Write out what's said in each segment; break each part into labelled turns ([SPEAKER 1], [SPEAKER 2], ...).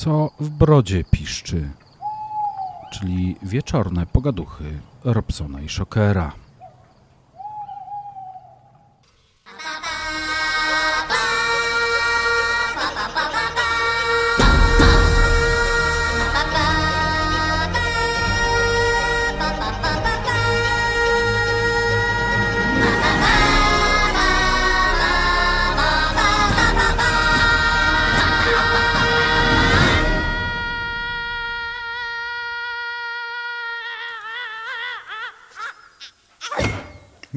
[SPEAKER 1] co w brodzie piszczy, czyli wieczorne pogaduchy Robsona i Shockera.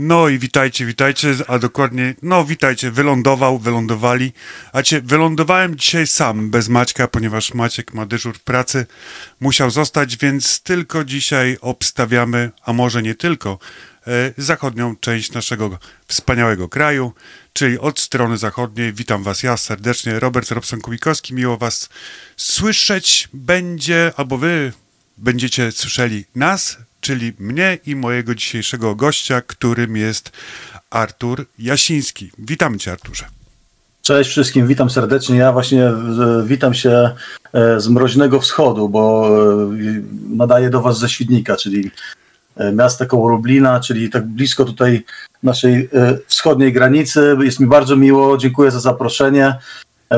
[SPEAKER 2] No i witajcie, witajcie, a dokładnie, no witajcie, wylądował, wylądowali. A cię, wylądowałem dzisiaj sam, bez Maćka, ponieważ Maciek ma dyżur w pracy, musiał zostać, więc tylko dzisiaj obstawiamy, a może nie tylko, e, zachodnią część naszego wspaniałego kraju, czyli od strony zachodniej. Witam was ja serdecznie, Robert Robson-Kubikowski, miło was słyszeć będzie, albo wy będziecie słyszeli nas, czyli mnie i mojego dzisiejszego gościa, którym jest Artur Jasiński. Witam cię, Arturze.
[SPEAKER 3] Cześć wszystkim, witam serdecznie. Ja właśnie e, witam się e, z mroźnego wschodu, bo e, nadaję do Was ze Świdnika, czyli miasta koło Lublina, czyli tak blisko tutaj naszej wschodniej granicy. Jest mi bardzo miło, dziękuję za zaproszenie.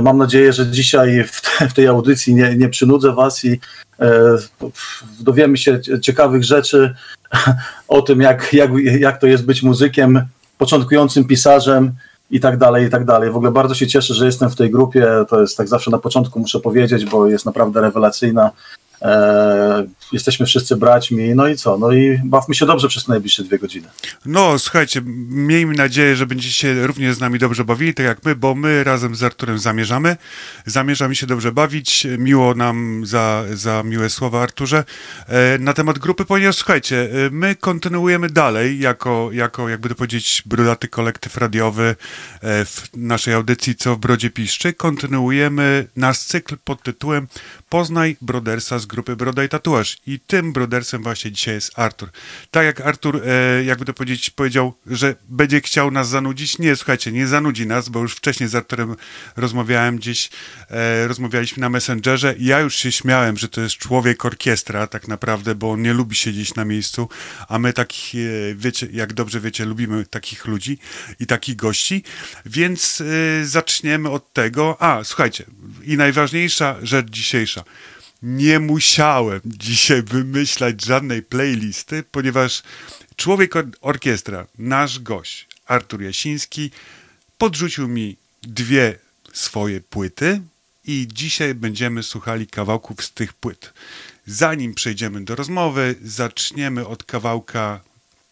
[SPEAKER 3] Mam nadzieję, że dzisiaj w, te, w tej audycji nie, nie przynudzę Was i e, dowiemy się ciekawych rzeczy o tym, jak, jak, jak to jest być muzykiem, początkującym pisarzem i tak dalej, i tak dalej. W ogóle bardzo się cieszę, że jestem w tej grupie. To jest tak zawsze na początku muszę powiedzieć, bo jest naprawdę rewelacyjna. E, jesteśmy wszyscy braćmi, no i co? No i bawmy się dobrze przez najbliższe dwie godziny.
[SPEAKER 2] No, słuchajcie, miejmy nadzieję, że będziecie się również z nami dobrze bawili, tak jak my, bo my razem z Arturem zamierzamy. Zamierzamy się dobrze bawić. Miło nam za, za miłe słowa, Arturze. E, na temat grupy, ponieważ słuchajcie, e, my kontynuujemy dalej jako, jako jakby to powiedzieć, brudaty kolektyw radiowy w naszej audycji Co w Brodzie Piszczy. Kontynuujemy nasz cykl pod tytułem Poznaj Brodersa z grupy Broda i Tatuaż. I tym brodersem właśnie dzisiaj jest Artur. Tak jak Artur, e, jakby to powiedzieć, powiedział, że będzie chciał nas zanudzić. Nie, słuchajcie, nie zanudzi nas, bo już wcześniej z Arturem rozmawiałem gdzieś, e, rozmawialiśmy na Messengerze i ja już się śmiałem, że to jest człowiek orkiestra tak naprawdę, bo on nie lubi siedzieć na miejscu, a my takich, e, wiecie, jak dobrze wiecie, lubimy takich ludzi i takich gości, więc e, zaczniemy od tego. A, słuchajcie, i najważniejsza rzecz dzisiejsza nie musiałem dzisiaj wymyślać żadnej playlisty, ponieważ człowiek orkiestra, nasz gość, Artur Jasiński, podrzucił mi dwie swoje płyty i dzisiaj będziemy słuchali kawałków z tych płyt. Zanim przejdziemy do rozmowy, zaczniemy od kawałka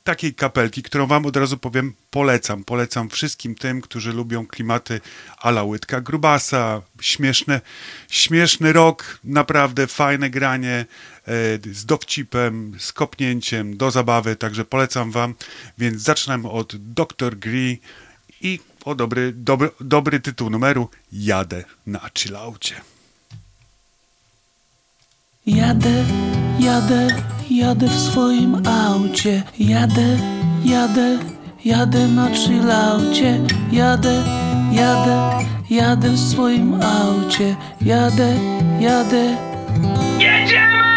[SPEAKER 2] takiej kapelki, którą wam od razu powiem, polecam. Polecam wszystkim tym, którzy lubią klimaty ala Łydka Grubasa, śmieszne, śmieszny rok, naprawdę fajne granie e, z dowcipem, z kopnięciem, do zabawy, także polecam wam. Więc zaczynamy od Dr. Gree i o dobry, dobry, dobry tytuł numeru Jadę na chillaucie.
[SPEAKER 4] Jadę, jadę, jadę w swoim aucie. Jadę, jadę, jadę na chillaucie. Jadę, jadę, jadę w swoim aucie. Jadę, jadę. Jedziemy!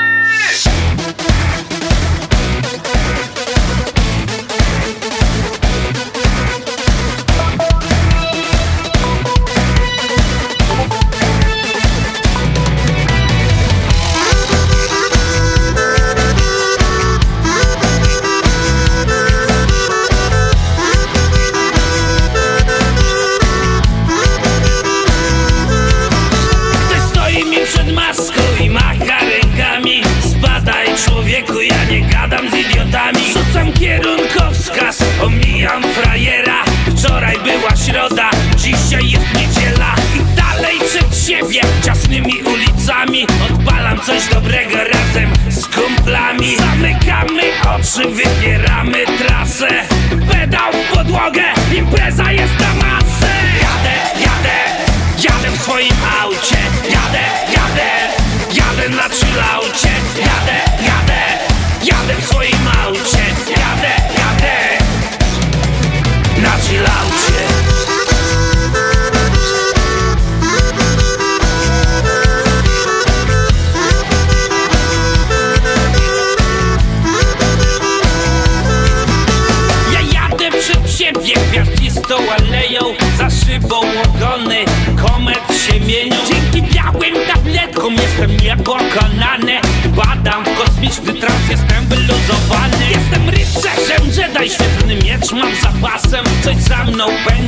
[SPEAKER 4] Wybieramy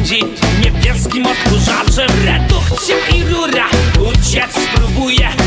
[SPEAKER 4] pędzi, niebieskim odkurzaczem Redukcja i rura, uciec spróbuję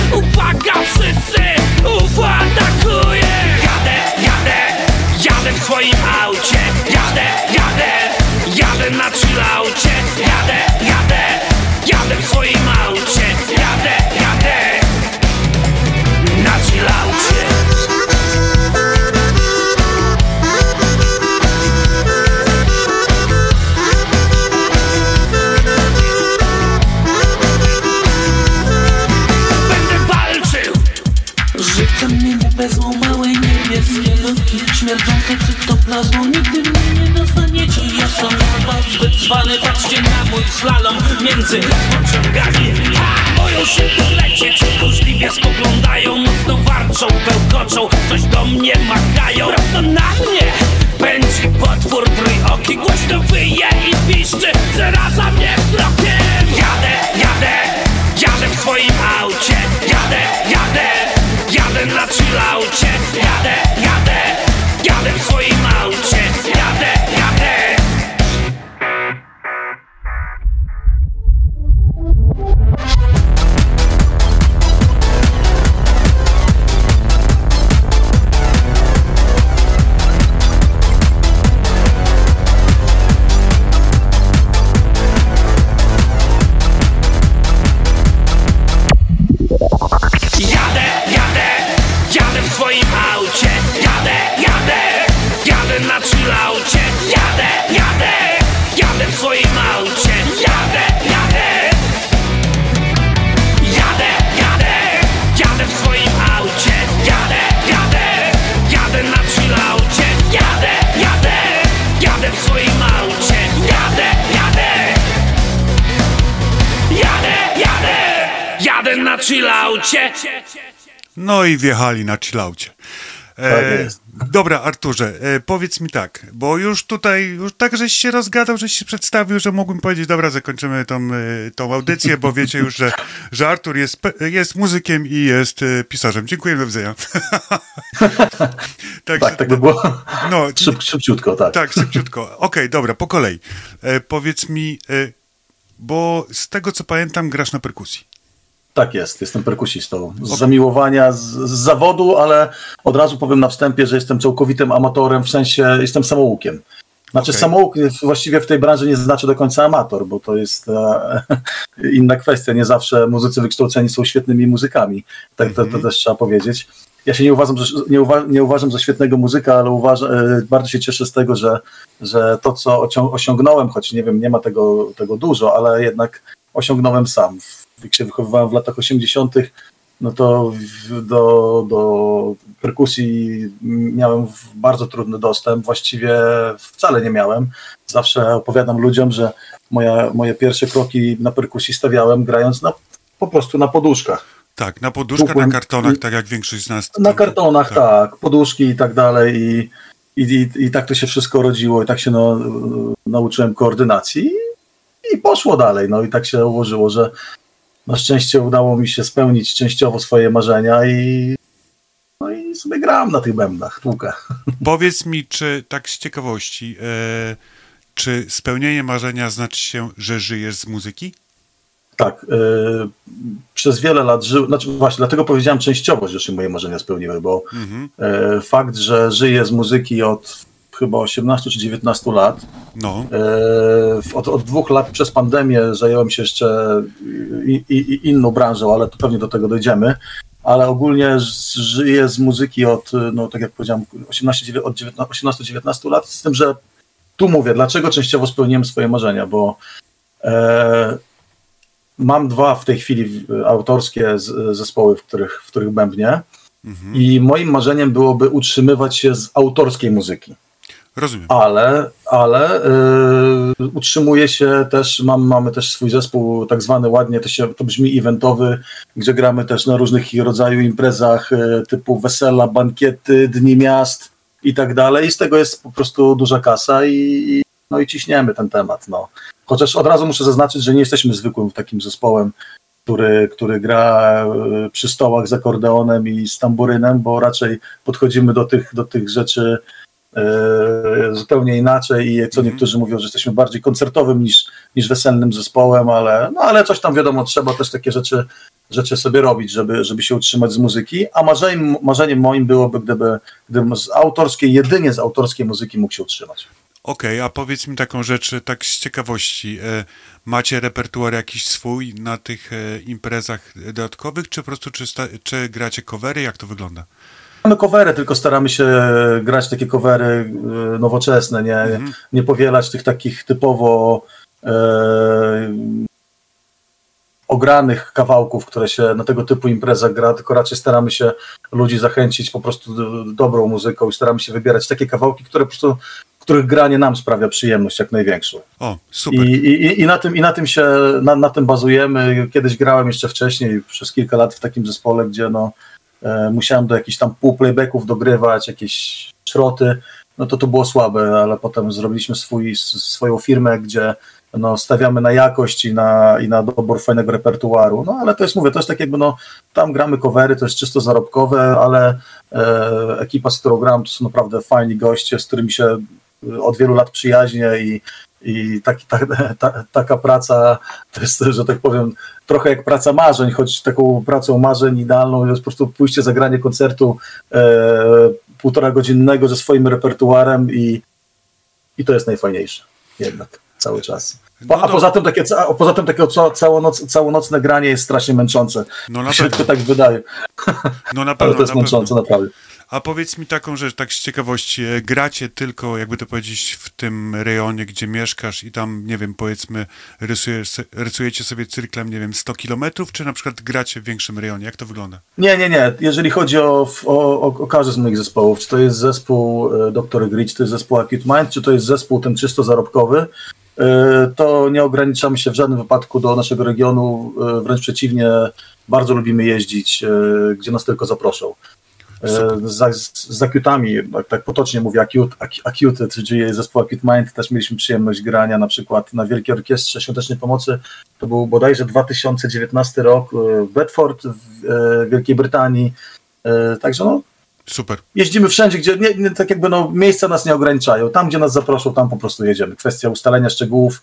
[SPEAKER 4] jadę na chillaucie
[SPEAKER 2] No i wjechali na chillaucie.
[SPEAKER 3] Tak jest.
[SPEAKER 2] Dobra, Arturze, e, powiedz mi tak, bo już tutaj, już tak żeś się rozgadał, żeś się przedstawił, że mógłbym powiedzieć, dobra, zakończymy tą, e, tą audycję, bo wiecie już, że, że Artur jest, jest muzykiem i jest e, pisarzem. Dziękuję, do widzenia. Także,
[SPEAKER 3] Tak, tak by było
[SPEAKER 2] no,
[SPEAKER 3] Szyb, szybciutko, tak.
[SPEAKER 2] tak, szybciutko. Okej, dobra, po kolei. E, powiedz mi, e, bo z tego co pamiętam, grasz na perkusji.
[SPEAKER 3] Tak jest, jestem perkusistą. Z zamiłowania, z, z zawodu, ale od razu powiem na wstępie, że jestem całkowitym amatorem, w sensie jestem samoukiem. Znaczy
[SPEAKER 2] Okej.
[SPEAKER 3] samouk właściwie w tej branży nie znaczy do końca amator, bo to jest e, inna kwestia. Nie zawsze muzycy wykształceni są świetnymi muzykami. Tak to, to też trzeba powiedzieć. Ja się nie uważam, że, nie, uwa, nie uważam za świetnego muzyka, ale uważam, e, bardzo się cieszę z tego, że, że to, co osiągnąłem, choć nie wiem, nie ma tego, tego dużo, ale jednak osiągnąłem sam. Jak się wychowywałem w latach 80., no to do, do perkusji miałem bardzo trudny dostęp. Właściwie wcale nie miałem. Zawsze opowiadam ludziom, że moja, moje pierwsze kroki na perkusji stawiałem grając na, po prostu na poduszkach.
[SPEAKER 2] Tak, na poduszkach, na kartonach, tak jak większość z nas.
[SPEAKER 3] Na kartonach, tak, poduszki i tak dalej. I, i, i, tak to się wszystko rodziło, i tak się no, nauczyłem koordynacji i, i poszło dalej. No i tak się ułożyło, że na szczęście udało mi się spełnić częściowo swoje marzenia i, no i sobie gram na tych bębnach, tłukę.
[SPEAKER 2] Powiedz mi, czy tak z ciekawości, e, czy spełnienie marzenia znaczy się, że żyjesz z muzyki?
[SPEAKER 3] Tak, y, przez wiele lat żył, znaczy właśnie dlatego powiedziałem częściowo, że się moje marzenia spełniły, bo
[SPEAKER 2] Mhm.
[SPEAKER 3] y, fakt, że żyję z muzyki od chyba 18 czy 19 lat,
[SPEAKER 2] No,
[SPEAKER 3] E, Od, od dwóch lat przez pandemię zająłem się jeszcze i, i, inną branżą, ale to pewnie do tego dojdziemy. Ale ogólnie żyję z muzyki od, no tak jak powiedziałem, 18, dziewię- od 18-19 lat, z tym, że tu mówię, dlaczego częściowo spełniłem swoje marzenia, bo e, mam dwa w tej chwili autorskie z, zespoły, w których, w których bębnię
[SPEAKER 2] mhm.
[SPEAKER 3] i moim marzeniem byłoby utrzymywać się z autorskiej muzyki
[SPEAKER 2] rozumiem.
[SPEAKER 3] ale, ale yy, utrzymuje się też, mam, mamy też swój zespół tak zwany ładnie, to, się, to brzmi eventowy, gdzie gramy też na różnych rodzaju imprezach yy, typu wesela, bankiety, dni miast i tak dalej. I z tego jest po prostu duża kasa i, i no i ciśniemy ten temat. No. Chociaż od razu muszę zaznaczyć, że nie jesteśmy zwykłym takim zespołem który, który gra e, przy stołach z akordeonem i z tamburynem, bo raczej podchodzimy do tych, do tych rzeczy zupełnie inaczej i co niektórzy mówią, że jesteśmy bardziej koncertowym niż, niż weselnym zespołem, ale, no, ale coś tam wiadomo, trzeba też takie rzeczy, rzeczy sobie robić, żeby, żeby się utrzymać z muzyki, a marzeniem, marzeniem moim byłoby, gdyby, gdybym z autorskiej, jedynie z autorskiej muzyki mógł się utrzymać.
[SPEAKER 2] Okej, a powiedz mi taką rzecz, e, tak z ciekawości. E, macie repertuar jakiś swój na tych e, imprezach dodatkowych, czy po prostu czy, czy gracie covery? Jak to wygląda?
[SPEAKER 3] Mamy covery, tylko staramy się grać takie covery e, nowoczesne, nie, nie powielać tych takich typowo e, ogranych kawałków, które się na tego typu imprezach gra, tylko raczej staramy się ludzi zachęcić po prostu do, dobrą muzyką i staramy się wybierać takie kawałki, które po prostu, których granie nam sprawia przyjemność jak największą.
[SPEAKER 2] O,
[SPEAKER 3] I,
[SPEAKER 2] super.
[SPEAKER 3] i, i na, tym, I na tym się, na, na tym bazujemy. Kiedyś grałem jeszcze wcześniej, przez kilka lat w takim zespole, gdzie no, musiałem do jakichś tam pół playbacków dogrywać, jakieś szroty, no to to było słabe, ale potem zrobiliśmy swój, swoją firmę, gdzie no, stawiamy na jakość i na, i na dobór fajnego repertuaru. No ale to jest, mówię, to jest tak jakby, no, tam gramy covery, to jest czysto zarobkowe, ale e, ekipa, z którą gram, to są naprawdę fajni goście, z którymi się e, od wielu lat przyjaźnię i, i taki, ta, ta, taka praca to jest, że tak powiem, trochę jak praca marzeń, choć taką pracą marzeń idealną jest po prostu pójście, zagranie koncertu e, półtora godzinnego ze swoim repertuarem i, i to jest najfajniejsze jednak cały czas. Po,
[SPEAKER 2] No
[SPEAKER 3] a poza tym takie, a poza tym takie ca- całonoc, całonocne granie jest strasznie męczące.
[SPEAKER 2] No na pewno.
[SPEAKER 3] to tak wydaje,
[SPEAKER 2] No na
[SPEAKER 3] ale
[SPEAKER 2] pewno,
[SPEAKER 3] to jest
[SPEAKER 2] na
[SPEAKER 3] męczące
[SPEAKER 2] pewno.
[SPEAKER 3] naprawdę.
[SPEAKER 2] A powiedz mi taką rzecz, tak z ciekawości, e, gracie tylko, jakby to powiedzieć, w tym rejonie, gdzie mieszkasz i tam, nie wiem, powiedzmy, rysujesz, rysujecie sobie cyklem, nie wiem, 100 kilometrów, czy na przykład gracie w większym rejonie? Jak to wygląda?
[SPEAKER 3] Nie, nie, nie. Jeżeli chodzi o, o, o, każdy z moich zespołów, czy to jest zespół e, Dr. Grid, czy to jest zespół Acute Mind, czy to jest zespół ten czysto zarobkowy, e, to nie ograniczamy się w żadnym wypadku do naszego regionu, wręcz przeciwnie, bardzo lubimy jeździć, gdzie nas tylko zaproszą. E, Z, z, Acutami, tak, tak potocznie mówię, Acute, Ac- Acute, czyli zespół Acute Mind, też mieliśmy przyjemność grania na przykład na Wielkiej Orkiestrze Świątecznej Pomocy. To był bodajże 2019 rok e, w Bedford w e, Wielkiej Brytanii. Także no,
[SPEAKER 2] Super.
[SPEAKER 3] jeździmy wszędzie, gdzie nie, nie, tak jakby no, miejsca nas nie ograniczają. Tam, gdzie nas zaproszą, tam po prostu jedziemy. Kwestia ustalenia szczegółów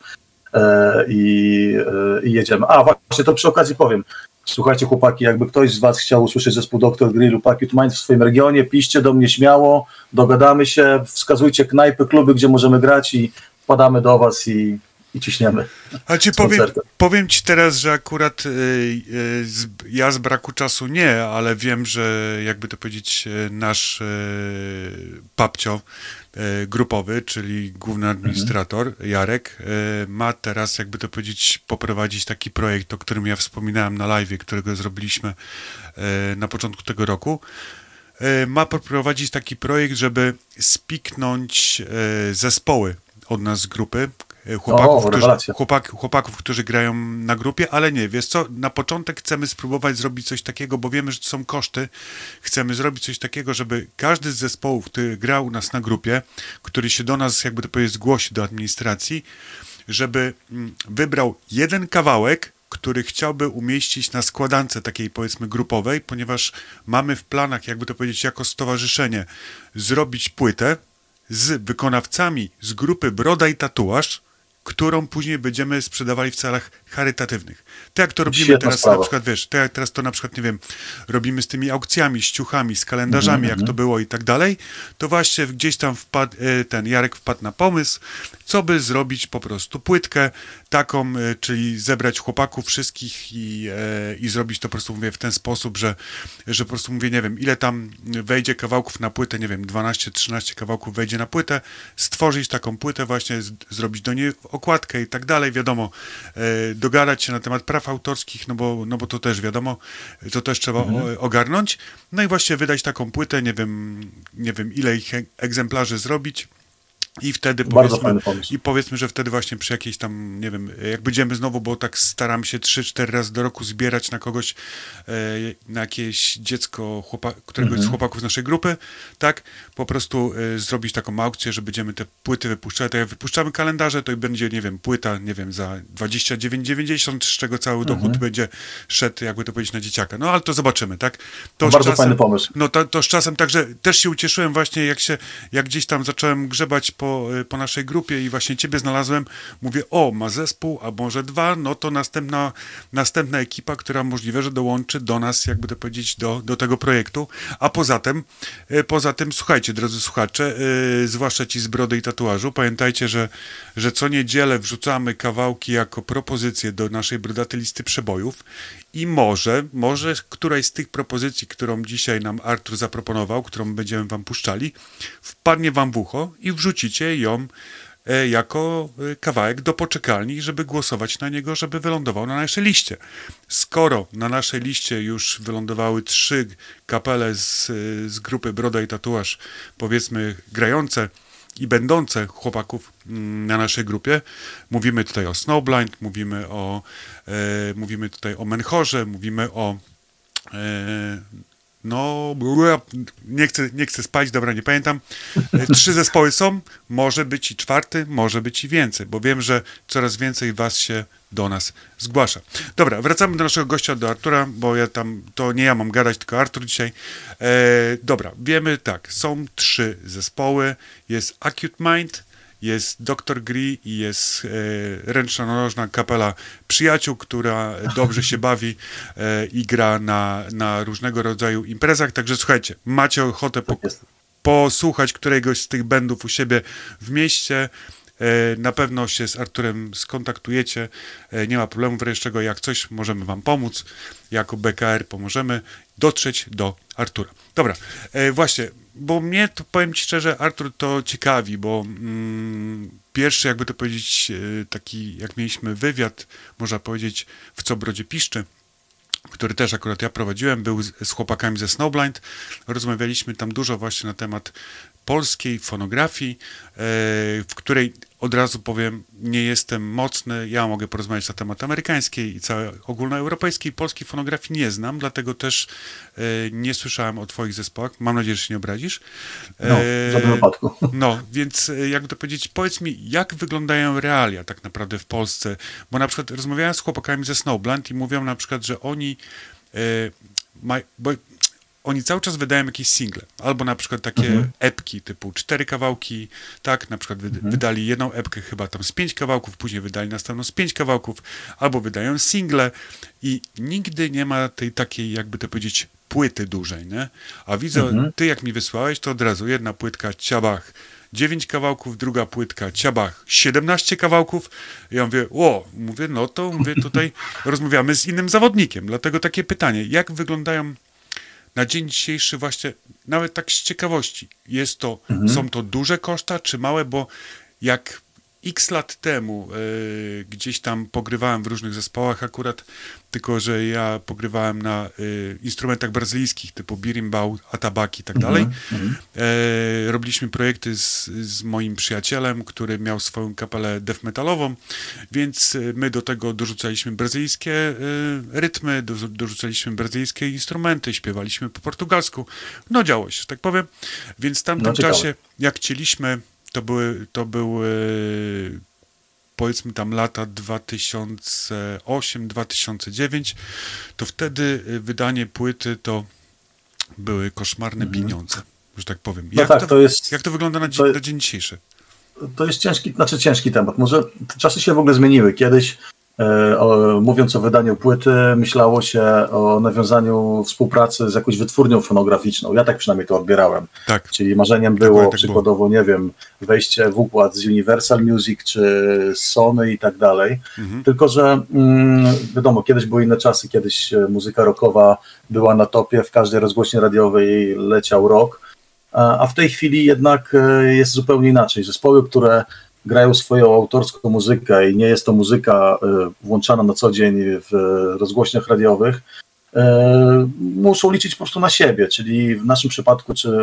[SPEAKER 3] i, e, i jedziemy. A właśnie, to przy okazji powiem. Słuchajcie, chłopaki, jakby ktoś z Was chciał usłyszeć zespół Dr. Grill lub Acute Mind w swoim regionie, piszcie do mnie śmiało, dogadamy się, wskazujcie knajpy, kluby, gdzie możemy grać i wpadamy do Was i, i ciśniemy.
[SPEAKER 2] A ci powiem, powiem ci teraz, że akurat y, y, z, ja z braku czasu nie, ale wiem, że jakby to powiedzieć, nasz y, papcio grupowy, czyli główny administrator Jarek, y, ma teraz jakby to powiedzieć poprowadzić taki projekt, o którym ja wspominałem na live, którego zrobiliśmy y, na początku tego roku. Ma poprowadzić taki projekt, żeby spiknąć zespoły od nas z grupy, y, chłopaków, którzy,
[SPEAKER 3] rewelacja.
[SPEAKER 2] chłopak, chłopaków, którzy grają na grupie, ale nie, wiesz co, na początek chcemy spróbować zrobić coś takiego, bo wiemy, że to są koszty. Chcemy zrobić coś takiego, żeby każdy z zespołów, który gra u nas na grupie, który się do nas, jakby to powiedzieć, zgłosi do administracji, żeby mm, wybrał jeden kawałek, który chciałby umieścić na składance takiej powiedzmy grupowej, ponieważ mamy w planach, jakby to powiedzieć, jako stowarzyszenie zrobić płytę z wykonawcami z grupy Broda i Tatuaż, którą później będziemy sprzedawali w celach charytatywnych. Tak jak to robimy
[SPEAKER 3] Świetna
[SPEAKER 2] teraz
[SPEAKER 3] sprawa.
[SPEAKER 2] na przykład, wiesz, tak jak teraz to na przykład, nie wiem, robimy z tymi aukcjami, z ciuchami, z kalendarzami,
[SPEAKER 3] Mhm,
[SPEAKER 2] jak to było i tak dalej, to właśnie gdzieś tam wpadł, e, ten Jarek wpadł na pomysł, co by zrobić po prostu? Płytkę taką, e, czyli zebrać chłopaków wszystkich i, e, i zrobić to po prostu, mówię, w ten sposób, że, że po prostu mówię, nie wiem, ile tam wejdzie kawałków na płytę, nie wiem, 12-13 kawałków wejdzie na płytę, stworzyć taką płytę właśnie, z, zrobić do niej okładkę i tak dalej, wiadomo, e, dogadać się na temat praw autorskich, no bo, no bo to też wiadomo, to też trzeba o, ogarnąć, no i właśnie wydać taką płytę, nie wiem, nie wiem ile ich egzemplarzy zrobić, I wtedy powiedzmy, i powiedzmy, że wtedy właśnie przy jakiejś tam, nie wiem, jak będziemy znowu, bo tak staram się 3-4 razy do roku zbierać na kogoś, e, na jakieś dziecko, chłopa, któregoś
[SPEAKER 3] Mhm.
[SPEAKER 2] z chłopaków z naszej grupy, tak? Po prostu e, zrobić taką aukcję, że będziemy te płyty wypuszczać. Tak jak wypuszczamy kalendarze, to i będzie, nie wiem, płyta, nie wiem, za 29,90, z czego cały dochód
[SPEAKER 3] Mhm.
[SPEAKER 2] będzie szedł, jakby to powiedzieć, na dzieciaka. No ale to zobaczymy, tak? To
[SPEAKER 3] Bardzo fajny pomysł.
[SPEAKER 2] no to, to z czasem także też się ucieszyłem właśnie, jak się, jak gdzieś tam zacząłem grzebać po, y, po naszej grupie i właśnie ciebie znalazłem, mówię, o, ma zespół, a może dwa, no to następna, następna ekipa, która możliwe, że dołączy do nas, jakby to powiedzieć, do, do tego projektu. A poza tym, y, poza tym, słuchajcie, drodzy słuchacze, y, zwłaszcza ci z brody i tatuażu, pamiętajcie, że, że co niedzielę wrzucamy kawałki jako propozycje do naszej brodatej listy przebojów i może, może któraś z tych propozycji, którą dzisiaj nam Artur zaproponował, którą będziemy wam puszczali, wpadnie wam w ucho i wrzucicie ją e, jako e, kawałek do poczekalni, żeby głosować na niego, żeby wylądował na naszej liście. Skoro na naszej liście już wylądowały trzy kapele z, e, z grupy Broda i Tatuaż, powiedzmy grające i będące chłopaków mm, na naszej grupie. Mówimy tutaj o Snowblind, mówimy o e, mówimy tutaj o Menchorze, mówimy o e, no, nie chcę, nie chcę spać, dobra, nie pamiętam. E, Trzy zespoły są, może być i czwarty, może być i więcej, bo wiem, że coraz więcej was się do nas zgłasza. Dobra, wracamy do naszego gościa, do Artura, bo ja tam, to nie ja mam gadać, tylko Artur dzisiaj. E, dobra, wiemy tak, są trzy zespoły, jest Acute Mind, jest Dr. Gree i jest e, ręczna nożna kapela przyjaciół, która dobrze się bawi e, i gra na, na różnego rodzaju imprezach. Także słuchajcie, macie ochotę po,
[SPEAKER 3] Tak
[SPEAKER 2] posłuchać któregoś z tych bandów u siebie w mieście. E, Na pewno się z Arturem skontaktujecie. E, Nie ma problemu wreszcie, jak coś możemy wam pomóc. Jako BKR pomożemy dotrzeć do Artura. Dobra, e, właśnie, bo mnie to powiem ci szczerze, Artur to ciekawi, bo mm, pierwszy, jakby to powiedzieć, taki, jak mieliśmy wywiad, można powiedzieć, w Co Brodzie Piszczy, który też akurat ja prowadziłem, był z, z chłopakami ze Snowblind. Rozmawialiśmy tam dużo właśnie na temat polskiej fonografii, e, w której od razu powiem, nie jestem mocny. Ja mogę porozmawiać na temat amerykańskiej i całej ogólnoeuropejskiej. Polskiej fonografii nie znam, dlatego też e, nie słyszałem o Twoich zespołach. Mam nadzieję, że się nie obrazisz.
[SPEAKER 3] No, w żadnym wypadku.
[SPEAKER 2] No, więc e, jakby to powiedzieć, powiedz mi, jak wyglądają realia tak naprawdę w Polsce? Bo na przykład rozmawiałem z chłopakami ze Snowblind i mówią na przykład, że oni e, maj, bo oni cały czas wydają jakieś single, albo na przykład takie
[SPEAKER 3] Mhm.
[SPEAKER 2] epki typu cztery kawałki, tak, na przykład wy, wydali jedną epkę chyba tam z pięć kawałków, później wydali następną z pięć kawałków, albo wydają single i nigdy nie ma tej takiej, jakby to powiedzieć, płyty dużej, nie? A widzę,
[SPEAKER 3] Mhm.
[SPEAKER 2] ty jak mi wysłałeś, to od razu jedna płytka, ciabach, 9 kawałków, druga płytka, ciabach, 17 kawałków. Ja mówię, o, mówię, no to mówię, tutaj rozmawiamy z innym zawodnikiem. Dlatego takie pytanie, jak wyglądają na dzień dzisiejszy właśnie, nawet tak z ciekawości, jest to, są to duże koszta, czy małe, bo jak x lat temu e, gdzieś tam pogrywałem w różnych zespołach akurat, tylko że ja pogrywałem na e, instrumentach brazylijskich typu birimbau, atabaki i tak dalej. E, robiliśmy projekty z, z moim przyjacielem, który miał swoją kapelę death metalową, więc e, my do tego dorzucaliśmy brazylijskie e, rytmy, do, dorzucaliśmy brazylijskie instrumenty, śpiewaliśmy po portugalsku. No działo się, że tak powiem. Więc w tamtym
[SPEAKER 3] No,
[SPEAKER 2] czasie, jak chcieliśmy, to były, to były powiedzmy tam lata 2008-2009, to wtedy y, wydanie płyty to były koszmarne pieniądze, że tak powiem.
[SPEAKER 3] Mhm. No
[SPEAKER 2] Jak,
[SPEAKER 3] tak,
[SPEAKER 2] to,
[SPEAKER 3] to jest,
[SPEAKER 2] jak to wygląda na, dzień,
[SPEAKER 3] to-
[SPEAKER 2] na dzień dzisiejszy?
[SPEAKER 3] to jest ciężki, znaczy ciężki temat. Może czasy się w ogóle zmieniły. Kiedyś, o, mówiąc o wydaniu płyty, myślało się o nawiązaniu współpracy z jakąś wytwórnią fonograficzną. Ja tak przynajmniej to odbierałem.
[SPEAKER 2] Tak,
[SPEAKER 3] Czyli marzeniem
[SPEAKER 2] Dokładnie
[SPEAKER 3] było
[SPEAKER 2] tak było.
[SPEAKER 3] przykładowo, nie wiem, wejście w układ z Universal Music czy z Sony i tak dalej.
[SPEAKER 2] Mhm.
[SPEAKER 3] Tylko, że mm, wiadomo, kiedyś były inne czasy, kiedyś e, muzyka rockowa była na topie, w każdej rozgłośni radiowej leciał rock, a, a w tej chwili jednak e, jest zupełnie inaczej. Zespoły, które grają swoją autorską muzykę i nie jest to muzyka e, włączana na co dzień w rozgłośniach radiowych, e, muszą liczyć po prostu na siebie, czyli w naszym przypadku, czy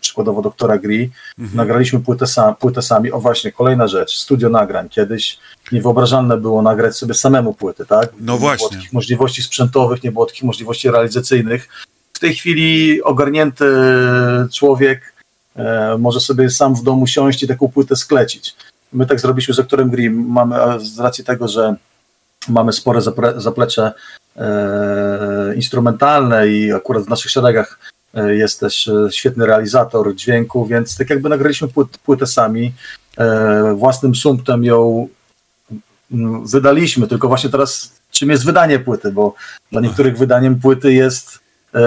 [SPEAKER 3] przykładowo doktora Gri, nagraliśmy płytę, sam, płytę sami. O właśnie, kolejna rzecz, studio nagrań. Kiedyś niewyobrażalne było nagrać sobie samemu płyty, tak?
[SPEAKER 2] No
[SPEAKER 3] Nie
[SPEAKER 2] właśnie.
[SPEAKER 3] było takich możliwości sprzętowych, nie było takich możliwości realizacyjnych. W tej chwili ogarnięty człowiek e, może sobie sam w domu siąść i taką płytę sklecić. My tak zrobiliśmy z doktorem Grimm. Mamy, z racji tego, że mamy spore zaplecze e, instrumentalne i akurat w naszych szeregach e, jest też e, świetny realizator dźwięku, więc tak jakby nagraliśmy płyt, płytę sami, e, własnym sumptem ją mm, wydaliśmy, tylko właśnie teraz czym jest wydanie płyty, bo dla niektórych wydaniem płyty jest e,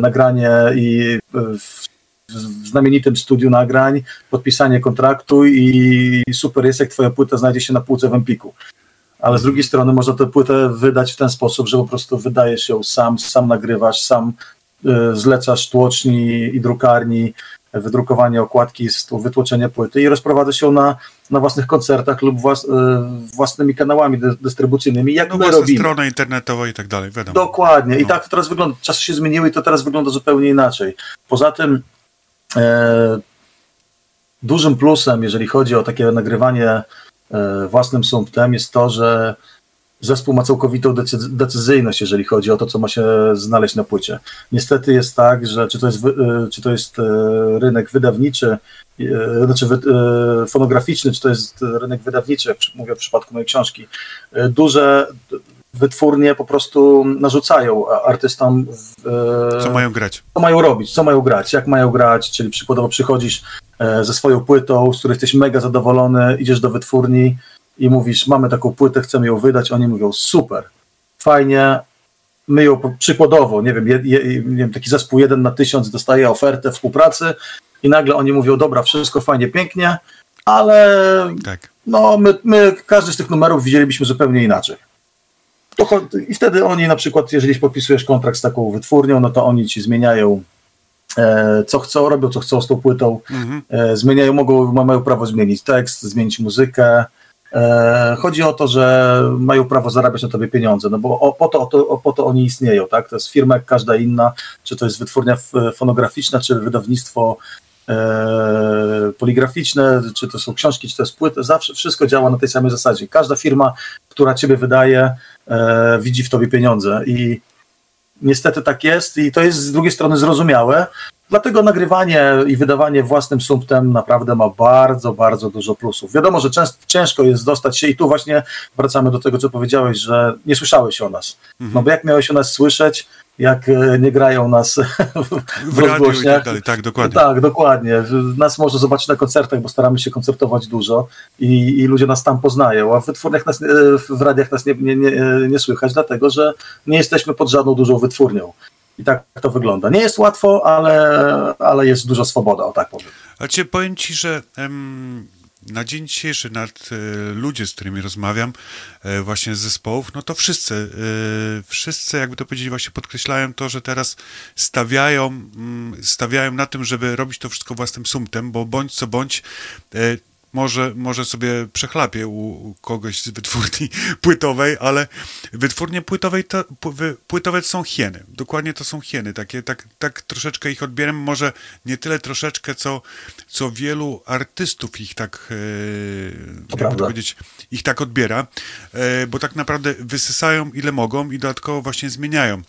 [SPEAKER 3] nagranie i e, w, w znamienitym studiu nagrań, podpisanie kontraktu i super jest, jak twoja płyta znajdzie się na półce w Empiku. Ale z drugiej strony można tę płytę wydać w ten sposób, że po prostu wydajesz ją sam, sam nagrywasz, sam e, zlecasz tłoczni i drukarni wydrukowanie okładki, wytłoczenie płyty i rozprowadzasz ją na, na własnych koncertach lub włas, e, własnymi kanałami dy, dystrybucyjnymi, jak
[SPEAKER 2] No
[SPEAKER 3] my robimy.
[SPEAKER 2] strona internetowa i tak dalej, wiadomo.
[SPEAKER 3] Dokładnie. I
[SPEAKER 2] No.
[SPEAKER 3] tak to teraz wygląda. Czasy się zmieniły i to teraz wygląda zupełnie inaczej. Poza tym dużym plusem, jeżeli chodzi o takie nagrywanie e, własnym sumptem, jest to, że zespół ma całkowitą decy- decyzyjność, jeżeli chodzi o to, co ma się znaleźć na płycie. Niestety jest tak, że czy to jest, e, czy to jest e, rynek wydawniczy, e, znaczy e, fonograficzny, czy to jest rynek wydawniczy, jak mówię w przypadku mojej książki, e, duże wytwórnie po prostu narzucają artystom, w, e,
[SPEAKER 2] Co mają grać?
[SPEAKER 3] co mają robić, co mają grać, jak mają grać, czyli przykładowo przychodzisz e, ze swoją płytą, z której jesteś mega zadowolony, idziesz do wytwórni i mówisz, mamy taką płytę, chcemy ją wydać, oni mówią, super, fajnie, my ją przykładowo, nie wiem, je, je, nie wiem, taki zespół jeden na tysiąc dostaje ofertę współpracy i nagle oni mówią, dobra, wszystko fajnie, pięknie, ale
[SPEAKER 2] Tak.
[SPEAKER 3] no my, my każdy z tych numerów widzielibyśmy zupełnie inaczej. To I wtedy oni na przykład, jeżeli podpisujesz kontrakt z taką wytwórnią, no to oni ci zmieniają e, co chcą, robią co chcą z tą płytą,
[SPEAKER 2] Mhm.
[SPEAKER 3] e, zmieniają, mogą, ma- mają prawo zmienić tekst, zmienić muzykę. E, chodzi o to, że mają prawo zarabiać na tobie pieniądze, no bo o, po, to, o, to, o, po to oni istnieją, tak? To jest firma jak każda inna, czy to jest wytwórnia fonograficzna, czy wydawnictwo e, poligraficzne, czy to są książki, czy to jest płyty, zawsze wszystko działa na tej samej zasadzie. Każda firma, która ciebie wydaje, e, widzi w tobie pieniądze i niestety tak jest i to jest z drugiej strony zrozumiałe, dlatego nagrywanie i wydawanie własnym sumptem naprawdę ma bardzo, bardzo dużo plusów. Wiadomo, że często, ciężko jest dostać się i tu właśnie wracamy do tego, co powiedziałeś, że nie słyszałeś o nas. No bo jak miałeś o nas słyszeć, jak e, nie grają nas w,
[SPEAKER 2] W
[SPEAKER 3] rozgłośniach,
[SPEAKER 2] tak dalej, tak, dokładnie.
[SPEAKER 3] tak, dokładnie. Nas może zobaczyć na koncertach, bo staramy się koncertować dużo i, i ludzie nas tam poznają, a w wytwórniach nas, w radiach nas nie, nie, nie, nie słychać, dlatego że nie jesteśmy pod żadną dużą wytwórnią. I tak to wygląda. Nie jest łatwo, ale, ale jest duża swoboda, o tak powiem.
[SPEAKER 2] A cię powiem ci, że em, na dzień dzisiejszy nad e, ludzie, z którymi rozmawiam, e, właśnie z zespołów, no to wszyscy, e, wszyscy jakby to powiedzieć, właśnie podkreślają to, że teraz stawiają, mm, stawiają na tym, żeby robić to wszystko własnym sumptem, bo bądź co bądź może, może sobie przechlapie u, kogoś z wytwórni płytowej, ale wytwórnie płytowej to, płytowe to są hieny. Dokładnie to są hieny. Takie, tak, tak troszeczkę ich odbieram. Może nie tyle troszeczkę, co, co wielu artystów ich tak, e, powiedzieć, ich tak odbiera, e, bo tak naprawdę wysysają ile mogą i dodatkowo właśnie zmieniają.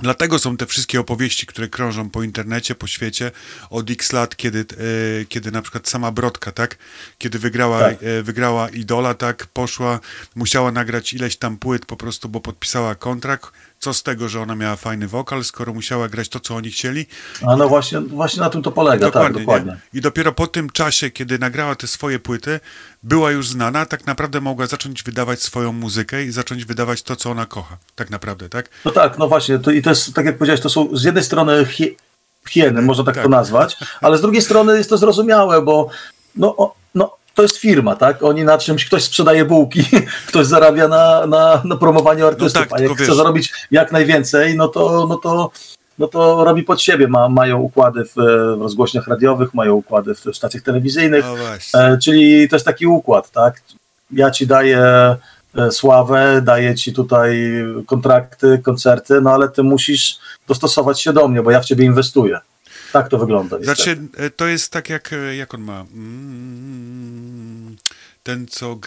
[SPEAKER 2] Dlatego są te wszystkie opowieści, które krążą po internecie, po świecie od x lat, kiedy, e, kiedy na przykład sama Brodka, tak? Kiedy wygrała,
[SPEAKER 3] Tak.
[SPEAKER 2] e, wygrała Idola, tak? Poszła, musiała nagrać ileś tam płyt po prostu, bo podpisała kontrakt. Co z tego, że ona miała fajny wokal, skoro musiała grać to, co oni chcieli?
[SPEAKER 3] A no właśnie, właśnie na tym to polega, tak, dokładnie.
[SPEAKER 2] Nie? I dopiero po tym czasie, kiedy nagrała te swoje płyty, była już znana, tak naprawdę mogła zacząć wydawać swoją muzykę i zacząć wydawać to, co ona kocha. Tak naprawdę, tak?
[SPEAKER 3] No tak, no właśnie, to, i to jest, tak jak powiedziałeś, to są z jednej strony hie, hieny, można tak,
[SPEAKER 2] Tak.
[SPEAKER 3] to nazwać, ale z drugiej strony jest to zrozumiałe, bo no, no, to jest firma, tak? Oni na czymś, ktoś sprzedaje bułki, ktoś zarabia na, na, na promowaniu artystów,
[SPEAKER 2] tak,
[SPEAKER 3] a jak chce
[SPEAKER 2] wiesz-
[SPEAKER 3] zarobić jak najwięcej, no to, no to, no to robi pod siebie. Ma, mają układy w, w rozgłośniach radiowych, mają układy w stacjach telewizyjnych,
[SPEAKER 2] No.
[SPEAKER 3] E, czyli to jest taki układ, tak? Ja ci daję e, sławę, daję ci tutaj kontrakty, koncerty, no ale ty musisz dostosować się do mnie, bo ja w ciebie inwestuję. Tak to wygląda. niestety.
[SPEAKER 2] Znaczy, e, to jest tak jak, e, jak on ma. Mm, Ten, co e,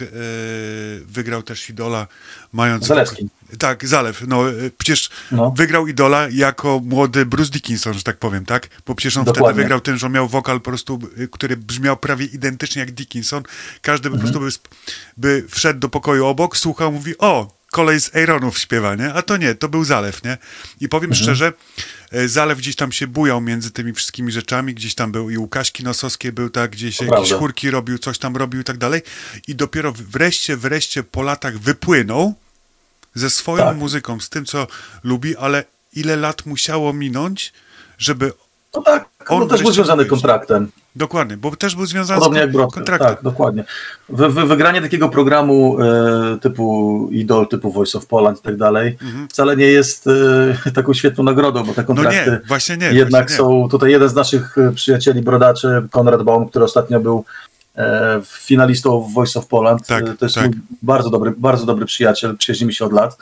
[SPEAKER 2] wygrał też Idola, mając.
[SPEAKER 3] Zalewski.
[SPEAKER 2] Tak, Zalew. No, przecież
[SPEAKER 3] No.
[SPEAKER 2] wygrał Idola jako młody Bruce Dickinson, że tak powiem, tak? Bo przecież on wtedy
[SPEAKER 3] Dokładnie.
[SPEAKER 2] wygrał ten, że on miał wokal po prostu, który brzmiał prawie identycznie jak Dickinson. Każdy
[SPEAKER 3] Mhm.
[SPEAKER 2] po prostu by, by wszedł do pokoju obok, słuchał, mówi, o, kolej z Aaronów śpiewa, nie? A to nie, to był Zalew, nie? I powiem
[SPEAKER 3] Mhm.
[SPEAKER 2] szczerze, e, Zalew gdzieś tam się bujał między tymi wszystkimi rzeczami, gdzieś tam był i Łukaśki Nosowskie był, tak, gdzieś
[SPEAKER 3] To
[SPEAKER 2] jakieś
[SPEAKER 3] prawda.
[SPEAKER 2] chórki robił, coś tam robił i tak dalej. I dopiero wreszcie, wreszcie po latach wypłynął ze swoją
[SPEAKER 3] Tak.
[SPEAKER 2] muzyką, z tym, co lubi, ale ile lat musiało minąć, żeby...
[SPEAKER 3] No tak,
[SPEAKER 2] On
[SPEAKER 3] on też był związany kontraktem.
[SPEAKER 2] Dokładnie, bo też był związany
[SPEAKER 3] Podobnie
[SPEAKER 2] z
[SPEAKER 3] jak Brodka.
[SPEAKER 2] kontraktem.
[SPEAKER 3] Tak, dokładnie. Wy, wy, wygranie takiego programu e, typu Idol, typu Voice of Poland i tak dalej wcale nie jest e, taką świetną nagrodą, bo te
[SPEAKER 2] Mhm. No
[SPEAKER 3] kontrakty
[SPEAKER 2] nie, właśnie nie.
[SPEAKER 3] jednak
[SPEAKER 2] właśnie nie.
[SPEAKER 3] są. Tutaj jeden z naszych e, przyjacieli brodaczy, Konrad Baum, który ostatnio był e, finalistą w Voice of Poland.
[SPEAKER 2] Tak,
[SPEAKER 3] to jest
[SPEAKER 2] tak.
[SPEAKER 3] mój bardzo dobry, bardzo dobry przyjaciel, przyjaźnimy się od lat.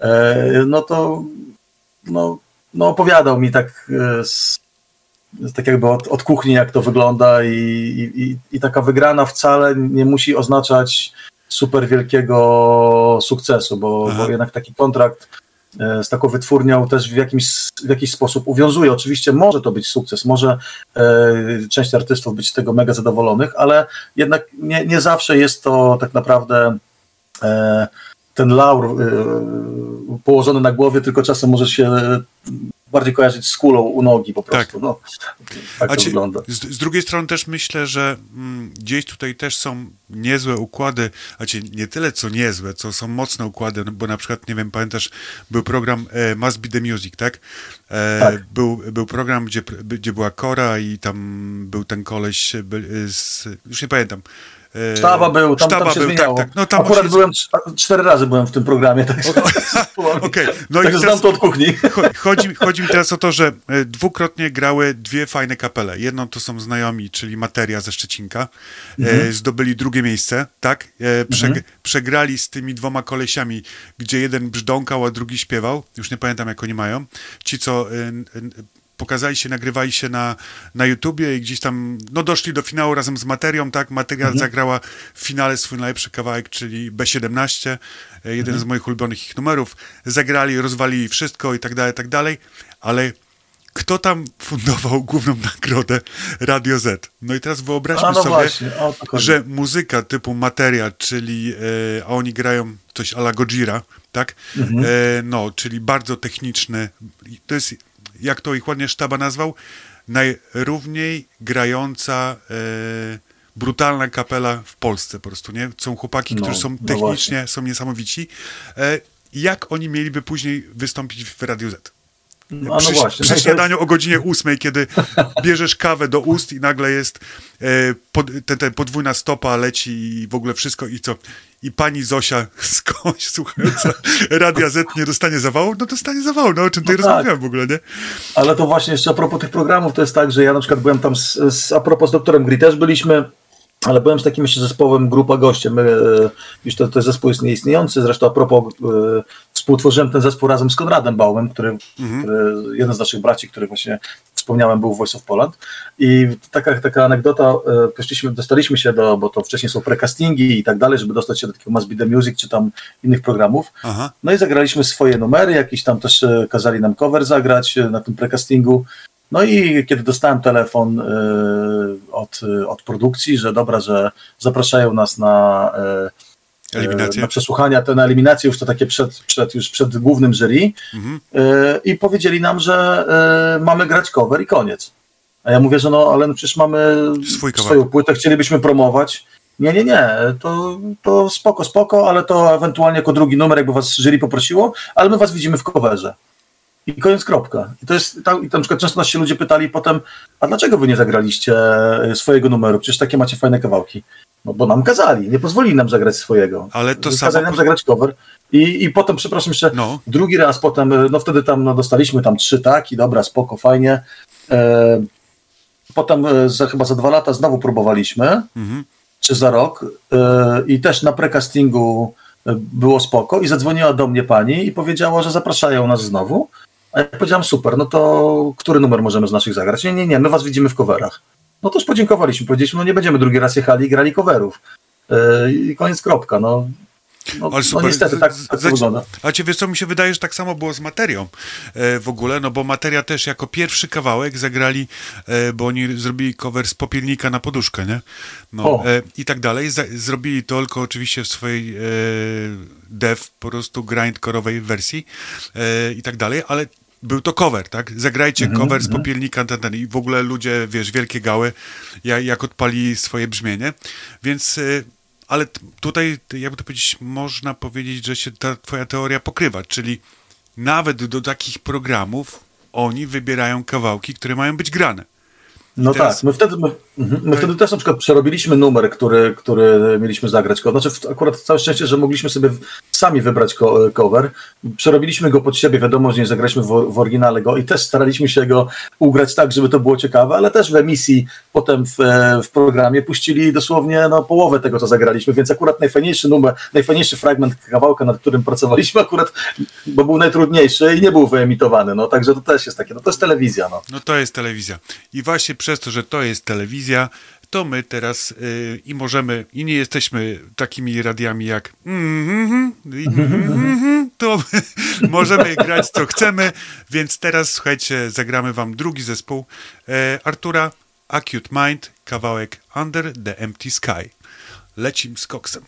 [SPEAKER 3] E, no to no, no opowiadał mi tak z tak jakby od, od kuchni, jak to wygląda i, i, i taka wygrana wcale nie musi oznaczać super wielkiego sukcesu, bo, bo jednak taki kontrakt e, z taką wytwórnią też w, jakimś, w jakiś sposób uwiązuje. Oczywiście może to być sukces, może e, część artystów być z tego mega zadowolonych, ale jednak nie, nie zawsze jest to tak naprawdę e, ten laur e, położony na głowie, tylko czasem może się bardziej kojarzyć z kulą u nogi po prostu.
[SPEAKER 2] Tak.
[SPEAKER 3] No, tak to
[SPEAKER 2] ci-
[SPEAKER 3] wygląda.
[SPEAKER 2] Z, z drugiej strony też myślę, że mm, gdzieś tutaj też są niezłe układy, a ci nie tyle co niezłe, co są mocne układy, no bo na przykład, nie wiem, pamiętasz, był program e, Must Be The Music, tak? E,
[SPEAKER 3] Tak.
[SPEAKER 2] Był, był program, gdzie, gdzie była Kora i tam był ten koleś e, by- z, już nie pamiętam. E,
[SPEAKER 3] Sztaba był, tam,
[SPEAKER 2] Sztaba
[SPEAKER 3] tam się
[SPEAKER 2] był,
[SPEAKER 3] zmieniało.
[SPEAKER 2] Tak, tak. No, tam
[SPEAKER 3] Akurat
[SPEAKER 2] się-
[SPEAKER 3] byłem cz- cztery razy byłem w tym programie, tak,
[SPEAKER 2] Okej, no i
[SPEAKER 3] znam to od kuchni.
[SPEAKER 2] Cho- Chodzi, chodzi mi teraz o to, że e, dwukrotnie grały dwie fajne kapele. Jedną to są znajomi, czyli Materia ze Szczecinka. E, zdobyli drugie miejsce, tak? E, przeg- Przegrali z tymi dwoma kolesiami, gdzie jeden brzdąkał, a drugi śpiewał. Już nie pamiętam, jak oni mają. Ci, co pokazali się, nagrywali się na, na YouTubie i gdzieś tam, no doszli do finału razem z Materią, tak? Materia zagrała w finale swój najlepszy kawałek, czyli B17, e, jeden z moich ulubionych ich numerów. Zagrali, rozwalili wszystko i tak dalej, i tak dalej, ale kto tam fundował główną nagrodę Radio Z? No i teraz wyobraźmy
[SPEAKER 3] no
[SPEAKER 2] sobie,
[SPEAKER 3] właśnie,
[SPEAKER 2] że muzyka typu Materia, czyli, e, a oni grają coś ala Gojira, tak?
[SPEAKER 3] Mhm.
[SPEAKER 2] E, no, czyli bardzo techniczny. To jest, jak to ich ładnie sztaba nazwał, najrówniej grająca e, brutalna kapela w Polsce po prostu, nie? Są chłopaki,
[SPEAKER 3] No,
[SPEAKER 2] którzy są
[SPEAKER 3] no
[SPEAKER 2] technicznie, są niesamowici. E, jak oni mieliby później wystąpić w Radiu Z?
[SPEAKER 3] No
[SPEAKER 2] przy,
[SPEAKER 3] właśnie.
[SPEAKER 2] przy śniadaniu o godzinie ósmej, kiedy bierzesz kawę do ust i nagle jest e, pod, te, te podwójna stopa leci i w ogóle wszystko i co? I pani Zosia skądś słuchająca Radia Z nie dostanie zawału? No dostanie zawału, no o czym tutaj
[SPEAKER 3] No tak.
[SPEAKER 2] rozmawiałem w ogóle, nie?
[SPEAKER 3] Ale to właśnie jeszcze a propos tych programów, to jest tak, że ja na przykład byłem tam z, z a propos z doktorem Gri też byliśmy, ale byłem z takim jeszcze zespołem Grupa Goście. My, e, już to, to zespół jest nieistniejący, zresztą a propos e, współtworzyłem ten zespół razem z Konradem Baumem, który, który jeden z naszych braci, który właśnie wspomniałem, był w Voice of Poland. I taka, taka anegdota, e, poszliśmy, dostaliśmy się do, bo to wcześniej są precastingi i tak dalej, żeby dostać się do takiego Must Be The Music, czy tam innych programów.
[SPEAKER 2] Aha.
[SPEAKER 3] No i zagraliśmy swoje numery, jakiś tam też kazali nam cover zagrać na tym precastingu. No i kiedy dostałem telefon e, od, od produkcji, że dobra, że zapraszają nas na,
[SPEAKER 2] Eliminację?
[SPEAKER 3] na przesłuchania, te na eliminacje już to takie przed, przed, już przed głównym jury
[SPEAKER 2] Mhm.
[SPEAKER 3] e, i powiedzieli nam, że mamy grać cover i koniec. A ja mówię, że no ale no przecież mamy
[SPEAKER 2] Swój kawałek.
[SPEAKER 3] swoją płytę, chcielibyśmy promować. Nie, nie, nie, to, to spoko, spoko, ale to ewentualnie jako drugi numer, jakby was jury poprosiło, ale my was widzimy w coverze. I koniec, kropka. I to jest, tam, i na przykład często nas się ludzie pytali potem, a dlaczego wy nie zagraliście e, swojego numeru? Przecież takie macie fajne kawałki. No bo nam kazali, nie pozwolili nam zagrać swojego.
[SPEAKER 2] Ale to
[SPEAKER 3] Kazali
[SPEAKER 2] samo-
[SPEAKER 3] nam zagrać cover. I, I potem, przepraszam jeszcze,
[SPEAKER 2] No.
[SPEAKER 3] drugi raz potem, e, no wtedy tam no, dostaliśmy tam trzy taki, dobra, spoko, fajnie. E, potem e, za, chyba za dwa lata znowu próbowaliśmy,
[SPEAKER 2] Mhm.
[SPEAKER 3] czy za rok e, i też na precastingu było spoko i zadzwoniła do mnie pani i powiedziała, że zapraszają nas znowu. A ja powiedziałam, super, no to który numer możemy z naszych zagrać? Nie, nie, nie, my was widzimy w coverach. No to już podziękowaliśmy, powiedzieliśmy, no nie będziemy drugi raz jechali i grali coverów. Yy, I koniec, kropka, no. No,
[SPEAKER 2] Ale
[SPEAKER 3] no
[SPEAKER 2] super.
[SPEAKER 3] niestety, tak, tak wygląda.
[SPEAKER 2] A cię wiesz co, mi się wydaje, że tak samo było z materią e, w ogóle, no bo materia też jako pierwszy kawałek zagrali, e, bo oni zrobili cover z popielnika na poduszkę, nie? No e, i tak dalej. Za, zrobili to tylko oczywiście w swojej e, dev, po prostu grindcore'owej wersji e, i tak dalej, ale był to cover, tak? Zagrajcie cover z popielnika ten, ten, i w ogóle ludzie, wiesz, wielkie gały, ja- jak odpali swoje brzmienie, więc... e, ale tutaj, jakby to powiedzieć, można powiedzieć, że się ta twoja teoria pokrywa, czyli nawet do takich programów oni wybierają kawałki, które mają być grane.
[SPEAKER 3] No
[SPEAKER 2] teraz-
[SPEAKER 3] tak, my wtedy, my, mhm, my wtedy też na przykład przerobiliśmy numer, który, który mieliśmy zagrać. Znaczy w- akurat całe szczęście, że mogliśmy sobie sami wybrać ko, cover. Przerobiliśmy go pod siebie, wiadomo, że nie zagraliśmy w, w oryginale go i też staraliśmy się go ugrać tak, żeby to było ciekawe, ale też w emisji potem w, e, w programie puścili dosłownie no, połowę tego, co zagraliśmy, więc akurat najfajniejszy numer, najfajniejszy fragment kawałka, nad którym pracowaliśmy akurat, bo był najtrudniejszy i nie był wyemitowany, no także to też jest takie, no to jest telewizja, no.
[SPEAKER 2] No to jest telewizja. I właśnie przez to, że to jest telewizja, to my teraz y, i możemy, i nie jesteśmy takimi radiami jak mhm, i mhm, to możemy grać co chcemy, więc teraz słuchajcie, zagramy wam drugi zespół e, Artura, Acute Mind, kawałek Under the Empty Sky. Lecim z koksem.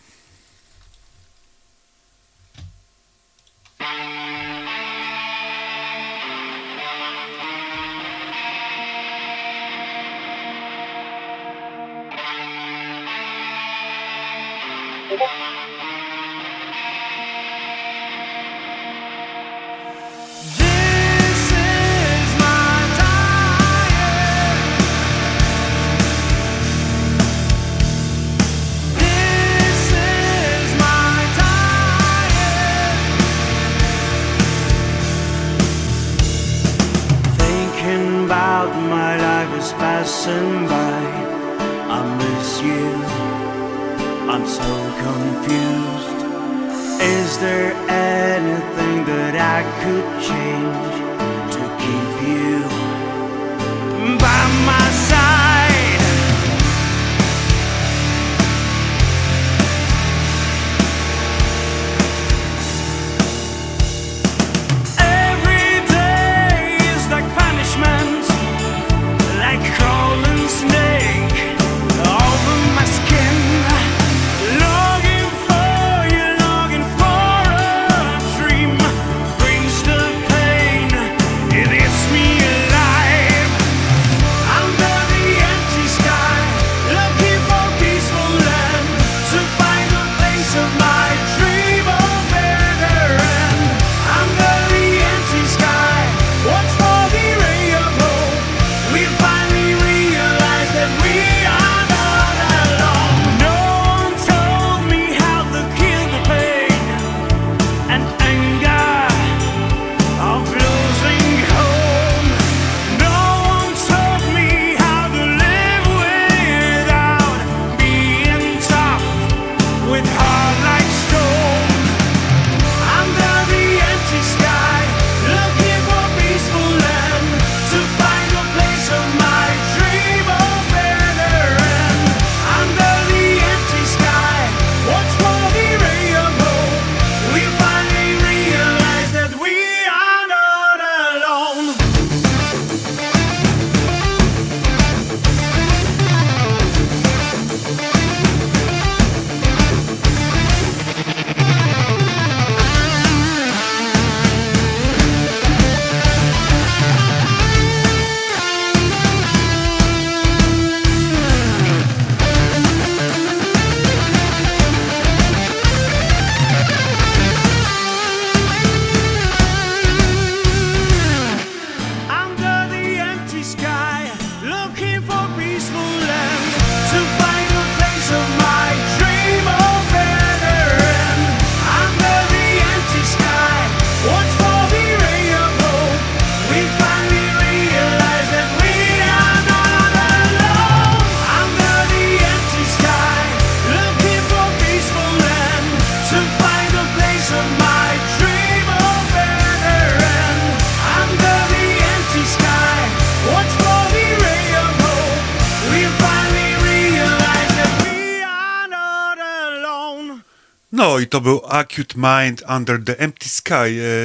[SPEAKER 5] To
[SPEAKER 2] był Acute Mind Under the Empty Sky.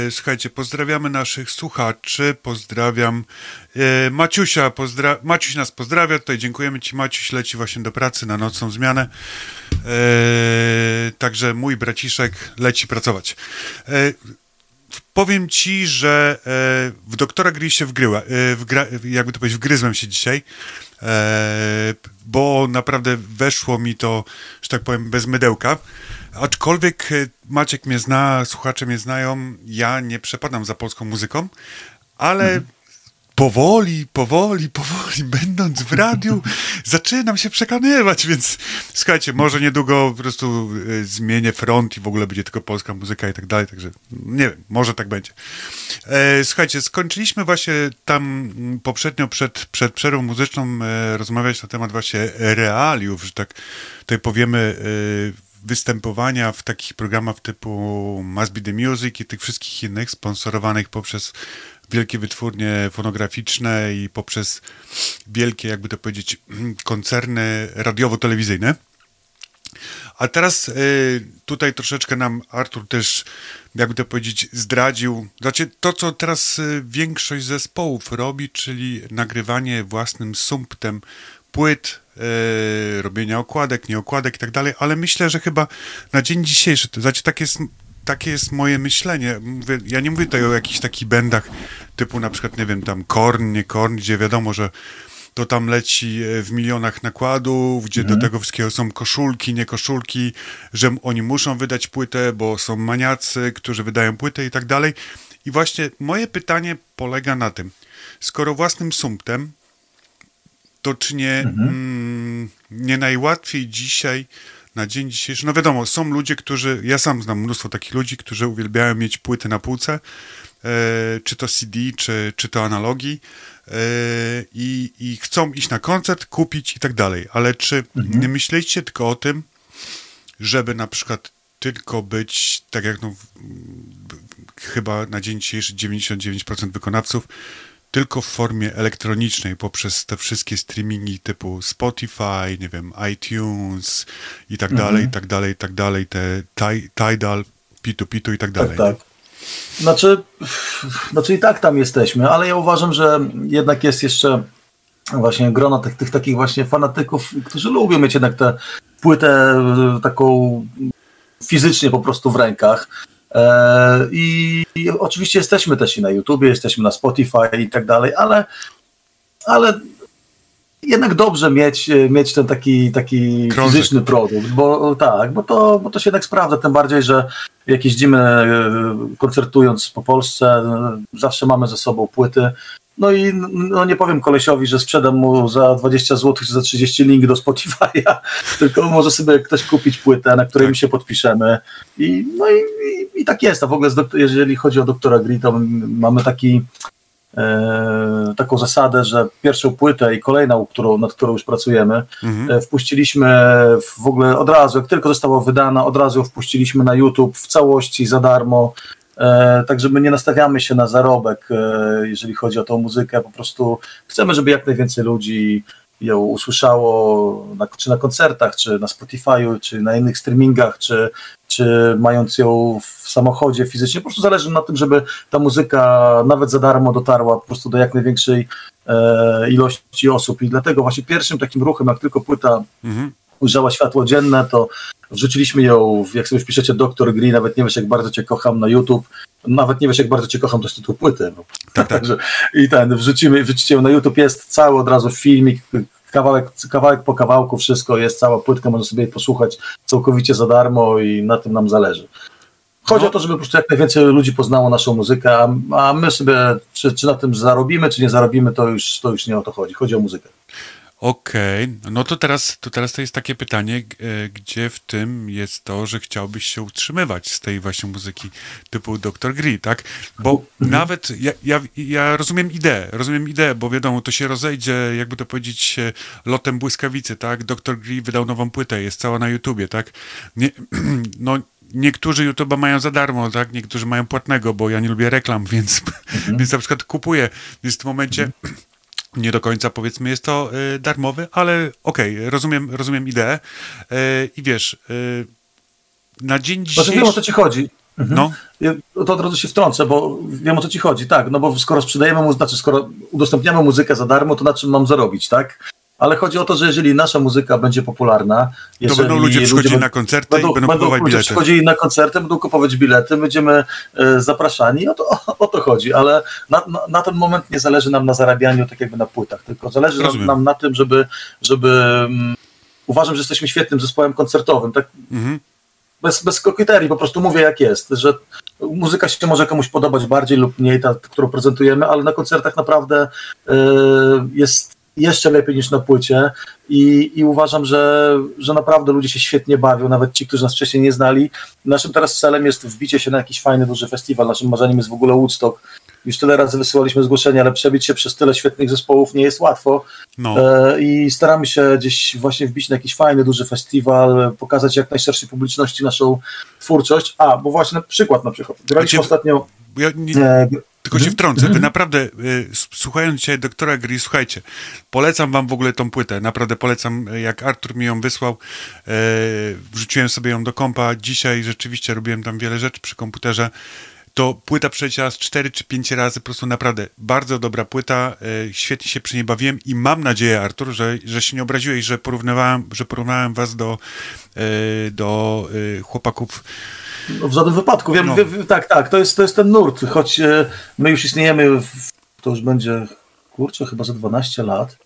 [SPEAKER 2] E, Słuchajcie, pozdrawiamy naszych słuchaczy, pozdrawiam e, Maciusia, pozdra- Maciuś nas pozdrawia, tutaj dziękujemy Ci Maciuś, leci właśnie do pracy na nocną zmianę. E, Także mój braciszek leci pracować. Powiem ci, że w doktora gry się wgryła, jakby to powiedzieć, wgryzłem się dzisiaj, bo naprawdę weszło mi to, że tak powiem, bez mydełka. Aczkolwiek e, Maciek mnie zna, słuchacze mnie znają, ja nie przepadam za polską muzyką, ale powoli, powoli, powoli, będąc w radiu, zaczynam się przekonywać, więc słuchajcie, może niedługo po prostu y, zmienię front i w ogóle będzie tylko polska muzyka i tak dalej, także nie wiem, może tak będzie. E, słuchajcie, skończyliśmy właśnie tam mm, poprzednio przed, przed przerwą muzyczną e, rozmawiać na temat właśnie realiów, że tak tutaj powiemy e, występowania w takich programach typu Must Be The Music i tych wszystkich innych sponsorowanych poprzez wielkie wytwórnie fonograficzne i poprzez wielkie, jakby to powiedzieć, koncerny radiowo-telewizyjne. A teraz y, tutaj troszeczkę nam Artur też, jakby to powiedzieć, zdradził. Znaczy to, co teraz y, większość zespołów robi, czyli nagrywanie własnym sumptem płyt, y, robienia okładek, nie okładek i tak dalej, ale myślę, że chyba na dzień dzisiejszy, to znaczy tak jest takie jest moje myślenie. Mówię, ja nie mówię tutaj o jakichś takich bendach typu na przykład, nie wiem, tam Korn, nie Korn, gdzie wiadomo, że to tam leci e, w milionach nakładów, gdzie do tego wszystkiego są koszulki, nie koszulki, że oni muszą wydać płytę, bo są maniacy, którzy wydają płytę i tak dalej. I właśnie moje pytanie polega na tym, skoro własnym sumptem, to czy nie, mm, nie najłatwiej dzisiaj na dzień dzisiejszy, no wiadomo, są ludzie, którzy, ja sam znam mnóstwo takich ludzi, którzy uwielbiają mieć płyty na półce, e, czy to CD, czy, czy to analogii e, i, i chcą iść na koncert, kupić i tak dalej, ale czy nie myśleliście tylko o tym, żeby na przykład tylko być, tak jak no, chyba na dzień dzisiejszy 99% wykonawców, tylko w formie elektronicznej poprzez te wszystkie streamingi typu Spotify, nie wiem, iTunes i tak dalej, i tak dalej, i tak dalej, te Ti- Tidal, Pitu Pitu i tak dalej.
[SPEAKER 3] Tak, tak. Znaczy, znaczy i tak tam jesteśmy, ale ja uważam, że jednak jest jeszcze właśnie grono tych, tych takich właśnie fanatyków, którzy lubią mieć jednak tę płytę e, taką fizycznie po prostu w rękach. E, I, I oczywiście jesteśmy też i na YouTubie, jesteśmy na Spotify i tak dalej, ale, ale jednak dobrze mieć, mieć ten taki, taki
[SPEAKER 2] Krążek.
[SPEAKER 3] fizyczny produkt, bo tak, bo to, bo to się jednak sprawdza, tym bardziej, że jak jeździmy e, koncertując po Polsce, e, zawsze mamy ze sobą płyty. No i no nie powiem kolesiowi, że sprzedam mu za 20 zł czy za 30 link do Spotify'a, tylko może sobie ktoś kupić płytę, na której
[SPEAKER 2] Tak.
[SPEAKER 3] my się podpiszemy. I, no i, i, i tak jest. A w ogóle jeżeli chodzi o doktora Gri, to mamy taki e, taką zasadę, że pierwszą płytę i kolejną, którą, nad którą już pracujemy,
[SPEAKER 2] Mhm.
[SPEAKER 3] e, wpuściliśmy w ogóle od razu, jak tylko została wydana, od razu ją wpuściliśmy na YouTube w całości za darmo. E, tak, żeby nie nastawiamy się na zarobek, e, jeżeli chodzi o tą muzykę. Po prostu chcemy, żeby jak najwięcej ludzi ją usłyszało, na, czy na koncertach, czy na Spotify'u, czy na innych streamingach, czy, czy mając ją w samochodzie fizycznie. Po prostu zależy na tym, żeby ta muzyka nawet za darmo dotarła po prostu do jak największej e, ilości osób. I dlatego właśnie pierwszym takim ruchem, jak tylko płyta
[SPEAKER 2] Mhm.
[SPEAKER 3] Ujrzała światło dzienne, to wrzuciliśmy ją, jak sobie wpiszecie Dr. Green, nawet nie wiesz jak bardzo cię kocham na YouTube, nawet nie wiesz jak bardzo cię kocham, to jest tytuł płyty.
[SPEAKER 2] Tak, tak.
[SPEAKER 3] I ten, wrzucimy, wrzucicie ją na YouTube, jest cały od razu filmik, kawałek, kawałek po kawałku, wszystko jest, cała płytka, można sobie posłuchać całkowicie za darmo i na tym nam zależy. Chodzi
[SPEAKER 2] No.
[SPEAKER 3] o to, żeby po prostu jak najwięcej ludzi poznało naszą muzykę, a, a my sobie, czy, czy na tym zarobimy, czy nie zarobimy, to już, to już nie o to chodzi. Chodzi o muzykę.
[SPEAKER 2] Okej, no to teraz, to teraz to jest takie pytanie, e, gdzie w tym jest to, że chciałbyś się utrzymywać z tej właśnie muzyki typu Dr. Gree, tak? Bo nawet ja, ja, ja rozumiem ideę, rozumiem ideę, bo wiadomo, to się rozejdzie, jakby to powiedzieć, e, lotem błyskawicy, tak? Dr. Gree wydał nową płytę, jest cała na YouTubie, tak? Nie, no, niektórzy YouTube'a mają za darmo, tak? Niektórzy mają płatnego, bo ja nie lubię reklam, więc, więc na przykład kupuję. Więc w tym momencie nie do końca powiedzmy jest to y, darmowy, ale okej, rozumiem, rozumiem ideę. Y, I wiesz, y, na dzień
[SPEAKER 3] Znaczy wiem o co
[SPEAKER 2] dzisiejszy...
[SPEAKER 3] ci chodzi.
[SPEAKER 2] No,
[SPEAKER 3] Ja To od razu się wtrącę, bo wiem o co ci chodzi, tak, no bo skoro sprzedajemy mu, znaczy skoro udostępniamy muzykę za darmo, to na czym mam zarobić, tak? Ale chodzi o to, że jeżeli nasza muzyka będzie popularna,
[SPEAKER 2] to będą ludzie przychodzili
[SPEAKER 3] będą-
[SPEAKER 2] na koncerty
[SPEAKER 3] Będą,
[SPEAKER 2] i będą
[SPEAKER 3] będą
[SPEAKER 2] kupować
[SPEAKER 3] ludzie
[SPEAKER 2] bilety.
[SPEAKER 3] przychodzili na koncerty, będą kupować bilety, będziemy e, zapraszani, o to, o to chodzi, ale na, na, na ten moment nie zależy nam na zarabianiu tak jakby na płytach, tylko zależy nam, nam na tym, żeby, żeby mm, uważam, że jesteśmy świetnym zespołem koncertowym, tak
[SPEAKER 2] Mhm.
[SPEAKER 3] bez, bez kokieterii, po prostu mówię jak jest, że muzyka się może komuś podobać bardziej lub mniej, ta, którą prezentujemy, ale na koncertach naprawdę e, jest jeszcze lepiej niż na płycie i, i uważam, że, że naprawdę ludzie się świetnie bawią, nawet ci, którzy nas wcześniej nie znali. Naszym teraz celem jest wbicie się na jakiś fajny, duży festiwal, naszym marzeniem jest w ogóle Woodstock. Już tyle razy wysyłaliśmy zgłoszenia, ale przebić się przez tyle świetnych zespołów nie jest łatwo.
[SPEAKER 2] No,
[SPEAKER 3] E, I staramy się gdzieś właśnie wbić na jakiś fajny, duży festiwal, pokazać jak najszerszej publiczności naszą twórczość. A, bo właśnie przykład na przykład. Graliśmy
[SPEAKER 2] cię-
[SPEAKER 3] ostatnio.
[SPEAKER 2] ja nie,
[SPEAKER 3] E,
[SPEAKER 2] Tylko się wtrącę, wy naprawdę, y, słuchając dzisiaj doktora Gry, słuchajcie, polecam wam w ogóle tą płytę, naprawdę polecam, y, jak Artur mi ją wysłał, e, wrzuciłem sobie ją do kompa, dzisiaj rzeczywiście robiłem tam wiele rzeczy przy komputerze, to płyta przeleciała z 4 czy 5 razy, po prostu naprawdę bardzo dobra płyta, e, świetnie się przy niej bawiłem i mam nadzieję, Artur, że, że się nie obraziłeś, że porównywałem, że porównałem was do, e, do chłopaków
[SPEAKER 3] No, w żadnym wypadku. Wiem,
[SPEAKER 2] No.
[SPEAKER 3] wie- wie- tak, tak, to jest, to jest ten nurt, choć e, my już istniejemy, w, to już będzie, kurczę, chyba za 12 lat.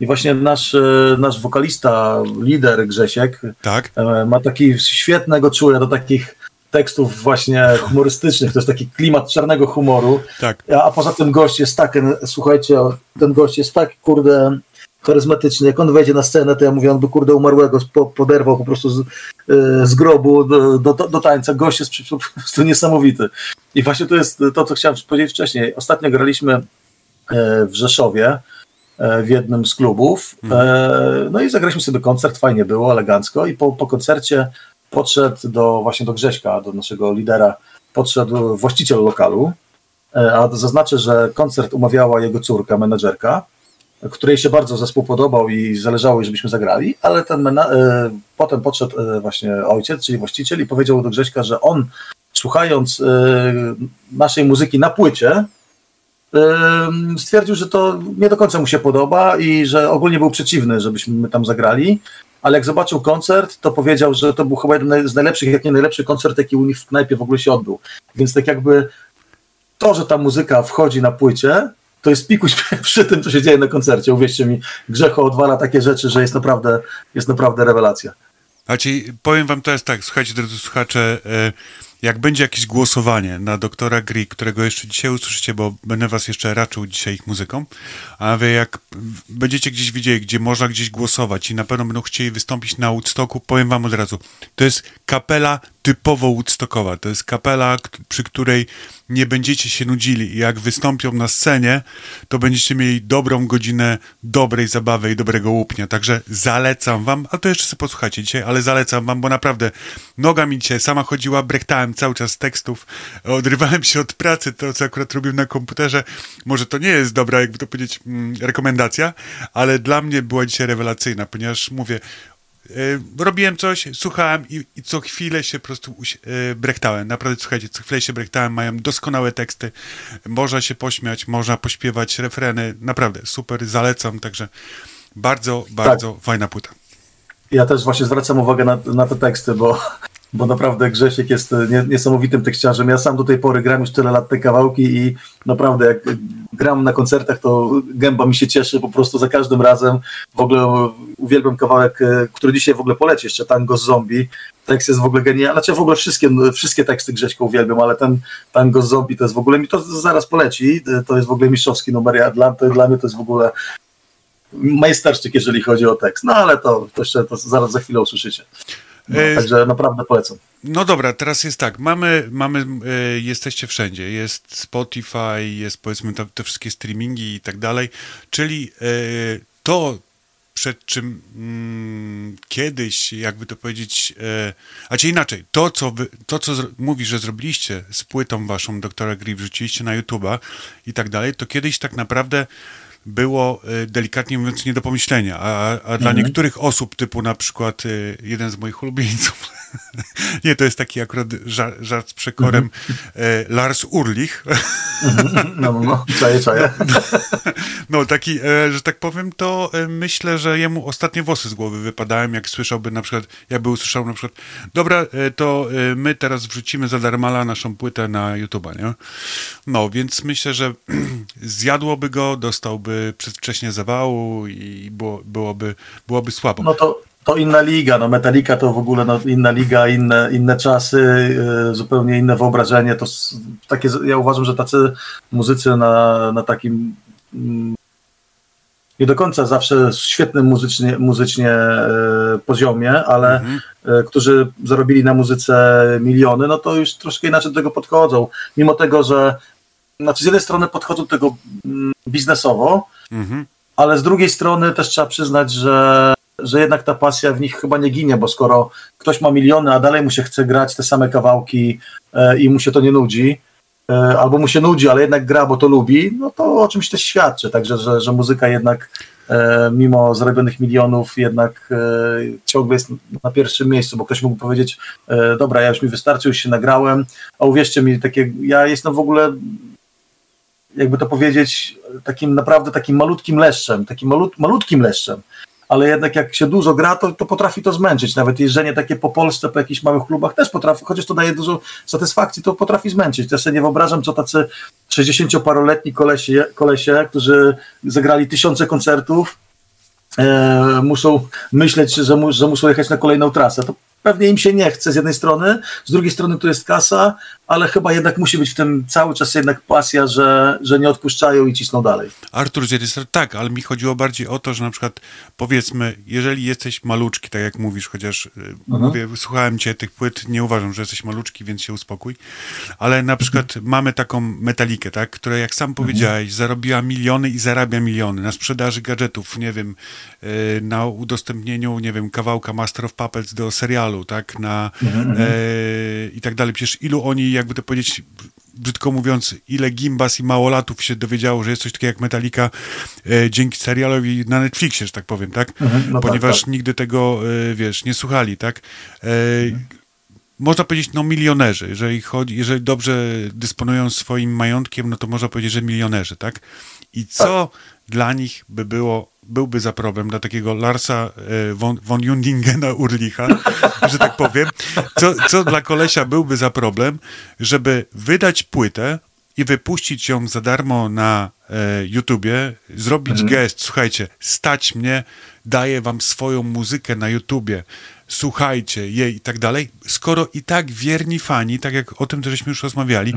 [SPEAKER 3] I właśnie nasz, e, nasz wokalista, lider Grzesiek,
[SPEAKER 2] tak?
[SPEAKER 3] e, ma taki świetnego czuja do takich tekstów właśnie humorystycznych, to jest taki klimat czarnego humoru.
[SPEAKER 2] Tak.
[SPEAKER 3] A, a poza tym gość jest tak, słuchajcie, ten gość jest tak, kurde, charyzmatyczny. Jak on wejdzie na scenę, to ja mówię, on by, kurde, umarłego po- poderwał po prostu z, e, z grobu do, do, do tańca. Gość jest po prostu niesamowity. I właśnie to jest to, co chciałem powiedzieć wcześniej. Ostatnio graliśmy e, w Rzeszowie e, w jednym z klubów. E, No i zagraliśmy sobie koncert, fajnie było, elegancko. I po, po koncercie podszedł do właśnie do Grześka, do naszego lidera, podszedł właściciel lokalu. A zaznaczę, że koncert umawiała jego córka, menedżerka, której się bardzo zespół podobał i zależało żebyśmy zagrali, ale ten mena- e, potem podszedł e, właśnie ojciec, czyli właściciel i powiedział do Grześka, że on słuchając e, naszej muzyki na płycie, stwierdził, że to nie do końca mu się podoba i że ogólnie był przeciwny, żebyśmy my tam zagrali, ale jak zobaczył koncert, to powiedział, że to był chyba jeden z najlepszych, jak nie najlepszy koncert, jaki u nich w knajpie w ogóle się odbył. Więc tak jakby to, że ta muzyka wchodzi na płycie, to jest pikuś przy tym, co się dzieje na koncercie. Uwierzcie mi, Grzecho odwala takie rzeczy, że jest naprawdę, jest naprawdę rewelacja.
[SPEAKER 2] Znaczy, powiem wam teraz tak, słuchajcie, drodzy słuchacze, e, jak będzie jakieś głosowanie na doktora Gri, którego jeszcze dzisiaj usłyszycie, bo będę was jeszcze raczył dzisiaj ich muzyką, a wy jak będziecie gdzieś widzieli, gdzie można gdzieś głosować i na pewno będą chcieli wystąpić na Woodstocku, powiem wam od razu, to jest kapela typowo Woodstockowa, to jest kapela, przy której nie będziecie się nudzili. I jak wystąpią na scenie, to będziecie mieli dobrą godzinę dobrej zabawy i dobrego łupnia, także zalecam wam, a to jeszcze sobie posłuchajcie dzisiaj, ale zalecam wam, bo naprawdę noga mi dzisiaj sama chodziła, brechtałem cały czas tekstów, odrywałem się od pracy, to co akurat robiłem na komputerze, może to nie jest dobra, jakby to powiedzieć, mm, rekomendacja, ale dla mnie była dzisiaj rewelacyjna, ponieważ mówię, robiłem coś, słuchałem i, i co chwilę się po prostu y, brechtałem. Naprawdę, słuchajcie, co chwilę się brechtałem, mają doskonałe teksty, można się pośmiać, można pośpiewać refreny, naprawdę super, zalecam, także bardzo, bardzo fajna płyta.
[SPEAKER 3] Ja też właśnie zwracam uwagę na, na te teksty, bo, bo naprawdę Grzesiek jest nie, niesamowitym tekściarzem. Ja sam do tej pory gram już tyle lat te kawałki i naprawdę jak gram na koncertach, to gęba mi się cieszy po prostu za każdym razem. W ogóle uwielbiam kawałek, e, który dzisiaj w ogóle poleci jeszcze, Tango z Zombie. Tekst jest w ogóle genialny. Znaczy w ogóle wszystkie, wszystkie teksty Grześka uwielbiam, ale ten Tango z Zombie to jest w ogóle, mi to zaraz poleci, to jest w ogóle mistrzowski numer. Ja, dla, to, dla mnie to jest w ogóle majsterszczyk, jeżeli chodzi o tekst. No ale to, to jeszcze to zaraz za chwilę usłyszycie. No,
[SPEAKER 2] E,
[SPEAKER 3] także naprawdę polecam.
[SPEAKER 2] No dobra, teraz jest tak, mamy, mamy e, jesteście wszędzie, jest Spotify, jest powiedzmy te, te wszystkie streamingi i tak dalej, czyli e, to, przed czym mm, kiedyś, jakby to powiedzieć, e, a czy inaczej, to co, wy, to, co zro, mówi, że zrobiliście z płytą waszą doktora Gri, wrzuciliście na YouTube'a i tak dalej, to kiedyś tak naprawdę było e, delikatnie mówiąc nie do pomyślenia, a, a dla niektórych osób, typu na przykład e, jeden z moich ulubieńców, nie, to jest taki akurat żart, żart z przekorem, e, Lars Urlich,
[SPEAKER 3] No, no, no, czaję, czaję.
[SPEAKER 2] no taki, e, że tak powiem, to e, myślę, że jemu ostatnie włosy z głowy wypadają, jak słyszałby na przykład, jakby usłyszał na przykład, dobra, to my teraz wrzucimy za darmala naszą płytę na YouTube'a, nie? No, więc myślę, że zjadłoby go, dostałby przedwcześnie zawału i było, byłoby, byłoby słabo.
[SPEAKER 3] No to, to inna liga, no Metallica to w ogóle no, inna liga, inne, inne czasy, y, zupełnie inne wyobrażenie. To takie, ja uważam, że tacy muzycy na, na takim mm, nie do końca zawsze świetnym muzycznie, muzycznie e, poziomie, ale e, którzy zarobili na muzyce miliony, no to już troszkę inaczej do tego podchodzą. Mimo tego, że znaczy z jednej strony podchodzą do tego mm, biznesowo,
[SPEAKER 2] Mhm.
[SPEAKER 3] ale z drugiej strony też trzeba przyznać, że, że jednak ta pasja w nich chyba nie ginie, bo skoro ktoś ma miliony, a dalej mu się chce grać te same kawałki e, i mu się to nie nudzi, e, albo mu się nudzi, ale jednak gra, bo to lubi, no to o czymś też świadczy. Także, że, że muzyka jednak e, mimo zarobionych milionów jednak ciągle jest na pierwszym miejscu, bo ktoś mógł powiedzieć, dobra, ja już mi wystarczy, już się nagrałem, a uwierzcie mi, takie, ja jestem w ogóle jakby to powiedzieć, takim naprawdę takim malutkim leszczem, takim malut, malutkim leszczem, ale jednak jak się dużo gra, to, to potrafi to zmęczyć. Nawet jeżdżenie takie po Polsce, po jakichś małych klubach też potrafi, chociaż to daje dużo satysfakcji, to potrafi zmęczyć. Ja sobie nie wyobrażam, co tacy 60-paroletni kolesie, kolesie, którzy zagrali tysiące koncertów, e, muszą myśleć, że, mu, że muszą jechać na kolejną trasę. To pewnie im się nie chce z jednej strony, z drugiej strony tu jest kasa, ale chyba jednak musi być w tym cały czas jednak pasja, że, że nie odpuszczają i cisną dalej.
[SPEAKER 2] Artur Zieryster, tak, ale mi chodziło bardziej o to, że na przykład powiedzmy, jeżeli jesteś maluczki, tak jak mówisz, chociaż y, mówię, słuchałem cię tych płyt, nie uważam, że jesteś maluczki, więc się uspokój, ale na przykład mamy taką metalikę, tak, która jak sam powiedziałeś, zarobiła miliony i zarabia miliony na sprzedaży gadżetów, nie wiem, y, na udostępnieniu, nie wiem, kawałka Master of Puppets do serialu, tak, na e, i tak dalej. Przecież ilu oni, jakby to powiedzieć, brzydko mówiąc, ile gimbas i małolatów się dowiedziało, że jest coś takiego jak Metallica e, dzięki serialowi na Netflixie, że tak powiem, tak?
[SPEAKER 3] no tak,
[SPEAKER 2] Ponieważ
[SPEAKER 3] tak.
[SPEAKER 2] nigdy tego, e, wiesz, nie słuchali, tak? E, Można powiedzieć, no milionerzy. Jeżeli, chodzi, jeżeli dobrze dysponują swoim majątkiem, no to można powiedzieć, że milionerzy, tak? I co dla nich by było, byłby za problem dla takiego Larsa e, von, von Jundingena Urlicha, że tak powiem, co, co dla kolesia byłby za problem, żeby wydać płytę i wypuścić ją za darmo na e, YouTubie, zrobić gest, słuchajcie, stać mnie, daję wam swoją muzykę na YouTubie, słuchajcie jej i tak dalej, skoro i tak wierni fani, tak jak o tym żeśmy już rozmawiali,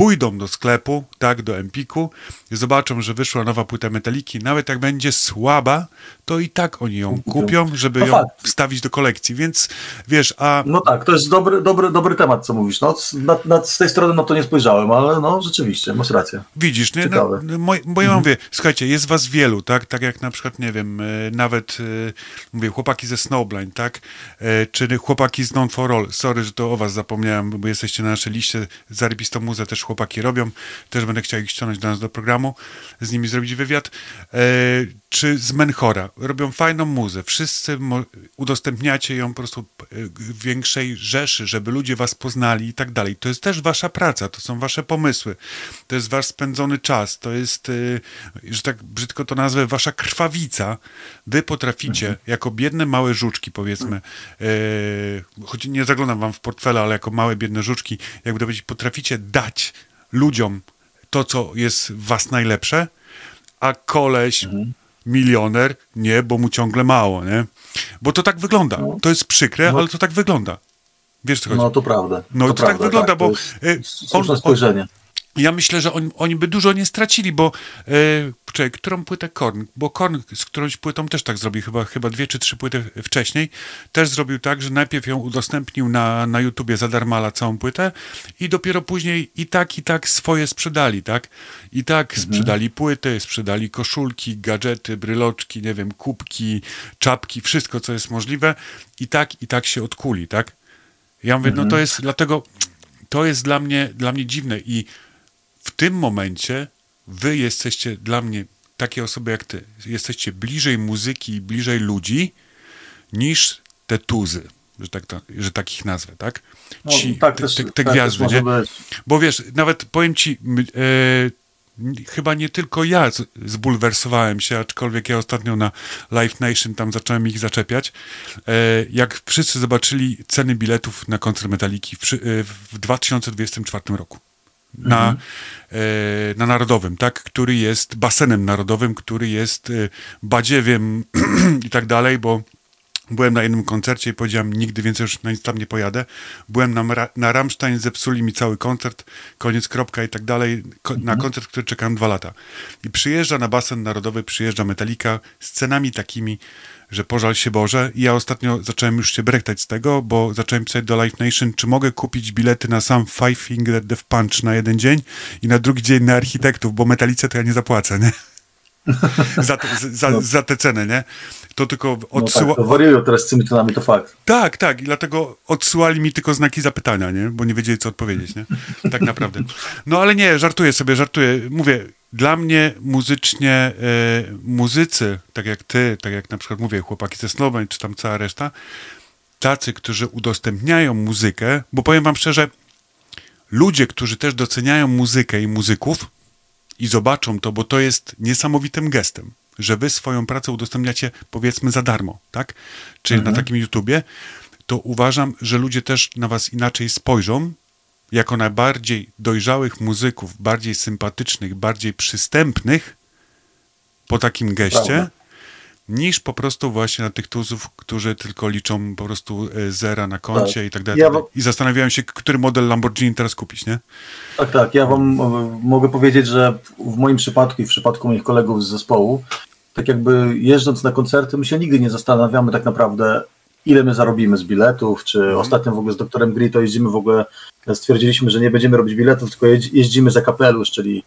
[SPEAKER 2] pójdą do sklepu, tak, do Empiku, zobaczą, że wyszła nowa płyta Metaliki, nawet jak będzie słaba, to i tak oni ją kupią, żeby
[SPEAKER 3] No
[SPEAKER 2] ją
[SPEAKER 3] fakt.
[SPEAKER 2] wstawić do kolekcji, więc wiesz, a
[SPEAKER 3] No tak, to jest dobry, dobry, dobry temat, co mówisz. No, z- na, na, z tej strony no to nie spojrzałem, ale no rzeczywiście, masz rację.
[SPEAKER 2] Widzisz, nie? No,
[SPEAKER 3] Ciekawe.
[SPEAKER 2] no, moj, bo ja mówię, słuchajcie, jest was wielu, tak? Tak jak na przykład, nie wiem, e, nawet e, mówię, chłopaki ze Snowblind, tak? E, Czy chłopaki z Non for All. Sorry, że to o was zapomniałem, bo jesteście na naszej liście. Zarybistą muzę też chłopaki robią. Też będę chciał ich ściągnąć do nas do programu, z nimi zrobić wywiad. E, Czy z Menchora. Robią fajną muzę. Wszyscy udostępniacie ją po prostu e, w większej rzeszy, żeby ludzie was poznali i tak dalej. To jest też wasza praca, to są wasze pomysły. To jest wasz spędzony czas, to jest, y, że tak brzydko to nazwę, wasza krwawica. Wy potraficie, jako biedne małe żuczki, powiedzmy, y, choć nie zaglądam wam w portfele, ale jako małe biedne żuczki, jakby to powiedzieć, potraficie dać ludziom to, co jest w was najlepsze, a koleś, milioner, nie, bo mu ciągle mało, nie? Bo to tak wygląda. To jest przykre, ale to tak wygląda. Wiesz, co chodzi?
[SPEAKER 3] No to prawda.
[SPEAKER 2] No to, tak
[SPEAKER 3] prawda,
[SPEAKER 2] wygląda, bo
[SPEAKER 3] to jest
[SPEAKER 2] y,
[SPEAKER 3] słuszne spojrzenie.
[SPEAKER 2] Ja myślę, że oni, oni by dużo nie stracili, bo e, czekaj, którą płytę Korn? Bo Korn z którąś płytą też tak zrobił, chyba, chyba dwie czy trzy płyty wcześniej. Też zrobił tak, że najpierw ją udostępnił na, na YouTubie za darmala całą płytę i dopiero później i tak, i tak swoje sprzedali, tak? I tak sprzedali płyty, sprzedali koszulki, gadżety, bryloczki, nie wiem, kubki, czapki, wszystko, co jest możliwe. I tak, i tak się odkuli, tak? Ja mówię, no to jest dlatego, to jest dla mnie, dla mnie dziwne i w tym momencie wy jesteście dla mnie takie osoby jak ty. Jesteście bliżej muzyki, bliżej ludzi niż te tuzy, że tak, to, że takich nazwę, tak?
[SPEAKER 3] No,
[SPEAKER 2] Ci,
[SPEAKER 3] tak
[SPEAKER 2] te, te, te
[SPEAKER 3] tak
[SPEAKER 2] gwiazdy, nie? Bo wiesz, nawet powiem ci, e, chyba nie tylko ja z, zbulwersowałem się, aczkolwiek ja ostatnio na Live Nation tam zacząłem ich zaczepiać. E, jak wszyscy zobaczyli ceny biletów na koncert Metaliki w, e, w 2024 roku. Na, e, na Narodowym, tak, który jest basenem narodowym, który jest e, badziewiem i tak dalej, bo Byłem na jednym koncercie i powiedziałem, nigdy więcej już na nic tam nie pojadę. Byłem na, na Rammstein, zepsuli mi cały koncert, koniec, kropka i tak dalej. Ko- Na koncert, który czekałem dwa lata. I przyjeżdża na basen narodowy, przyjeżdża Metallica z cenami takimi, że pożal się Boże. I ja ostatnio zacząłem już się brechtać z tego, bo zacząłem pisać do Live Nation, czy mogę kupić bilety na sam Five Finger Death Punch na jeden dzień i na drugi dzień na Architektów, bo Metalice to ja nie zapłacę, nie? za, te, za, za tę cenę, nie? To tylko
[SPEAKER 3] No
[SPEAKER 2] odsyła...
[SPEAKER 3] tak, to wariują teraz z tymi tonami, to fakt.
[SPEAKER 2] Tak, tak, i dlatego odsyłali mi tylko znaki zapytania, nie? Bo nie wiedzieli, co odpowiedzieć, nie? Tak naprawdę. No ale nie, żartuję sobie, żartuję. Mówię, dla mnie muzycznie, e, muzycy, tak jak ty, tak jak na przykład mówię, chłopaki ze Snowband, czy tam cała reszta, tacy, którzy udostępniają muzykę, bo powiem wam szczerze, ludzie, którzy też doceniają muzykę i muzyków i zobaczą to, bo to jest niesamowitym gestem, że wy swoją pracę udostępniacie powiedzmy za darmo, tak? Czyli na takim YouTubie, to uważam, że ludzie też na was inaczej spojrzą, jako na bardziej dojrzałych muzyków, bardziej sympatycznych, bardziej przystępnych po takim geście,
[SPEAKER 3] Prawda.
[SPEAKER 2] niż po prostu właśnie na tych tuzów, którzy tylko liczą po prostu e, zera na koncie
[SPEAKER 3] Tak.
[SPEAKER 2] i tak dalej.
[SPEAKER 3] Ja
[SPEAKER 2] tak
[SPEAKER 3] wam-
[SPEAKER 2] I zastanawiają się, który model Lamborghini teraz kupić, nie?
[SPEAKER 3] Tak, tak. Ja wam e, mogę powiedzieć, że w moim przypadku i w przypadku moich kolegów z zespołu, tak jakby jeżdżąc na koncerty, my się nigdy nie zastanawiamy tak naprawdę, ile my zarobimy z biletów, czy ostatnio w ogóle z doktorem Grito jeździmy w ogóle, stwierdziliśmy, że nie będziemy robić biletów, tylko jeździ- jeździmy za kapelusz, czyli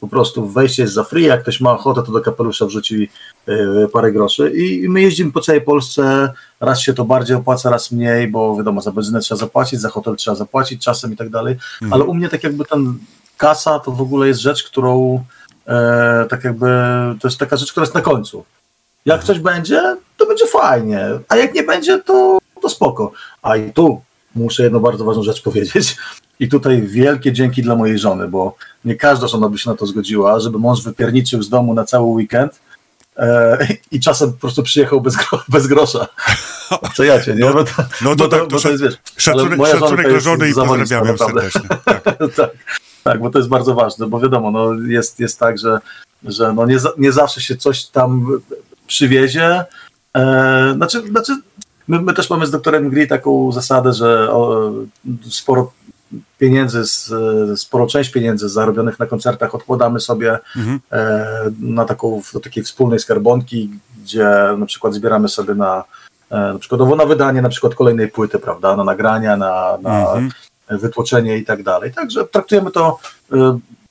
[SPEAKER 3] po prostu wejście jest za free, jak ktoś ma ochotę, to do kapelusza wrzuci e, parę groszy i my jeździmy po całej Polsce, raz się to bardziej opłaca, raz mniej, bo wiadomo, za benzynę trzeba zapłacić, za hotel trzeba zapłacić czasem i tak dalej, ale u mnie tak jakby ten kasa to w ogóle jest rzecz, którą e, tak jakby, to jest taka rzecz, która jest na końcu. Jak coś będzie, to będzie fajnie, a jak nie będzie, to, to spoko. A i tu muszę jedną bardzo ważną rzecz powiedzieć. I tutaj wielkie dzięki dla mojej żony, bo nie każda żona by się na to zgodziła, żeby mąż wypierniczył z domu na cały weekend e, i czasem po prostu przyjechał bez, gro, bez grosza. Co ja cię, nie? Bo to,
[SPEAKER 2] No to
[SPEAKER 3] bo
[SPEAKER 2] tak, to
[SPEAKER 3] jest, wiesz,
[SPEAKER 2] Szacunek,
[SPEAKER 3] moja żona
[SPEAKER 2] szacunek
[SPEAKER 3] to
[SPEAKER 2] dla
[SPEAKER 3] jest
[SPEAKER 2] żony i pozdrawiam ją serdecznie. Tak.
[SPEAKER 3] tak, tak, bo to jest bardzo ważne, bo wiadomo, no jest, jest tak, że, że no nie, nie zawsze się coś tam przywiezie. E, znaczy, znaczy my, my też mamy z doktorem Gri taką zasadę, że o, sporo pieniędzy, z, sporo część pieniędzy zarobionych na koncertach odkładamy sobie
[SPEAKER 2] Mhm.
[SPEAKER 3] e, na taką, do takiej wspólnej skarbonki, gdzie na przykład zbieramy sobie na e, na przykładowo na wydanie na przykład kolejnej płyty, prawda, na nagrania, na, na
[SPEAKER 2] Mhm.
[SPEAKER 3] wytłoczenie i tak dalej. Także traktujemy to, y,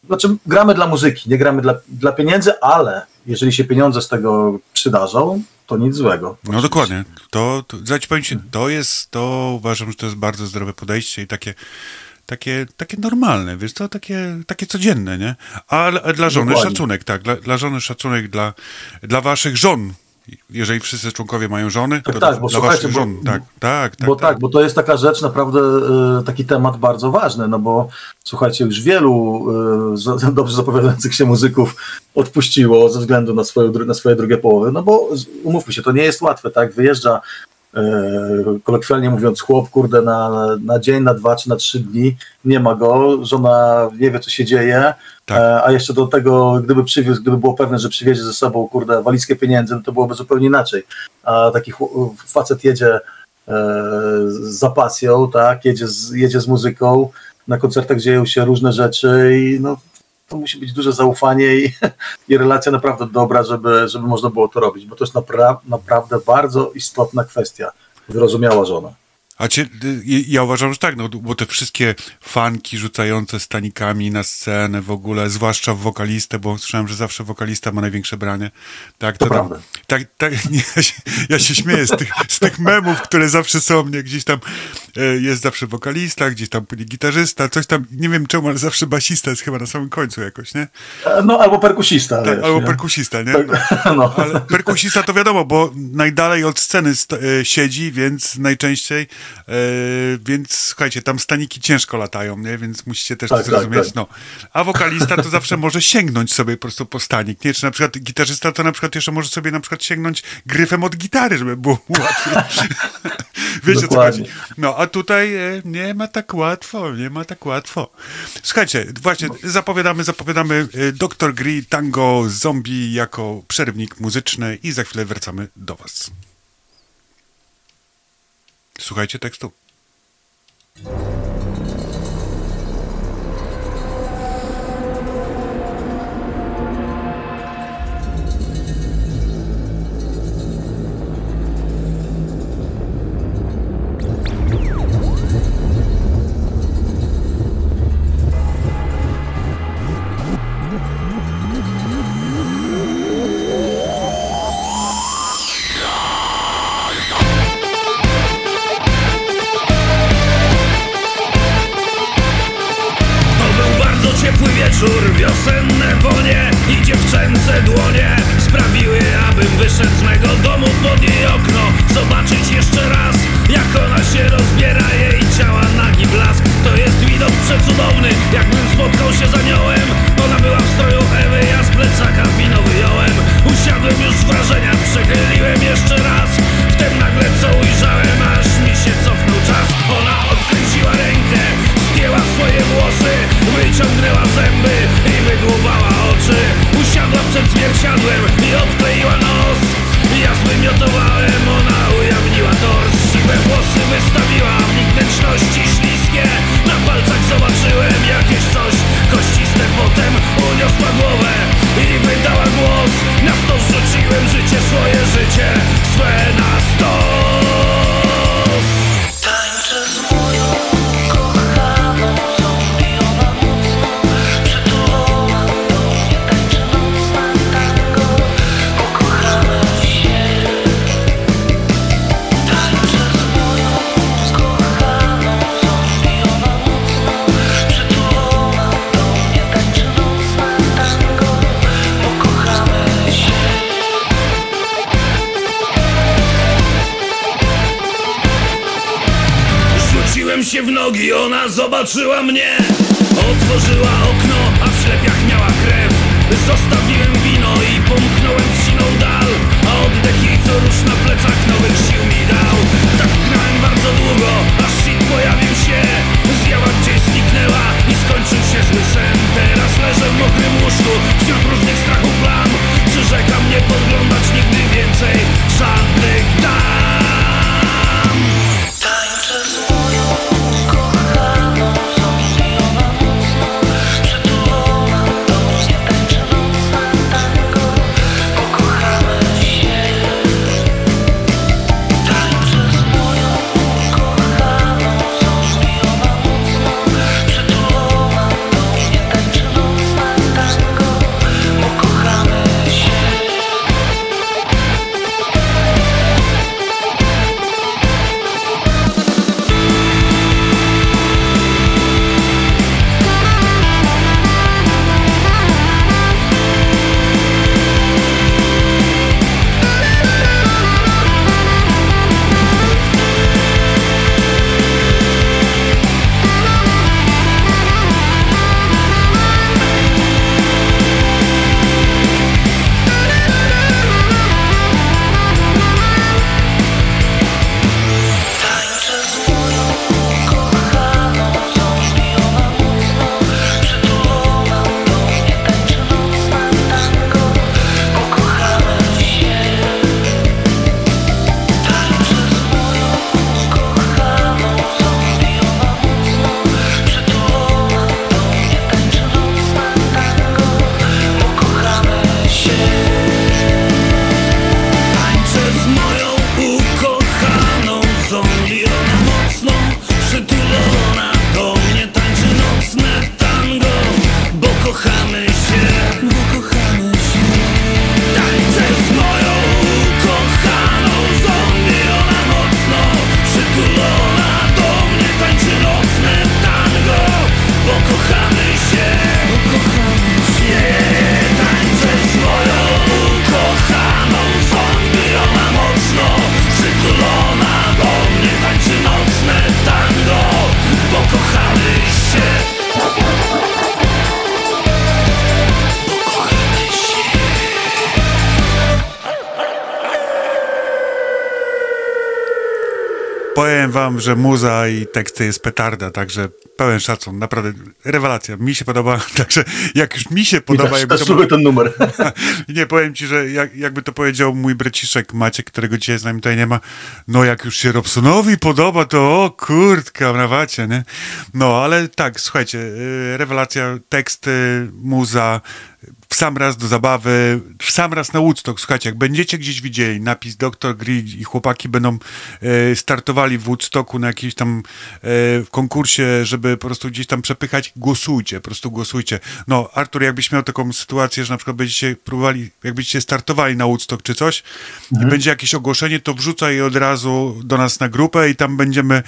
[SPEAKER 3] znaczy gramy dla muzyki, nie gramy dla, dla pieniędzy, ale jeżeli się pieniądze z tego przydarzą, to nic złego.
[SPEAKER 2] No dokładnie. To, to, ci powiem ci, to jest, to uważam, że to jest bardzo zdrowe podejście i takie, takie, takie normalne, wiesz co, takie, takie codzienne, nie? A, a dla żony
[SPEAKER 3] Dokładnie.
[SPEAKER 2] szacunek, tak, dla, dla żony szacunek, dla, dla waszych żon. Jeżeli wszyscy członkowie mają żony, to
[SPEAKER 3] Tak, tak, bo słuchajcie, bo-
[SPEAKER 2] żon, tak, tak, tak.
[SPEAKER 3] bo tak, bo to jest taka rzecz naprawdę, y, taki temat bardzo ważny, no bo słuchajcie, już wielu za- dobrze zapowiadających się muzyków odpuściło ze względu na, swoją, dru- na swoje drugie połowy, no bo umówmy się, to nie jest łatwe, tak, wyjeżdża kolokwialnie mówiąc chłop, kurde, na, na dzień, na dwa czy na trzy dni, nie ma go, żona nie wie, co się dzieje,
[SPEAKER 2] Tak.
[SPEAKER 3] e, a jeszcze do tego, gdyby przywiózł, gdyby było pewne, że przywiezie ze sobą, kurde, walizkę pieniędzy, no to byłoby zupełnie inaczej, a taki facet jedzie e, za pasją, tak, jedzie z, jedzie z muzyką, na koncertach dzieją się różne rzeczy i no, to musi być duże zaufanie i, i relacja naprawdę dobra, żeby, żeby można było to robić, bo to jest napra- naprawdę bardzo istotna kwestia, wyrozumiała żona.
[SPEAKER 4] A cię, y, ja uważam, że tak, no, bo te wszystkie fanki rzucające stanikami na scenę w ogóle, zwłaszcza w wokalistę, bo słyszałem, że zawsze wokalista ma największe branie. Tak,
[SPEAKER 3] To
[SPEAKER 4] tam-
[SPEAKER 3] prawda.
[SPEAKER 4] Tak, tak, nie, ja, się, ja się śmieję z tych, z tych memów, które zawsze są, nie, gdzieś tam e, jest zawsze wokalista, gdzieś tam później gitarzysta, coś tam, nie wiem czemu, ale zawsze basista jest chyba na samym końcu jakoś, nie?
[SPEAKER 3] E, No, albo perkusista.
[SPEAKER 4] Tak,
[SPEAKER 3] wiesz,
[SPEAKER 4] albo
[SPEAKER 3] nie?
[SPEAKER 4] perkusista, nie?
[SPEAKER 3] Tak, no.
[SPEAKER 4] Ale perkusista to wiadomo, bo najdalej od sceny e, siedzi, więc najczęściej, więc słuchajcie, tam staniki ciężko latają, nie? Więc musicie też
[SPEAKER 3] Tak,
[SPEAKER 4] to zrozumieć.
[SPEAKER 3] tak, tak.
[SPEAKER 4] No. A wokalista to zawsze może sięgnąć sobie po prostu po stanik, nie? Czy na przykład gitarzysta to na przykład jeszcze może sobie na przykład sięgnąć gryfem od gitary, żeby było łatwiej. Wiecie o co chodzi? No, a tutaj e, nie ma tak łatwo, nie ma tak łatwo. Słuchajcie, właśnie zapowiadamy, zapowiadamy e, Dr. Gree Tango Zombie jako przerywnik muzyczny i za chwilę wracamy do was. Słuchajcie tekstu.
[SPEAKER 2] Powiem wam, że muza i teksty jest petarda, także pełen szacun, naprawdę rewelacja. Mi się podoba, także jak już mi się podoba,
[SPEAKER 3] Też,
[SPEAKER 2] jakby
[SPEAKER 3] też
[SPEAKER 2] to
[SPEAKER 3] lubię ten numer.
[SPEAKER 2] nie, powiem ci, że jak, jakby to powiedział mój braciszek Maciek, którego dzisiaj z nami tutaj nie ma, no jak już się Robsonowi podoba, to o kurtka, na wacie, nie? No, ale tak, słuchajcie, y, rewelacja, teksty, muza, w sam raz do zabawy, w sam raz na Woodstock. Słuchajcie, jak będziecie gdzieś widzieli napis Dr. Grid i chłopaki będą e, startowali w Woodstocku na jakimś tam e, konkursie, żeby po prostu gdzieś tam przepychać, głosujcie, po prostu głosujcie. No, Artur, jakbyś miał taką sytuację, że na przykład będziecie próbowali, jakbyście startowali na Woodstock czy coś i będzie jakieś ogłoszenie, to wrzucaj od razu do nas na grupę i tam będziemy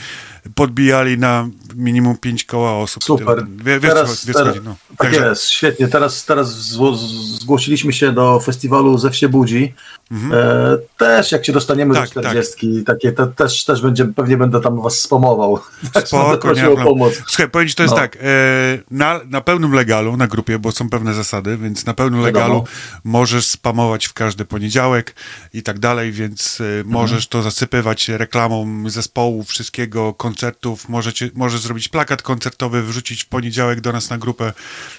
[SPEAKER 2] podbijali na minimum pięć koła osób.
[SPEAKER 3] Super.
[SPEAKER 2] Wie, wiesz,
[SPEAKER 3] teraz,
[SPEAKER 2] co, wiesz,
[SPEAKER 3] teraz,
[SPEAKER 2] chodzi, no.
[SPEAKER 3] Tak
[SPEAKER 2] Także-
[SPEAKER 3] jest, świetnie. Teraz, teraz z- zgłosiliśmy się do festiwalu Zew się budzi. E, też jak się dostaniemy
[SPEAKER 2] Mhm. Tak,
[SPEAKER 3] do 40, takie, te, też, też będzie, pewnie będę tam was spamował.
[SPEAKER 2] Spoko, nie
[SPEAKER 3] o pomoc.
[SPEAKER 2] Słuchaj, powiem ci, to jest
[SPEAKER 3] No.
[SPEAKER 2] tak, e, na, na pełnym legalu, na grupie, bo są pewne zasady, więc na pełnym
[SPEAKER 3] Wiadomo.
[SPEAKER 2] legalu możesz spamować w każdy poniedziałek i tak dalej, więc e,
[SPEAKER 3] Mhm.
[SPEAKER 2] możesz to zasypywać reklamą zespołu, wszystkiego, koncertów, możecie, możesz zrobić plakat koncertowy, wrzucić w poniedziałek do nas na grupę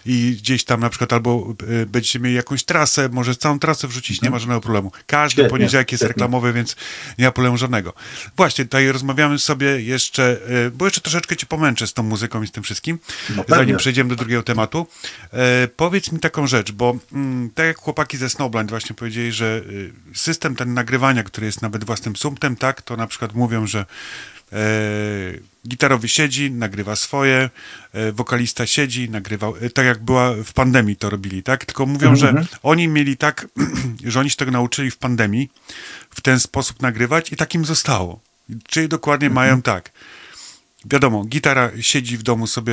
[SPEAKER 2] i gdzieś tam na przykład albo e, będziecie mieli jakąś trasę, możesz całą trasę wrzucić, nie ma żadnego problemu. Każdy
[SPEAKER 3] Świetnie,
[SPEAKER 2] poniedziałek jest
[SPEAKER 3] świetnie.
[SPEAKER 2] reklamowy, więc nie ma problemu żadnego. Właśnie, tutaj rozmawiamy sobie jeszcze, e, bo jeszcze troszeczkę cię pomęczę z tą muzyką i z tym wszystkim,
[SPEAKER 3] No
[SPEAKER 2] zanim przejdziemy do drugiego tematu. E, powiedz mi taką rzecz, bo mm, tak jak chłopaki ze Snowblind właśnie powiedzieli, że y, system ten nagrywania, który jest nawet własnym sumptem, tak, to na przykład mówią, że gitarowy siedzi, nagrywa swoje, e, wokalista siedzi, nagrywa, e, tak jak była w pandemii to robili, tak? Tylko mówią, że oni mieli tak, że oni się tego nauczyli w pandemii, w ten sposób nagrywać i tak im zostało. Czyli dokładnie mają tak. Wiadomo, gitara siedzi w domu sobie,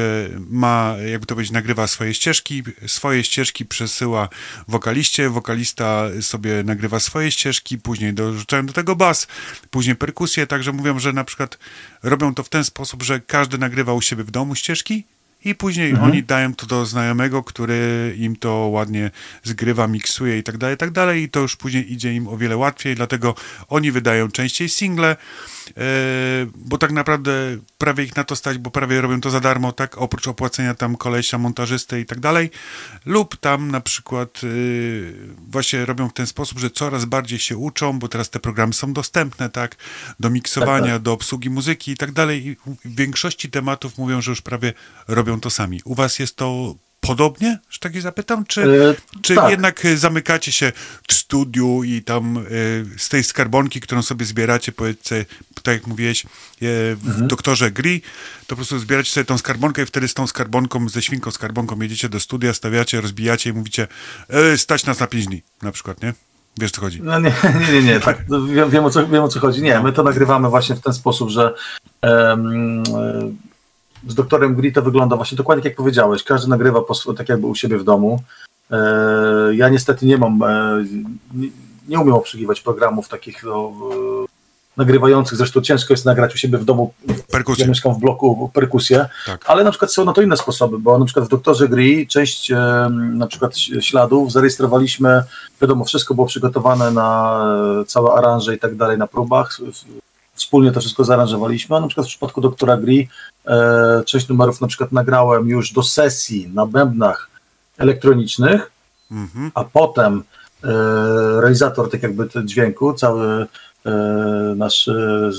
[SPEAKER 2] ma, jakby to powiedzieć, nagrywa swoje ścieżki, swoje ścieżki przesyła wokaliście, wokalista sobie nagrywa swoje ścieżki, później dorzucają do tego bas, później perkusję, także mówią, że na przykład robią to w ten sposób, że każdy nagrywa u siebie w domu ścieżki i później oni dają to do znajomego, który im to ładnie zgrywa, miksuje i tak dalej, i tak dalej i to już później idzie im o wiele łatwiej, dlatego oni wydają częściej single, bo tak naprawdę prawie ich na to stać, bo prawie robią to za darmo, tak, oprócz opłacenia tam kolesia, montażysty i tak dalej, lub tam na przykład y, właśnie robią w ten sposób, że coraz bardziej się uczą, bo teraz te programy są dostępne, tak, do miksowania,
[SPEAKER 3] Tak, tak.
[SPEAKER 2] do obsługi muzyki i tak dalej i w większości tematów mówią, że już prawie robią to sami. U was jest to podobnie, że tak zapytam, czy,
[SPEAKER 3] E,
[SPEAKER 2] czy
[SPEAKER 3] tak.
[SPEAKER 2] jednak zamykacie się w studiu i tam y, z tej skarbonki, którą sobie zbieracie, powiedzcie, tak jak mówiłeś, w
[SPEAKER 3] Mhm.
[SPEAKER 2] doktorze Gri, to po prostu zbieracie sobie tą skarbonkę i wtedy z tą skarbonką, ze świnką skarbonką jedziecie do studia, stawiacie, rozbijacie i mówicie, e, stać nas na pięć dni, na przykład, nie? Wiesz, co chodzi?
[SPEAKER 3] No nie, nie, nie, nie tak. Wiem, wiem, o co, wiem o co chodzi. Nie, my to nagrywamy właśnie w ten sposób, że e, z doktorem Gri to wygląda właśnie dokładnie jak powiedziałeś. Każdy nagrywa po, tak jakby u siebie w domu. E, ja niestety nie mam, e, nie, nie umiem obsługiwać programów takich no, e, nagrywających. Zresztą ciężko jest nagrać u siebie w domu.
[SPEAKER 2] Perkusję.
[SPEAKER 3] Ja mieszkam w bloku perkusję,
[SPEAKER 2] Tak.
[SPEAKER 3] ale na przykład są na to inne sposoby, bo na przykład w doktorze Gri część na przykład śladów zarejestrowaliśmy, wiadomo, wszystko było przygotowane na całe aranże i tak dalej na próbach. Wspólnie to wszystko zaaranżowaliśmy, a na przykład w przypadku doktora Gri e, część numerów na przykład nagrałem już do sesji na bębnach elektronicznych,
[SPEAKER 2] Mhm.
[SPEAKER 3] a potem e, realizator tak jakby dźwięku, cały e, nasz e, e,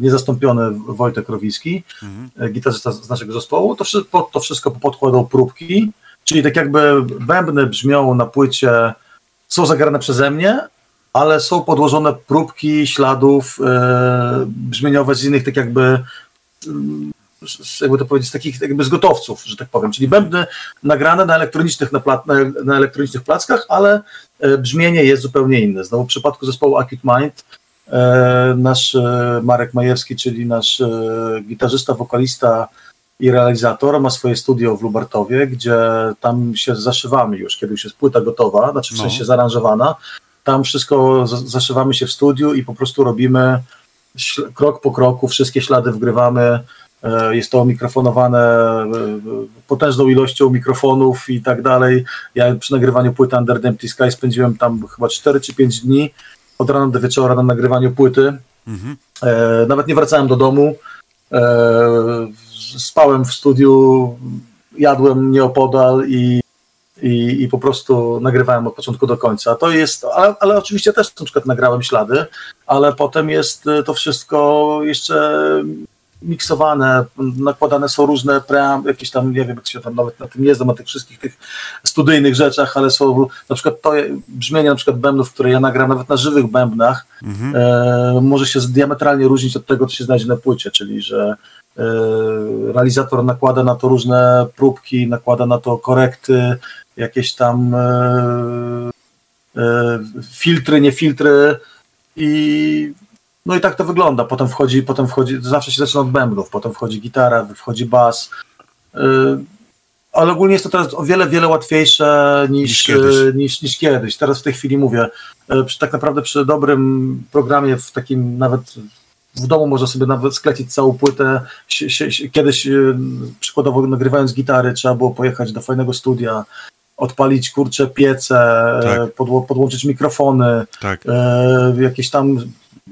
[SPEAKER 3] niezastąpiony Wojtek Rowiski, e, gitarzysta z naszego zespołu, to, wszy- po- to wszystko podkładał próbki, czyli tak jakby bębny brzmią na płycie, są zagrane przeze mnie, ale są podłożone próbki śladów e, brzmieniowe z innych tak jakby z- jakby to powiedzieć, z takich jakby z gotowców, że tak powiem, czyli bębny nagrane na elektronicznych, na, pla, na, na elektronicznych plackach, ale e, brzmienie jest zupełnie inne. Znowu w przypadku zespołu Acute Mind e, nasz e, Marek Majewski, czyli nasz e, gitarzysta, wokalista i realizator ma swoje studio w Lubartowie, gdzie tam się zaszywamy już, kiedy już jest płyta gotowa, znaczy w
[SPEAKER 2] No.
[SPEAKER 3] sensie zaaranżowana, tam wszystko zaszywamy się w studiu i po prostu robimy krok po kroku, wszystkie ślady wgrywamy, E, Jest to mikrofonowane e, potężną ilością mikrofonów i tak dalej. Ja przy nagrywaniu płyty Under the Empty Sky spędziłem tam chyba 4 czy 5 dni od rana do wieczora na nagrywaniu płyty. E, nawet nie wracałem do domu. E, spałem w studiu, jadłem nieopodal i, i, i po prostu nagrywałem od początku do końca. To jest, ale, ale oczywiście też na przykład nagrałem ślady, ale potem jest e, to wszystko jeszcze miksowane, nakładane są różne pream, jakieś tam, nie wiem, jak się tam nawet na tym nie znam, na tych wszystkich tych studyjnych rzeczach, ale są na przykład to brzmienie na przykład bębnów, które ja nagram nawet na żywych bębnach, e, może się diametralnie różnić od tego, co się znajdzie na płycie, czyli że realizator nakłada na to różne próbki, nakłada na to korekty, jakieś tam e, e, filtry, nie filtry i no i tak to wygląda. Potem wchodzi, potem wchodzi, zawsze się zaczyna od bębnów, potem wchodzi gitara, wchodzi bas. Ale ogólnie jest to teraz o wiele, wiele łatwiejsze niż,
[SPEAKER 2] Niż kiedyś.
[SPEAKER 3] niż, niż kiedyś. Teraz w tej chwili mówię, tak naprawdę przy dobrym programie, w takim nawet w domu można sobie nawet sklecić całą płytę. Kiedyś yy, przykładowo nagrywając gitary trzeba było pojechać do fajnego studia, odpalić kurcze piece,
[SPEAKER 2] Tak.
[SPEAKER 3] podło- podłączyć mikrofony,
[SPEAKER 2] Tak.
[SPEAKER 3] e, jakiś tam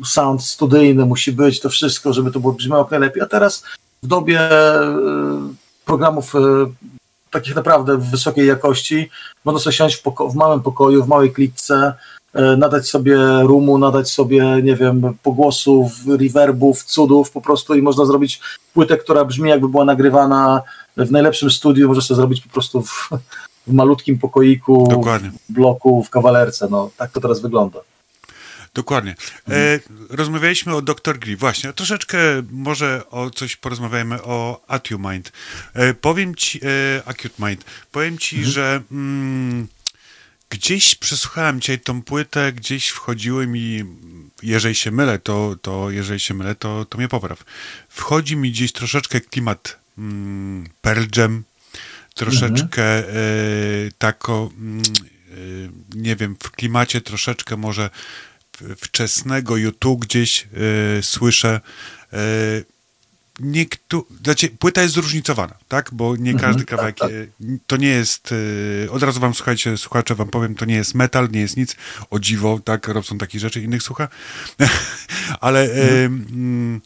[SPEAKER 3] sound studyjny musi być, to wszystko, żeby to było brzmiało jak najlepiej. A teraz w dobie e, programów e, takich naprawdę wysokiej jakości, można sobie siąść w, w małym pokoju, w małej klitce, nadać sobie rumu, nadać sobie, nie wiem, pogłosów, reverbów, cudów po prostu i można zrobić płytę, która brzmi jakby była nagrywana w najlepszym studiu, można sobie zrobić po prostu w, w malutkim pokoiku,
[SPEAKER 2] Dokładnie.
[SPEAKER 3] w bloku, w kawalerce. No, tak to teraz wygląda.
[SPEAKER 2] Dokładnie. E, rozmawialiśmy o Dr. Gri. Właśnie, troszeczkę może o coś porozmawiajmy o Acute E, powiem ci, e, Acute Mind, powiem ci, że mm, gdzieś przesłuchałem dzisiaj tą płytę, gdzieś wchodziły mi, jeżeli się mylę, to, to jeżeli się mylę, to, to mnie popraw. Wchodzi mi gdzieś troszeczkę klimat mm, Pearl Jam, troszeczkę e, tako, mm, e, nie wiem, w klimacie troszeczkę może wczesnego YouTube gdzieś e, słyszę. E, Niektó- znaczy, płyta jest zróżnicowana, tak? Bo nie każdy kawałek, e, to nie jest, e, od razu wam słuchajcie, słuchacze wam powiem, to nie jest metal, nie jest nic, o dziwo, tak, Robson takich rzeczy innych słucha, ale e, mm,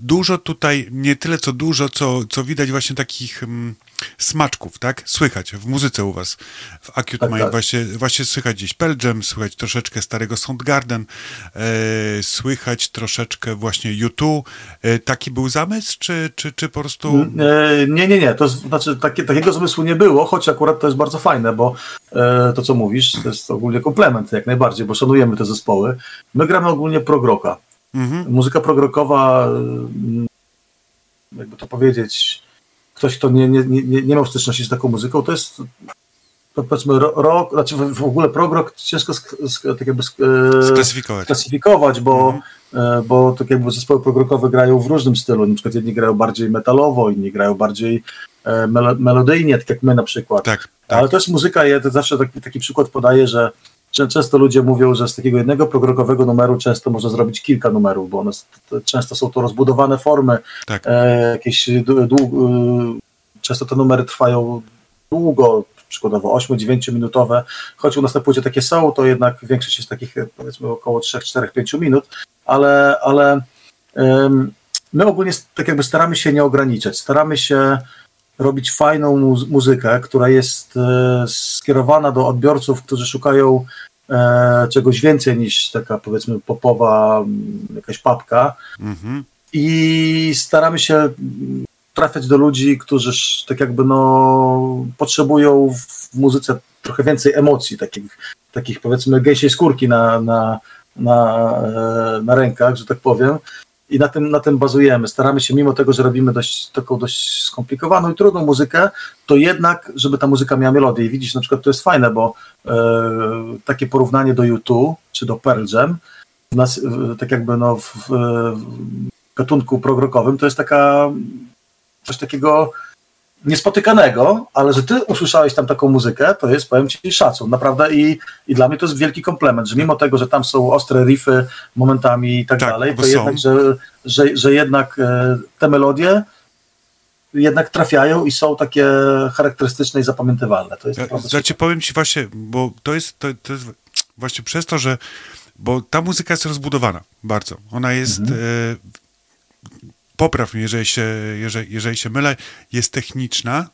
[SPEAKER 2] dużo tutaj, nie tyle co dużo, co, co widać właśnie takich mm, smaczków, tak? Słychać w muzyce u was, w Acute
[SPEAKER 3] Tak,
[SPEAKER 2] Mind
[SPEAKER 3] tak.
[SPEAKER 2] właśnie, właśnie słychać gdzieś Pearl Jam, słychać troszeczkę starego Soundgarden, e, słychać troszeczkę właśnie U2. E, taki był zamysł, czy, czy, czy po prostu...
[SPEAKER 3] E, Nie, nie, nie. To znaczy takie, takiego zmysłu nie było, choć akurat to jest bardzo fajne, bo e, to co mówisz, to jest ogólnie komplement jak najbardziej, bo szanujemy te zespoły. My gramy ogólnie progroka.
[SPEAKER 2] Mhm.
[SPEAKER 3] Muzyka progrokowa, mm, jakby to powiedzieć, ktoś, kto nie, nie, nie, nie miał styczności z taką muzyką, to jest to powiedzmy ro- rock, znaczy w, ogóle prog ciężko sk, sk, tak jakby sk, e,
[SPEAKER 2] Sklasyfikować.
[SPEAKER 3] klasyfikować, bo, e, bo tak jakby zespoły progrokowe grają w różnym stylu. Na przykład jedni grają bardziej metalowo, inni grają bardziej e, melo, melodyjnie, tak jak my na przykład.
[SPEAKER 2] Tak,
[SPEAKER 3] Ale
[SPEAKER 2] tak.
[SPEAKER 3] to jest muzyka, ja to zawsze taki, taki przykład podaję, że często ludzie mówią, że z takiego jednego progrokowego numeru często można zrobić kilka numerów, bo one, często są to rozbudowane formy,
[SPEAKER 2] tak.
[SPEAKER 3] e, jakieś dłu- dłu- e, często te numery trwają długo, przykładowo 8-9 minutowe, choć u nas na płycie takie są, to jednak większość jest takich e, powiedzmy około 3, 4, 5 minut, ale, ale my ogólnie tak jakby staramy się nie ograniczać, staramy się robić fajną muzy- muzykę, która jest e, skierowana do odbiorców, którzy szukają czegoś więcej niż taka powiedzmy popowa jakaś papka
[SPEAKER 2] Mhm.
[SPEAKER 3] i staramy się trafiać do ludzi, którzy tak jakby no potrzebują w muzyce trochę więcej emocji, takich, takich powiedzmy gęsiej skórki na, na, na, e, na rękach, że tak powiem. I na tym, na tym bazujemy. Staramy się, mimo tego, że robimy dość, taką dość skomplikowaną i trudną muzykę, to jednak, żeby ta muzyka miała melodię. I widzisz, na przykład to jest fajne, bo e, takie porównanie do U2 czy do Pearl Jam, nas, w, tak jakby no w, w, gatunku progrokowym, to jest taka coś takiego niespotykanego, ale że ty usłyszałeś tam taką muzykę, to jest, powiem ci, szacun, naprawdę i, i dla mnie to jest wielki komplement, że mimo tego, że tam są ostre riffy momentami i tak,
[SPEAKER 2] Tak,
[SPEAKER 3] dalej, to
[SPEAKER 2] są.
[SPEAKER 3] jednak, że, że, że jednak e, te melodie jednak trafiają i są takie charakterystyczne i zapamiętywalne. To jest
[SPEAKER 2] Ja, Znaczy, powiem ci właśnie, bo to jest, to, to jest właśnie przez to, że bo ta muzyka jest rozbudowana bardzo. Ona jest,
[SPEAKER 3] Mhm.
[SPEAKER 2] e, popraw mnie, jeżeli się, jeżeli, jeżeli się mylę, jest techniczna,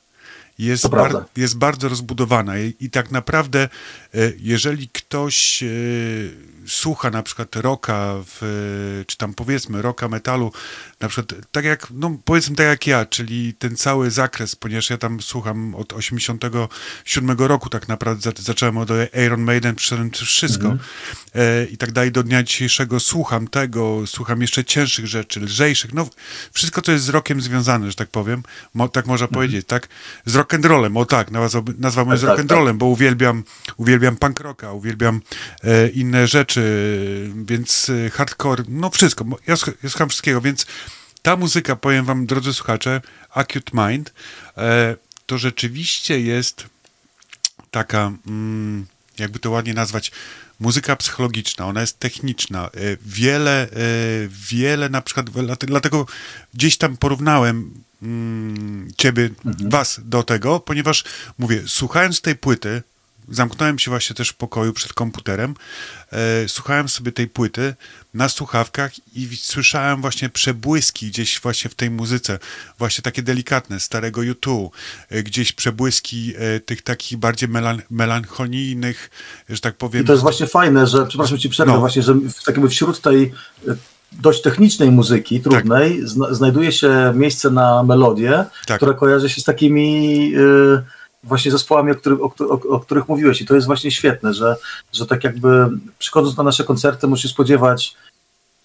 [SPEAKER 2] jest, bar, jest bardzo rozbudowana i, i tak naprawdę, jeżeli ktoś e, słucha na przykład rocka, w, e, czy tam powiedzmy rocka, metalu, na przykład tak jak, no powiedzmy tak jak ja, czyli ten cały zakres, ponieważ ja tam słucham od 87 roku tak naprawdę, za- zacząłem od Iron Maiden, przyszedłem przez wszystko e, i tak dalej, do dnia dzisiejszego słucham tego, słucham jeszcze cięższych rzeczy, lżejszych, no wszystko, co jest z rockiem związane, że tak powiem, mo, tak można powiedzieć, tak? Z rock'n'rollem, o tak, nazwałbym, nazwałbym z
[SPEAKER 3] Tak, tak,
[SPEAKER 2] rock'n'rollem, bo uwielbiam, uwielbiam punk rocka, uwielbiam e, inne rzeczy, więc e, hardcore, no wszystko, ja, ja słucham wszystkiego, więc ta muzyka, powiem wam, drodzy słuchacze, Acute Mind, e, to rzeczywiście jest taka, mm, jakby to ładnie nazwać, muzyka psychologiczna, ona jest techniczna. E, Wiele, e, wiele na przykład, dlate- dlatego gdzieś tam porównałem mm, ciebie, was do tego, ponieważ mówię, słuchając tej płyty, zamknąłem się właśnie też w pokoju przed komputerem, e, słuchałem sobie tej płyty na słuchawkach i słyszałem właśnie przebłyski gdzieś właśnie w tej muzyce, właśnie takie delikatne, starego U2, e, gdzieś przebłyski e, tych takich bardziej melan- melancholijnych, że tak powiem.
[SPEAKER 3] I to jest właśnie fajne, że, przepraszam ci przerwę,
[SPEAKER 2] No.
[SPEAKER 3] właśnie, że w, tak wśród tej e, dość technicznej muzyki, trudnej, zna, znajduje się miejsce na melodię,
[SPEAKER 2] Tak.
[SPEAKER 3] która kojarzy się z takimi e, właśnie zespołami, o, których- o, o, o których mówiłeś. I to jest właśnie świetne, że, że tak jakby przychodząc na nasze koncerty musisz spodziewać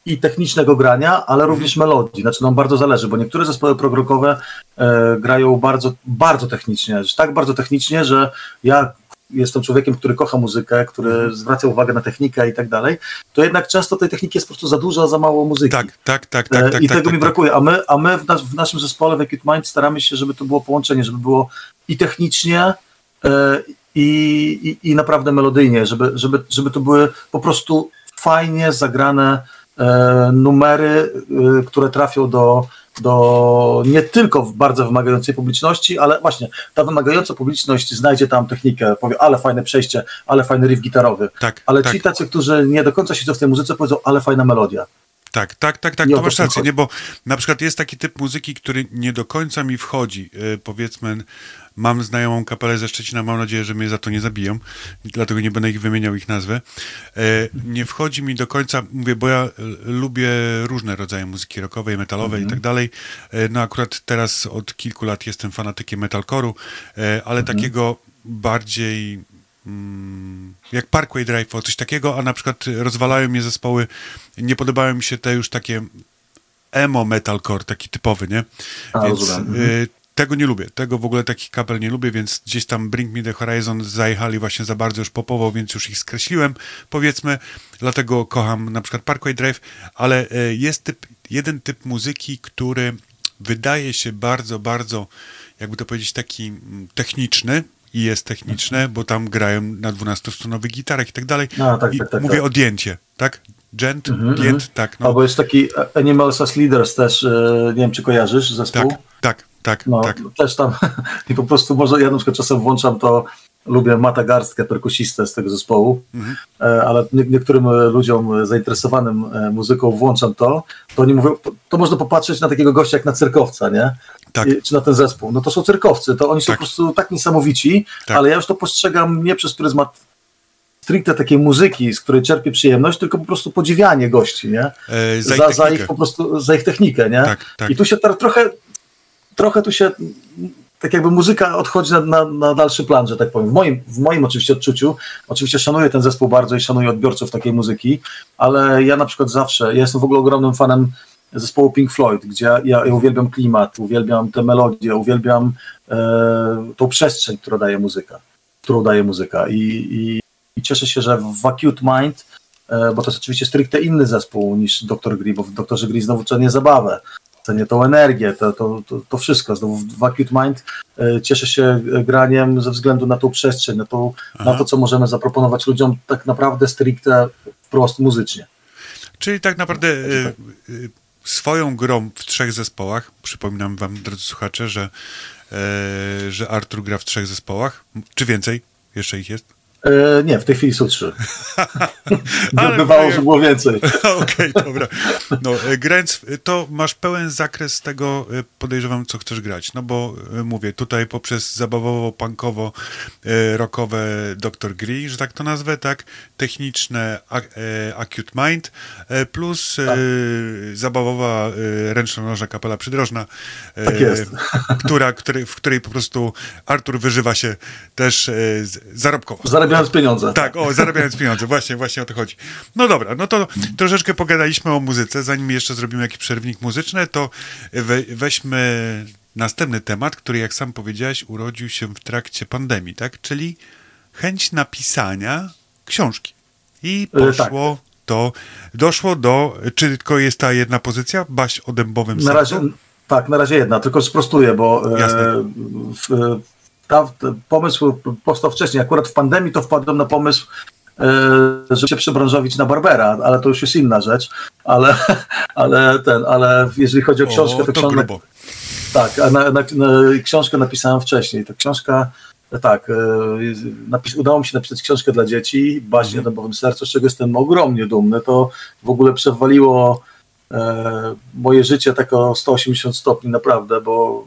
[SPEAKER 3] i technicznego grania, ale
[SPEAKER 2] Mhm.
[SPEAKER 3] również melodii. Znaczy nam bardzo zależy, bo niektóre zespoły progrokowe e, grają bardzo, bardzo technicznie, tak bardzo technicznie, że ja jestem człowiekiem, który kocha muzykę, który
[SPEAKER 2] Mhm.
[SPEAKER 3] zwraca uwagę na technikę i tak dalej, to jednak często tej techniki jest po prostu za dużo, a za mało muzyki.
[SPEAKER 2] Tak, tak, tak,
[SPEAKER 3] E,
[SPEAKER 2] tak, tak.
[SPEAKER 3] I
[SPEAKER 2] tak,
[SPEAKER 3] tego
[SPEAKER 2] tak,
[SPEAKER 3] mi
[SPEAKER 2] tak.
[SPEAKER 3] brakuje, a my, a my w, nas, w naszym zespole w Acute Mind staramy się, żeby to było połączenie, żeby było i technicznie, e, i, i, i naprawdę melodyjnie, żeby, żeby, żeby to były po prostu fajnie zagrane e, numery, e, które trafią do, do nie tylko w bardzo wymagającej publiczności, ale właśnie ta wymagająca publiczność znajdzie tam technikę, powie, ale fajne przejście, ale fajny riff gitarowy.
[SPEAKER 2] Tak,
[SPEAKER 3] Ale
[SPEAKER 2] tak.
[SPEAKER 3] ci tacy, którzy nie do końca siedzą w tej muzyce, powiedzą, ale fajna melodia.
[SPEAKER 2] Tak, tak, tak, tak,
[SPEAKER 3] o
[SPEAKER 2] to masz rację, nie, bo na przykład jest taki typ muzyki, który nie do końca mi wchodzi, powiedzmy, mam znajomą kapelę ze Szczecina, mam nadzieję, że mnie za to nie zabiją, dlatego nie będę ich wymieniał ich nazwy, e, nie wchodzi mi do końca, mówię, bo ja e, lubię różne rodzaje muzyki rockowej, metalowej
[SPEAKER 3] Mhm.
[SPEAKER 2] i tak dalej, e, no akurat teraz od kilku lat jestem fanatykiem metalcore'u, ale
[SPEAKER 3] Mhm.
[SPEAKER 2] takiego bardziej mm, jak Parkway Drive, o coś takiego, a na przykład rozwalają mnie zespoły, nie podobają mi się te już takie emo metalcore, taki typowy, nie?
[SPEAKER 3] A,
[SPEAKER 2] Więc y, tego nie lubię, tego w ogóle takich kapel nie lubię, więc gdzieś tam Bring Me The Horizon zajechali właśnie za bardzo już popowo, więc już ich skreśliłem, powiedzmy, dlatego kocham na przykład Parkway Drive, ale y, jest typ, jeden typ muzyki, który wydaje się bardzo, bardzo, jakby to powiedzieć, taki mm, techniczny, i jest techniczne, bo tam grają na 12-strunowych gitarach i tak dalej.
[SPEAKER 3] A, tak, tak, tak,
[SPEAKER 2] mówię
[SPEAKER 3] tak.
[SPEAKER 2] o dięcie, tak? Gent, dięt,
[SPEAKER 3] mhm.
[SPEAKER 2] tak. No,
[SPEAKER 3] Albo jest taki Animals as Leaders też, e, nie wiem czy kojarzysz zespół?
[SPEAKER 2] tak, tak, tak,
[SPEAKER 3] No,
[SPEAKER 2] tak.
[SPEAKER 3] też tam i po prostu może ja na przykład czasem włączam to, lubię Mata Garstkę, perkusistę z tego zespołu,
[SPEAKER 2] Mhm.
[SPEAKER 3] e, ale nie, niektórym ludziom zainteresowanym e, muzyką włączam to, to oni mówią, to, to można popatrzeć na takiego gościa jak na cyrkowca, nie?
[SPEAKER 2] Tak.
[SPEAKER 3] I, czy na ten zespół. No to są cyrkowcy, to oni są
[SPEAKER 2] Tak.
[SPEAKER 3] po prostu tak niesamowici,
[SPEAKER 2] Tak.
[SPEAKER 3] ale ja już to postrzegam nie przez pryzmat stricte takiej muzyki, z której czerpię przyjemność, tylko po prostu podziwianie gości, nie?
[SPEAKER 2] E, za, ich
[SPEAKER 3] za
[SPEAKER 2] technikę.
[SPEAKER 3] ich po prostu, za ich technikę, nie?
[SPEAKER 2] Tak, tak.
[SPEAKER 3] I tu się teraz trochę, trochę tu się, tak jakby muzyka odchodzi na, na, na dalszy plan, że tak powiem. W moim, w moim oczywiście odczuciu, oczywiście szanuję ten zespół bardzo i szanuję odbiorców takiej muzyki, ale ja na przykład zawsze, ja jestem w ogóle ogromnym fanem zespołu Pink Floyd, gdzie ja, ja uwielbiam klimat, uwielbiam te melodie, uwielbiam e, tą przestrzeń, którą daje muzyka, którą daje muzyka i, i, i cieszę się, że w Acute Mind e, bo to jest oczywiście stricte inny zespół niż Dr. Gri, bo w Dr. Gri znowu cenię zabawę, cenię tą energię, to, to, to, to wszystko. Znowu w Acute Mind e, cieszę się graniem ze względu na tą przestrzeń, na, tą, na to, co możemy zaproponować ludziom tak naprawdę stricte wprost muzycznie.
[SPEAKER 2] Czyli tak naprawdę y, y, swoją grą w trzech zespołach, przypominam wam, drodzy słuchacze, że, e, że Artur gra w trzech zespołach, czy więcej? Jeszcze ich jest?
[SPEAKER 3] E, nie, w tej chwili są trzy.
[SPEAKER 2] Ale
[SPEAKER 3] Bywało, że było więcej.
[SPEAKER 2] Okej, dobra. No, e, e, to masz pełen zakres tego, e, podejrzewam, co chcesz grać. No bo mówię, tutaj poprzez zabawowo-punkowo, e, rockowe Dr. Green, że tak to nazwę, tak? Techniczne Acute Mind, plus
[SPEAKER 3] Tak.
[SPEAKER 2] zabawowa ręcznonożna kapela przydrożna,
[SPEAKER 3] Tak jest.
[SPEAKER 2] która, w której po prostu Artur wyżywa się też zarobkowo.
[SPEAKER 3] Zarabiając pieniądze.
[SPEAKER 2] Tak, o, zarabiając pieniądze, właśnie, właśnie o to chodzi. No dobra, no to troszeczkę pogadaliśmy o muzyce. Zanim jeszcze zrobimy jakiś przerwnik muzyczny, to we, weźmy następny temat, który, jak sam powiedziałeś, urodził się w trakcie pandemii, tak? Czyli chęć napisania książki. I
[SPEAKER 3] E, tak.
[SPEAKER 2] poszło to, doszło do, czy tylko jest ta jedna pozycja, Baś o dębowym
[SPEAKER 3] Na razie, tak, na razie jedna, tylko sprostuję, bo e, w, ta, pomysł powstał wcześniej. Akurat w pandemii to wpadłem na pomysł, e, żeby się przebranżowić na Barbera, ale to już jest inna rzecz. Ale, ale ten, ale jeżeli chodzi o książkę,
[SPEAKER 2] o,
[SPEAKER 3] to,
[SPEAKER 2] to
[SPEAKER 3] książkę,
[SPEAKER 2] grubo.
[SPEAKER 3] tak, a na, na, na, książkę napisałem wcześniej. Ta książka, tak, e, napis, udało mi się napisać książkę dla dzieci, baśnie
[SPEAKER 2] Mhm.
[SPEAKER 3] na bowym sercu, z czego jestem ogromnie dumny. To w ogóle przewaliło e, moje życie tak o 180 stopni naprawdę, bo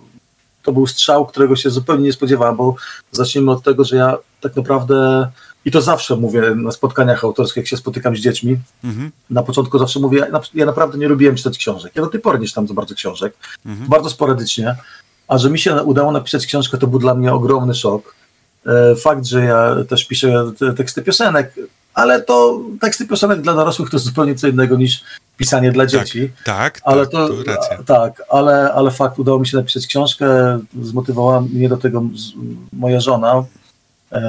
[SPEAKER 3] to był strzał, którego się zupełnie nie spodziewałem, bo zacznijmy od tego, że ja tak naprawdę, i to zawsze mówię na spotkaniach autorskich, jak się spotykam z dziećmi,
[SPEAKER 2] Mhm.
[SPEAKER 3] na początku zawsze mówię, ja, ja naprawdę nie lubiłem czytać książek. Ja do tej pory nie czytam za bardzo książek, bardzo sporadycznie, a że mi się udało napisać książkę, to był dla mnie ogromny szok. E, Fakt, że ja też piszę te- teksty piosenek, ale to teksty piosenek dla dorosłych to jest zupełnie co innego niż pisanie dla dzieci.
[SPEAKER 2] Tak,
[SPEAKER 3] Ale
[SPEAKER 2] tak,
[SPEAKER 3] to,
[SPEAKER 2] to racja.
[SPEAKER 3] tak, ale, ale fakt, udało mi się napisać książkę, zmotywowała mnie do tego moja żona, e,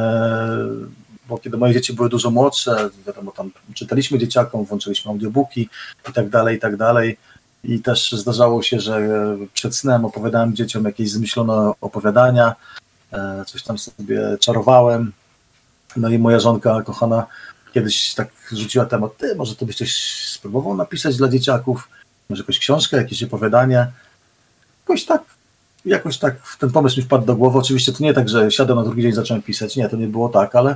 [SPEAKER 3] bo kiedy moje dzieci były dużo młodsze, wiadomo, tam czytaliśmy dzieciakom, włączyliśmy audiobooki i tak dalej, i tak dalej. I też zdarzało się, że przed snem opowiadałem dzieciom jakieś zmyślone opowiadania, e, coś tam sobie czarowałem. No i moja żonka kochana kiedyś tak rzuciła temat, ty, może to byś coś spróbował napisać dla dzieciaków, może jakąś książkę, jakieś opowiadanie. Jakoś tak, jakoś tak ten pomysł mi wpadł do głowy. Oczywiście to nie tak, że siadłem na drugi dzień i zacząłem pisać, nie, to nie było tak, ale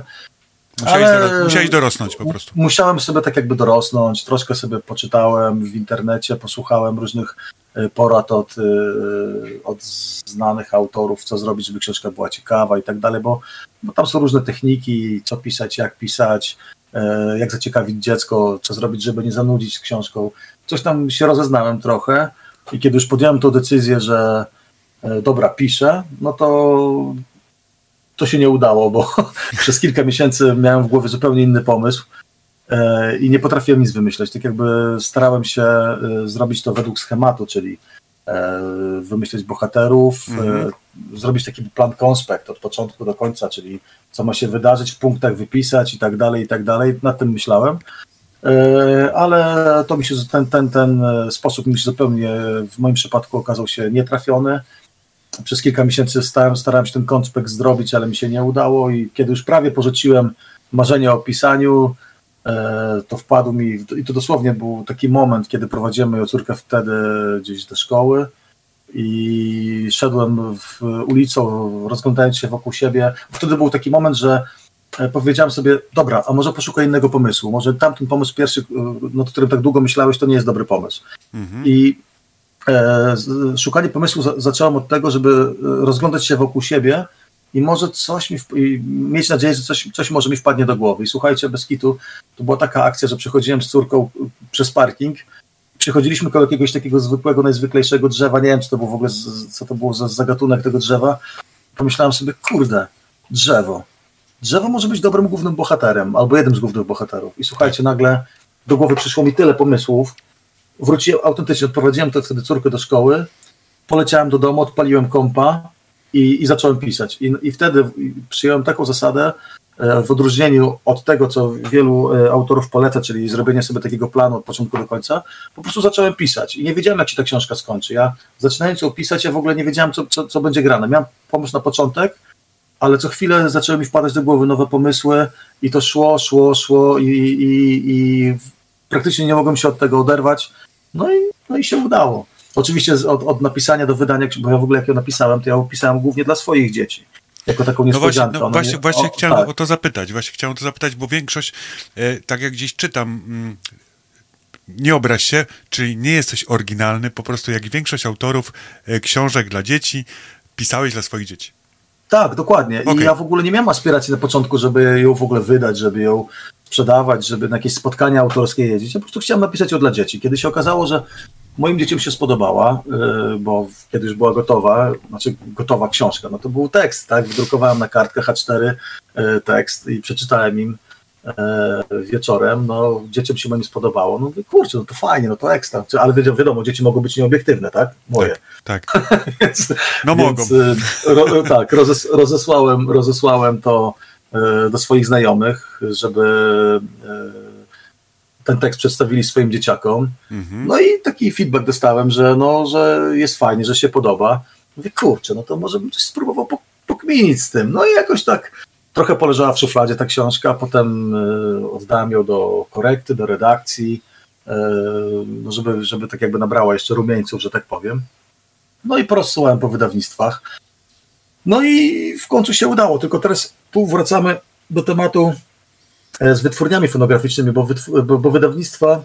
[SPEAKER 2] Musiałeś,
[SPEAKER 3] ale-
[SPEAKER 2] musiałeś dorosnąć po prostu.
[SPEAKER 3] Musiałem sobie tak jakby dorosnąć, troszkę sobie poczytałem w internecie, posłuchałem różnych y, porad od, y, od znanych autorów, co zrobić, żeby książka była ciekawa i tak dalej, bo, bo tam są różne techniki, co pisać, jak pisać, jak zaciekawić dziecko, co zrobić, żeby nie zanudzić książką. Coś tam się rozeznałem trochę i kiedy już podjąłem tą decyzję, że y, dobra, piszę, no to to się nie udało, bo przez kilka miesięcy miałem w głowie zupełnie inny pomysł e, i nie potrafiłem nic wymyśleć. Tak jakby starałem się e, zrobić to według schematu, czyli e, wymyśleć bohaterów,
[SPEAKER 2] Mhm.
[SPEAKER 3] e, zrobić taki plan konspekt od początku do końca, czyli co ma się wydarzyć, w punktach wypisać i tak dalej, i tak dalej. Nad tym myślałem. E, Ale to mi się, ten, ten, ten e, sposób mi się zupełnie w moim przypadku okazał się nietrafiony przez kilka miesięcy starałem, starałem się ten konspekt zrobić, ale mi się nie udało i kiedy już prawie porzuciłem marzenie o pisaniu, e, to wpadł mi, i to dosłownie był taki moment, kiedy prowadziłem moją córkę wtedy gdzieś do szkoły i szedłem w ulicą, rozglądając się wokół siebie. Wtedy był taki moment, że e, powiedziałem sobie, dobra, a może poszukaj innego pomysłu, może tamten pomysł pierwszy, e, nad którym tak długo myślałeś, to nie jest dobry pomysł. I e, szukanie pomysłu za, zacząłem od tego, żeby e, rozglądać się wokół siebie i może coś mi, mieć nadzieję, że coś, coś może mi wpadnie do głowy. I słuchajcie, bez kitu, to była taka akcja, że przechodziłem z córką e, przez parking, przechodziliśmy koło jakiegoś takiego zwykłego, najzwyklejszego drzewa, nie wiem, co to było w ogóle, co to było za, za gatunek tego drzewa. Pomyślałem sobie, kurde, drzewo. Drzewo może być dobrym głównym bohaterem, albo jednym z głównych bohaterów. I słuchajcie, nagle do głowy przyszło mi tyle pomysłów, wróciłem autentycznie, odprowadziłem to wtedy córkę do szkoły, poleciałem do domu, odpaliłem kompa i, i zacząłem pisać. I, I wtedy przyjąłem taką zasadę, e, w odróżnieniu od tego, co wielu e, autorów poleca, czyli zrobienie sobie takiego planu od początku do końca, po prostu zacząłem pisać i nie wiedziałem, jak się ta książka skończy. Ja zaczynając ją pisać, ja w ogóle nie wiedziałem, co, co, co będzie grane. Miałem pomysł na początek, ale co chwilę zaczęły mi wpadać do głowy nowe pomysły i to szło, szło, szło i, i, i praktycznie nie mogłem się od tego oderwać. No i, no i się udało. Oczywiście od, od napisania do wydania, bo ja w ogóle jak ją napisałem, to ja ją pisałem głównie dla swoich dzieci. jako taką
[SPEAKER 2] No właśnie,
[SPEAKER 3] niespodziankę.
[SPEAKER 2] no
[SPEAKER 3] Ona
[SPEAKER 2] właśnie,
[SPEAKER 3] nie-
[SPEAKER 2] właśnie
[SPEAKER 3] o,
[SPEAKER 2] chciałem
[SPEAKER 3] tak.
[SPEAKER 2] o to zapytać, właśnie chciałem o to zapytać, bo większość, e, tak jak gdzieś czytam, mm, nie obraź się, czyli nie jesteś oryginalny, po prostu jak większość autorów e, książek dla dzieci, pisałeś dla swoich dzieci.
[SPEAKER 3] Tak, dokładnie. I
[SPEAKER 2] Okej.
[SPEAKER 3] ja w ogóle nie miałem aspiracji na początku, żeby ją w ogóle wydać, żeby ją sprzedawać, żeby na jakieś spotkania autorskie jeździć. Ja po prostu chciałem napisać ją dla dzieci. Kiedy się okazało, że moim dzieciom się spodobała, yy, bo kiedy już była gotowa, znaczy gotowa książka, no to był tekst, tak? Wydrukowałem na kartkę H4 yy, tekst i przeczytałem im yy, wieczorem, no dzieciom się moim spodobało. No mówię, kurczę, no to fajnie, no to ekstra. Ale wiadomo, wiadomo dzieci mogą być nieobiektywne, tak? Moje.
[SPEAKER 2] Tak, tak.
[SPEAKER 3] Więc,
[SPEAKER 2] No
[SPEAKER 3] więc,
[SPEAKER 2] mogą.
[SPEAKER 3] y, Ro, tak, rozes, rozesłałem, rozesłałem to do swoich znajomych, żeby ten tekst przedstawili swoim dzieciakom.
[SPEAKER 2] Mhm.
[SPEAKER 3] No i taki feedback dostałem, że, no, że jest fajnie, że się podoba. Mówię, kurczę, no to może bym coś spróbował po- pokminić z tym. No i jakoś tak trochę poleżała w szufladzie ta książka, potem y, oddałem ją do korekty, do redakcji, y, no żeby, żeby tak jakby nabrała jeszcze rumieńców, że tak powiem. No i porozsyłałem po wydawnictwach. No i w końcu się udało, tylko teraz tu wracamy do tematu e, z wytwórniami fonograficznymi, bo, wytw- bo, bo wydawnictwa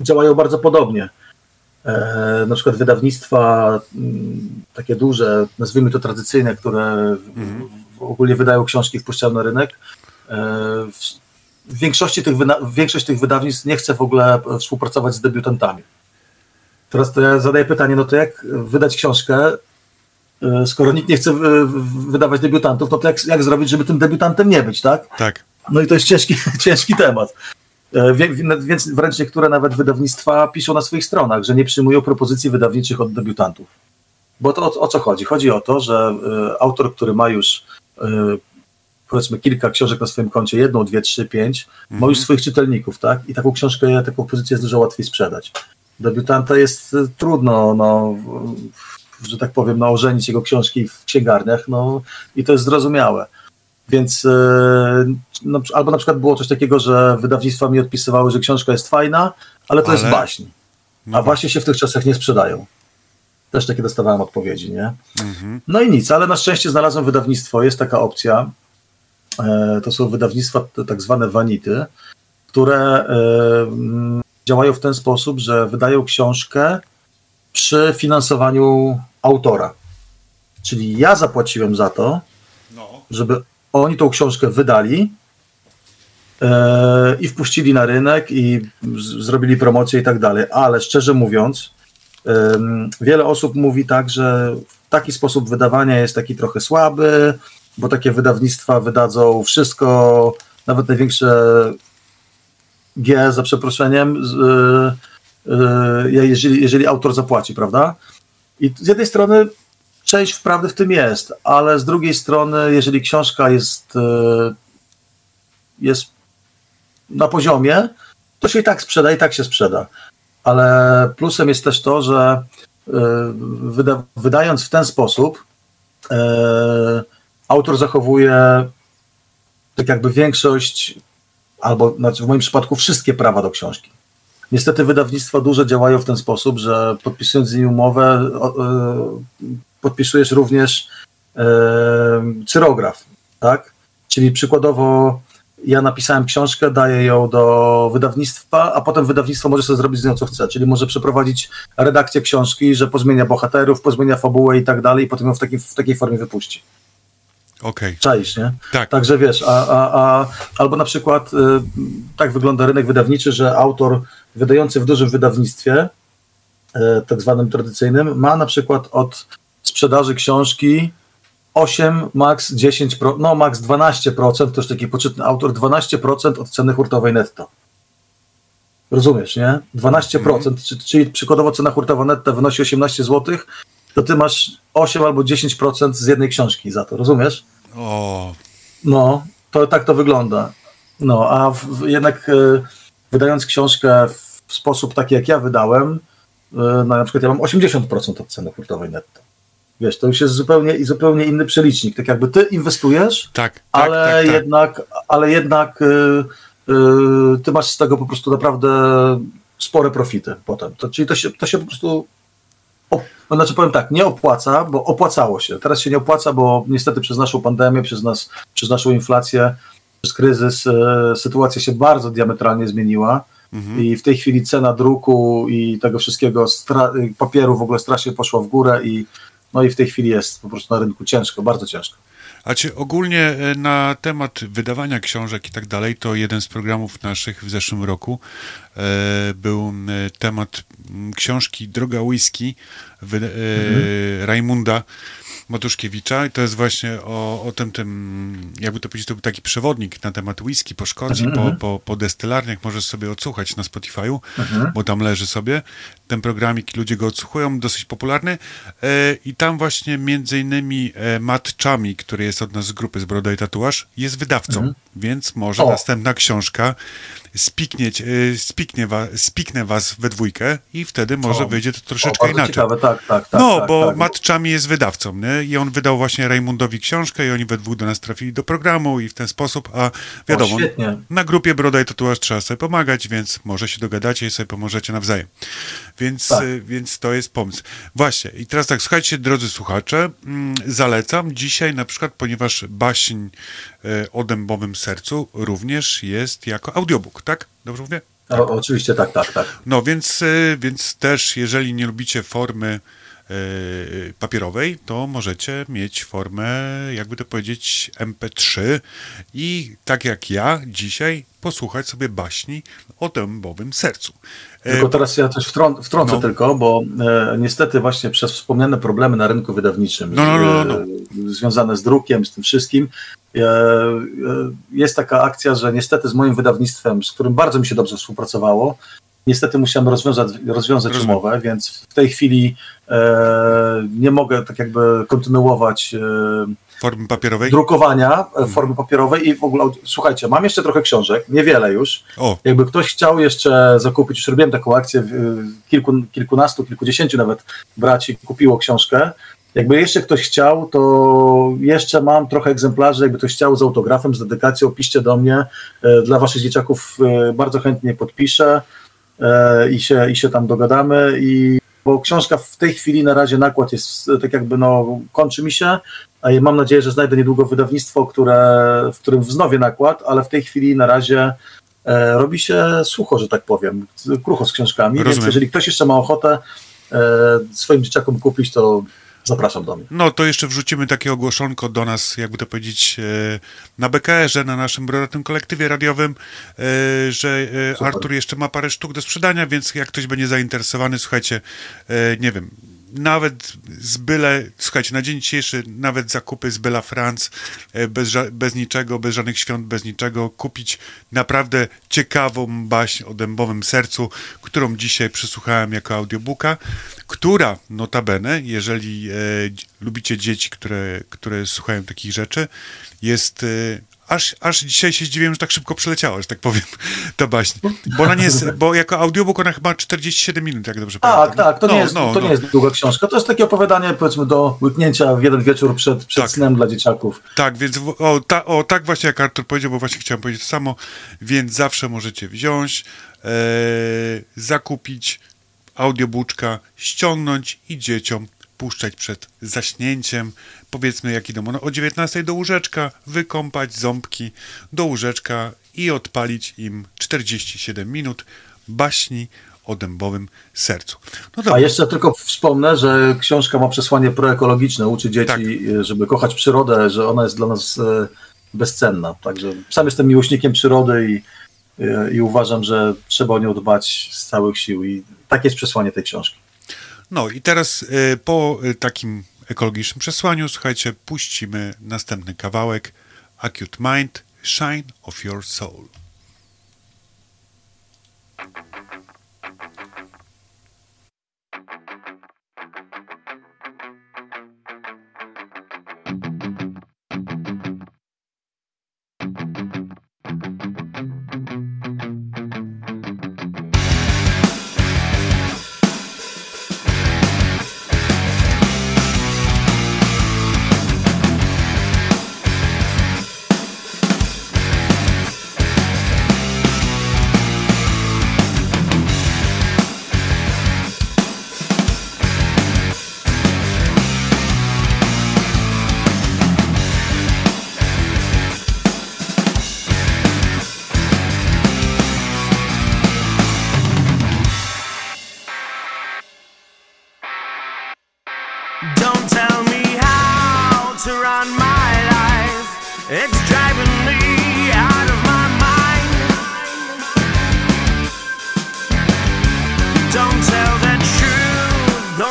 [SPEAKER 3] działają bardzo podobnie. E, na przykład wydawnictwa mm, takie duże, nazwijmy to tradycyjne, które w, w ogólnie wydają książki, wpuszczają na rynek. E, w, w większości tych wyna- większość tych wydawnictw nie chce w ogóle współpracować z debiutantami. Teraz to ja zadaję pytanie, no to jak wydać książkę, skoro nikt nie chce wydawać debiutantów, no to jak, jak zrobić, żeby tym debiutantem nie być, tak?
[SPEAKER 2] Tak.
[SPEAKER 3] No i to jest ciężki, ciężki temat. E, Więc wręcz niektóre nawet wydawnictwa piszą na swoich stronach, że nie przyjmują propozycji wydawniczych od debiutantów. Bo to o, o co chodzi? Chodzi o to, że y, autor, który ma już y, powiedzmy kilka książek na swoim koncie, jedną, dwie, trzy, pięć, ma już swoich czytelników, tak? I taką książkę, taką pozycję jest dużo łatwiej sprzedać. Debiutanta jest trudno, no, że tak powiem, no, ożenić jego książki w księgarniach, no i to jest zrozumiałe. Więc y, no, albo na przykład było coś takiego, że wydawnictwa mi odpisywały, że książka jest fajna, ale to jest
[SPEAKER 2] Ale-
[SPEAKER 3] baśń.
[SPEAKER 2] No
[SPEAKER 3] A właśnie się w tych czasach nie sprzedają. Też takie dostawałem odpowiedzi, nie?
[SPEAKER 2] Mhm.
[SPEAKER 3] No i nic, ale na szczęście znalazłem wydawnictwo, jest taka opcja. E, To są wydawnictwa tak zwane vanity, które e, mm, działają w ten sposób, że wydają książkę przy finansowaniu autora. Czyli ja zapłaciłem za to,
[SPEAKER 2] No.
[SPEAKER 3] żeby oni tą książkę wydali e, i wpuścili na rynek i zrobili promocję i tak dalej. Ale szczerze mówiąc, em, wiele osób mówi tak, że taki sposób wydawania jest taki trochę słaby, bo takie wydawnictwa wydadzą wszystko, nawet największe G za przeproszeniem, e, jeżeli, jeżeli autor zapłaci, prawda? I z jednej strony część wprawdy w tym jest, ale z drugiej strony, jeżeli książka jest, e, jest na poziomie, to się i tak sprzeda, i tak się sprzeda. Ale plusem jest też to, że e, wyda, wydając w ten sposób, e, autor zachowuje tak jakby większość, albo znaczy w moim przypadku wszystkie prawa do książki. Niestety wydawnictwa duże działają w ten sposób, że podpisując z nimi umowę, podpisujesz również e, cyrograf, tak? Czyli przykładowo ja napisałem książkę, daję ją do wydawnictwa, a potem wydawnictwo może sobie zrobić z nią co chce, czyli może przeprowadzić redakcję książki, że pozmienia bohaterów, pozmienia fabułę i tak dalej i potem ją w takiej, w takiej formie wypuści.
[SPEAKER 2] Okej.
[SPEAKER 3] Czaisz, nie?
[SPEAKER 2] Tak.
[SPEAKER 3] Także wiesz, a, a, a, albo na przykład y, tak wygląda rynek wydawniczy, że autor wydający w dużym wydawnictwie, y, tak zwanym tradycyjnym, ma na przykład od sprzedaży książki 8, max 10, pro, no max 12%, to już taki poczytny autor, 12% od ceny hurtowej netto. Rozumiesz, nie? 12%, czy- czyli przykładowo cena hurtowa netto wynosi 18 zł, to ty masz 8 albo 10% z jednej książki za to, rozumiesz?
[SPEAKER 2] O,
[SPEAKER 3] No, to tak to wygląda. No, a w, jednak e, wydając książkę w sposób taki, jak ja wydałem, e, no, na przykład ja mam 80% od ceny hurtowej netto. Wiesz, to już jest zupełnie, zupełnie inny przelicznik. Tak jakby ty inwestujesz,
[SPEAKER 2] tak, tak,
[SPEAKER 3] ale,
[SPEAKER 2] tak, tak.
[SPEAKER 3] jednak, ale jednak y, y, ty masz z tego po prostu naprawdę spore profity potem. To, czyli to się, to się po prostu op, no znaczy powiem tak, nie opłaca, bo opłacało się. Teraz się nie opłaca, bo niestety przez naszą pandemię, przez, nas, przez naszą inflację, przez kryzys e, sytuacja się bardzo diametralnie zmieniła. I w tej chwili cena druku i tego wszystkiego, papieru w ogóle strasznie poszła w górę i no i w tej chwili jest po prostu na rynku ciężko, bardzo ciężko.
[SPEAKER 2] A czy ogólnie e, na temat wydawania książek i tak dalej, to jeden z programów naszych w zeszłym roku e, był temat książki Droga Whisky e, Rajmunda Matuszkiewicza i to jest właśnie o, o tym, tym, jakby to powiedzieć, to był taki przewodnik na temat whisky po Szkocji, po, po, po destylarniach, możesz sobie odsłuchać na Spotify'u, bo tam leży sobie ten programik, ludzie go odsłuchują, dosyć popularny. E, i tam właśnie między innymi e, Matt Chami, który jest od nas z grupy z Broda i Tatuaż, jest wydawcą, więc może
[SPEAKER 3] O.
[SPEAKER 2] następna książka spiknie, e, spiknie, wa, spiknę was we dwójkę i wtedy może
[SPEAKER 3] O.
[SPEAKER 2] wyjdzie to
[SPEAKER 3] O,
[SPEAKER 2] troszeczkę
[SPEAKER 3] bardzo
[SPEAKER 2] inaczej.
[SPEAKER 3] ciekawe, tak, tak, tak.
[SPEAKER 2] no,
[SPEAKER 3] tak,
[SPEAKER 2] bo
[SPEAKER 3] tak.
[SPEAKER 2] Matt Chami jest wydawcą, nie? I on wydał właśnie Rajmundowi książkę i oni we dwóch do nas trafili do programu i w ten sposób, a wiadomo,
[SPEAKER 3] O,
[SPEAKER 2] na grupie Broda i Tatuaż trzeba sobie pomagać, więc może się dogadacie i sobie pomożecie nawzajem. Więc,
[SPEAKER 3] Tak.
[SPEAKER 2] y, więc to jest pomysł. Właśnie, i teraz tak, słuchajcie, drodzy słuchacze, mm, zalecam dzisiaj na przykład, ponieważ baśń y, o dębowym sercu również jest jako audiobook, tak? Dobrze mówię?
[SPEAKER 3] O, oczywiście tak, tak, tak.
[SPEAKER 2] No więc, y, więc też, jeżeli nie lubicie formy y, papierowej, to możecie mieć formę, jakby to powiedzieć, MP3 i tak jak ja dzisiaj posłuchać sobie baśni o dębowym sercu. E,
[SPEAKER 3] Tylko teraz ja też wtrą- wtrącę
[SPEAKER 2] No.
[SPEAKER 3] tylko, bo e, niestety właśnie przez wspomniane problemy na rynku wydawniczym,
[SPEAKER 2] No, no, no, no,
[SPEAKER 3] e, związane z drukiem, z tym wszystkim, e, e, jest taka akcja, że niestety z moim wydawnictwem, z którym bardzo mi się dobrze współpracowało, niestety musiałem rozwiązać, rozwiązać
[SPEAKER 2] Rozumiem.
[SPEAKER 3] umowę, więc w tej chwili e, nie mogę tak jakby kontynuować
[SPEAKER 2] Formy papierowej?
[SPEAKER 3] drukowania e, w formie papierowej i w ogóle, słuchajcie, mam jeszcze trochę książek, niewiele już,
[SPEAKER 2] O,
[SPEAKER 3] jakby ktoś chciał jeszcze zakupić, już robiłem taką akcję, kilku, kilkunastu, kilkudziesięciu nawet braci kupiło książkę. Jakby jeszcze ktoś chciał, to jeszcze mam trochę egzemplarzy, jakby ktoś chciał z autografem, z dedykacją, piszcie do mnie. E, Dla waszych dzieciaków e, bardzo chętnie podpiszę i się, i się tam dogadamy. I, bo książka w tej chwili na razie nakład jest tak jakby no, kończy mi się, mam nadzieję, że znajdę niedługo wydawnictwo, które, w którym wznowię nakład, ale w tej chwili na razie e, robi się sucho, że tak powiem, krucho z książkami,
[SPEAKER 2] Rozumiem.
[SPEAKER 3] więc jeżeli ktoś jeszcze ma ochotę e, swoim dzieciakom kupić, to zapraszam do mnie.
[SPEAKER 2] no to jeszcze wrzucimy takie ogłoszonko do nas, jakby to powiedzieć, e, na BKR-ze, na naszym brodatym kolektywie radiowym, że
[SPEAKER 3] Super.
[SPEAKER 2] Artur jeszcze ma parę sztuk do sprzedania, więc jak ktoś będzie zainteresowany, słuchajcie, nie wiem, nawet z byle, słuchajcie, na dzień dzisiejszy nawet zakupy z Bela France, e, bez, bez niczego, bez żadnych świąt, bez niczego, kupić naprawdę ciekawą baśń o dębowym sercu, którą dzisiaj przysłuchałem jako audiobooka, która notabene, jeżeli e, lubicie dzieci, które, które słuchają takich rzeczy, jest... E, Aż, aż dzisiaj się zdziwiłem, że tak szybko przeleciała, że tak powiem, ta baśń. Bo ona nie jest, bo jako audiobook ona chyba 47 minut, jak dobrze
[SPEAKER 3] Tak,
[SPEAKER 2] pamiętam.
[SPEAKER 3] tak, to,
[SPEAKER 2] No,
[SPEAKER 3] nie, jest,
[SPEAKER 2] no,
[SPEAKER 3] to
[SPEAKER 2] no.
[SPEAKER 3] nie jest długa książka. To jest takie opowiadanie, powiedzmy, do łyknięcia w jeden wieczór przed, przed
[SPEAKER 2] Tak.
[SPEAKER 3] snem dla dzieciaków.
[SPEAKER 2] Tak, więc o, ta, o, tak właśnie jak Artur powiedział, bo właśnie chciałem powiedzieć to samo, więc zawsze możecie wziąć, e, zakupić audiobuczka, ściągnąć i dzieciom puszczać przed zaśnięciem, powiedzmy jak idą one o 19 do łóżeczka, wykąpać ząbki do łóżeczka i odpalić im 47 minut baśni o dębowym sercu. No
[SPEAKER 3] A jeszcze tylko wspomnę, że książka ma przesłanie proekologiczne, uczy dzieci,
[SPEAKER 2] Tak.
[SPEAKER 3] e, żeby kochać przyrodę, że ona jest dla nas e, bezcenna. Także sam jestem miłośnikiem przyrody i, e, i uważam, że trzeba o nią dbać z całych sił i takie jest przesłanie tej książki.
[SPEAKER 2] No i teraz y, po takim ekologicznym przesłaniu, słuchajcie, puścimy następny kawałek Acute Mind, Shine of Your Soul.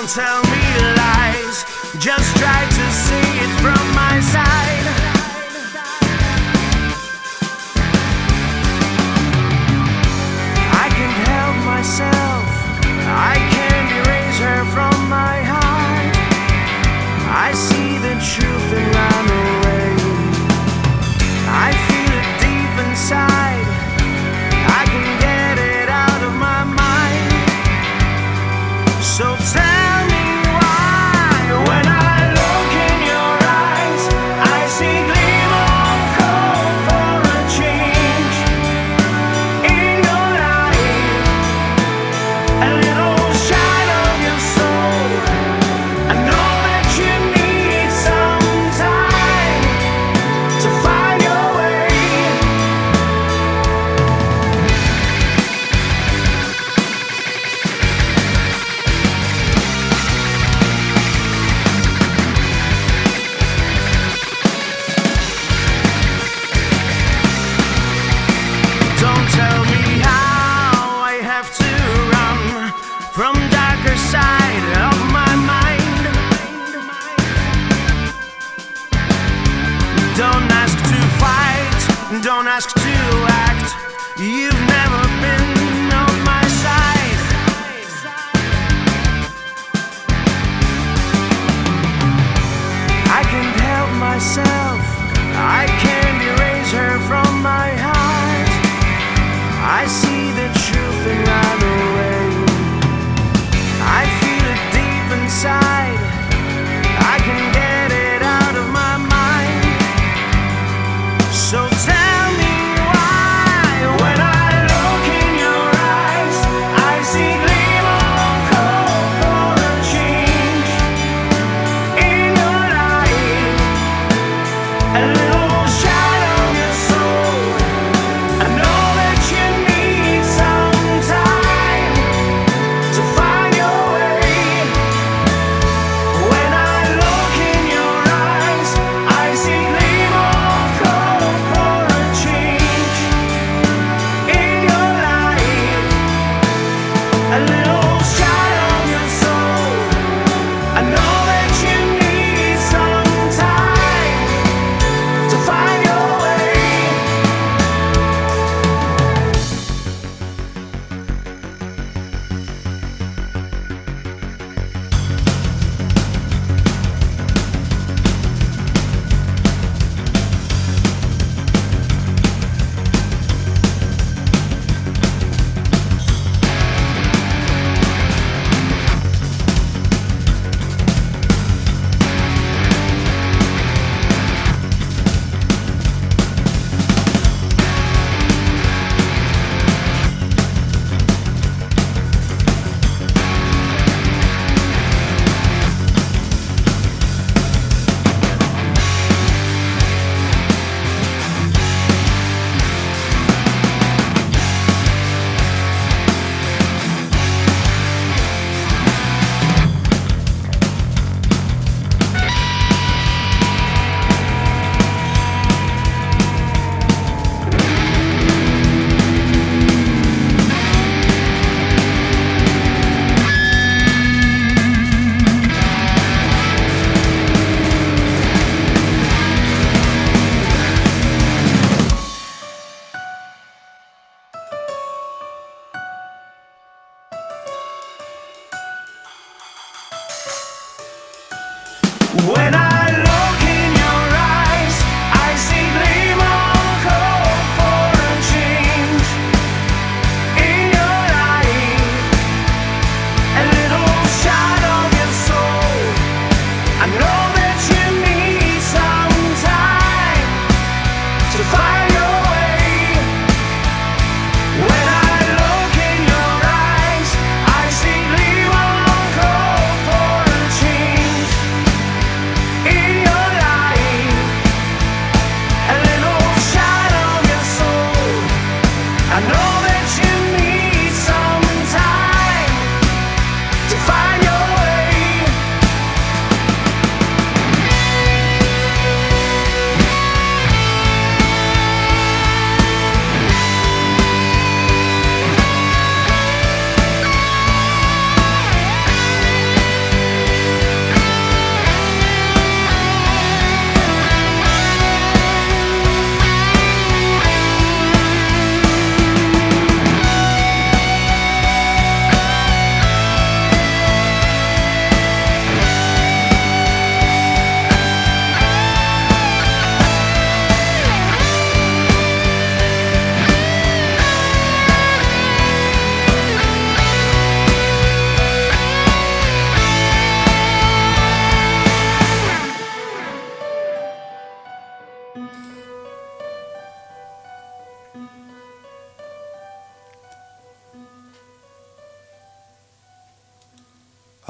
[SPEAKER 5] downtown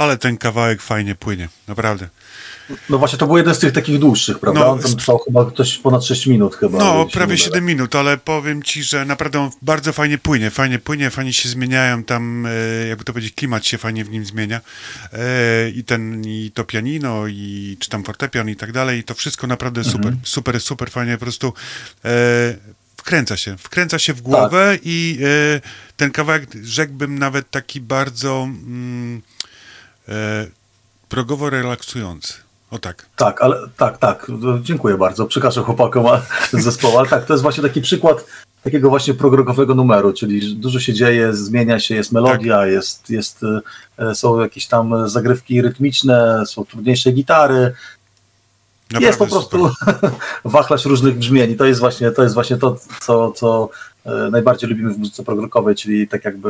[SPEAKER 2] Ale ten kawałek fajnie płynie, naprawdę.
[SPEAKER 3] No właśnie, to był jeden z tych takich dłuższych, prawda?
[SPEAKER 2] No,
[SPEAKER 3] On tam trwał chyba ktoś ponad 6 minut chyba.
[SPEAKER 2] No, prawie
[SPEAKER 3] nie mylę.
[SPEAKER 2] 7 minut, ale powiem ci, że naprawdę on bardzo fajnie płynie, fajnie płynie, fajnie się zmieniają tam, e, jakby to powiedzieć, klimat się fajnie w nim zmienia. E, I ten, i to pianino, i czy tam fortepian i tak dalej, i to wszystko naprawdę super, super, super fajnie, po prostu e, wkręca się, wkręca się w głowę i e, ten kawałek rzekłbym nawet taki bardzo mm, progowo relaksujący. O tak.
[SPEAKER 3] Tak, ale tak, tak. No, Dziękuję bardzo. Przekażę chłopakom a- z zespołu. Ale tak, to jest właśnie taki przykład takiego właśnie progrokowego numeru, czyli dużo się dzieje, zmienia się, jest melodia,
[SPEAKER 2] Tak.
[SPEAKER 3] jest, jest, e, są jakieś tam zagrywki rytmiczne, są trudniejsze gitary.
[SPEAKER 2] Naprawdę
[SPEAKER 3] jest po prostu wachlarz różnych brzmień. I to jest właśnie to, jest właśnie to co, co e, najbardziej lubimy w muzyce progrokowej, czyli tak jakby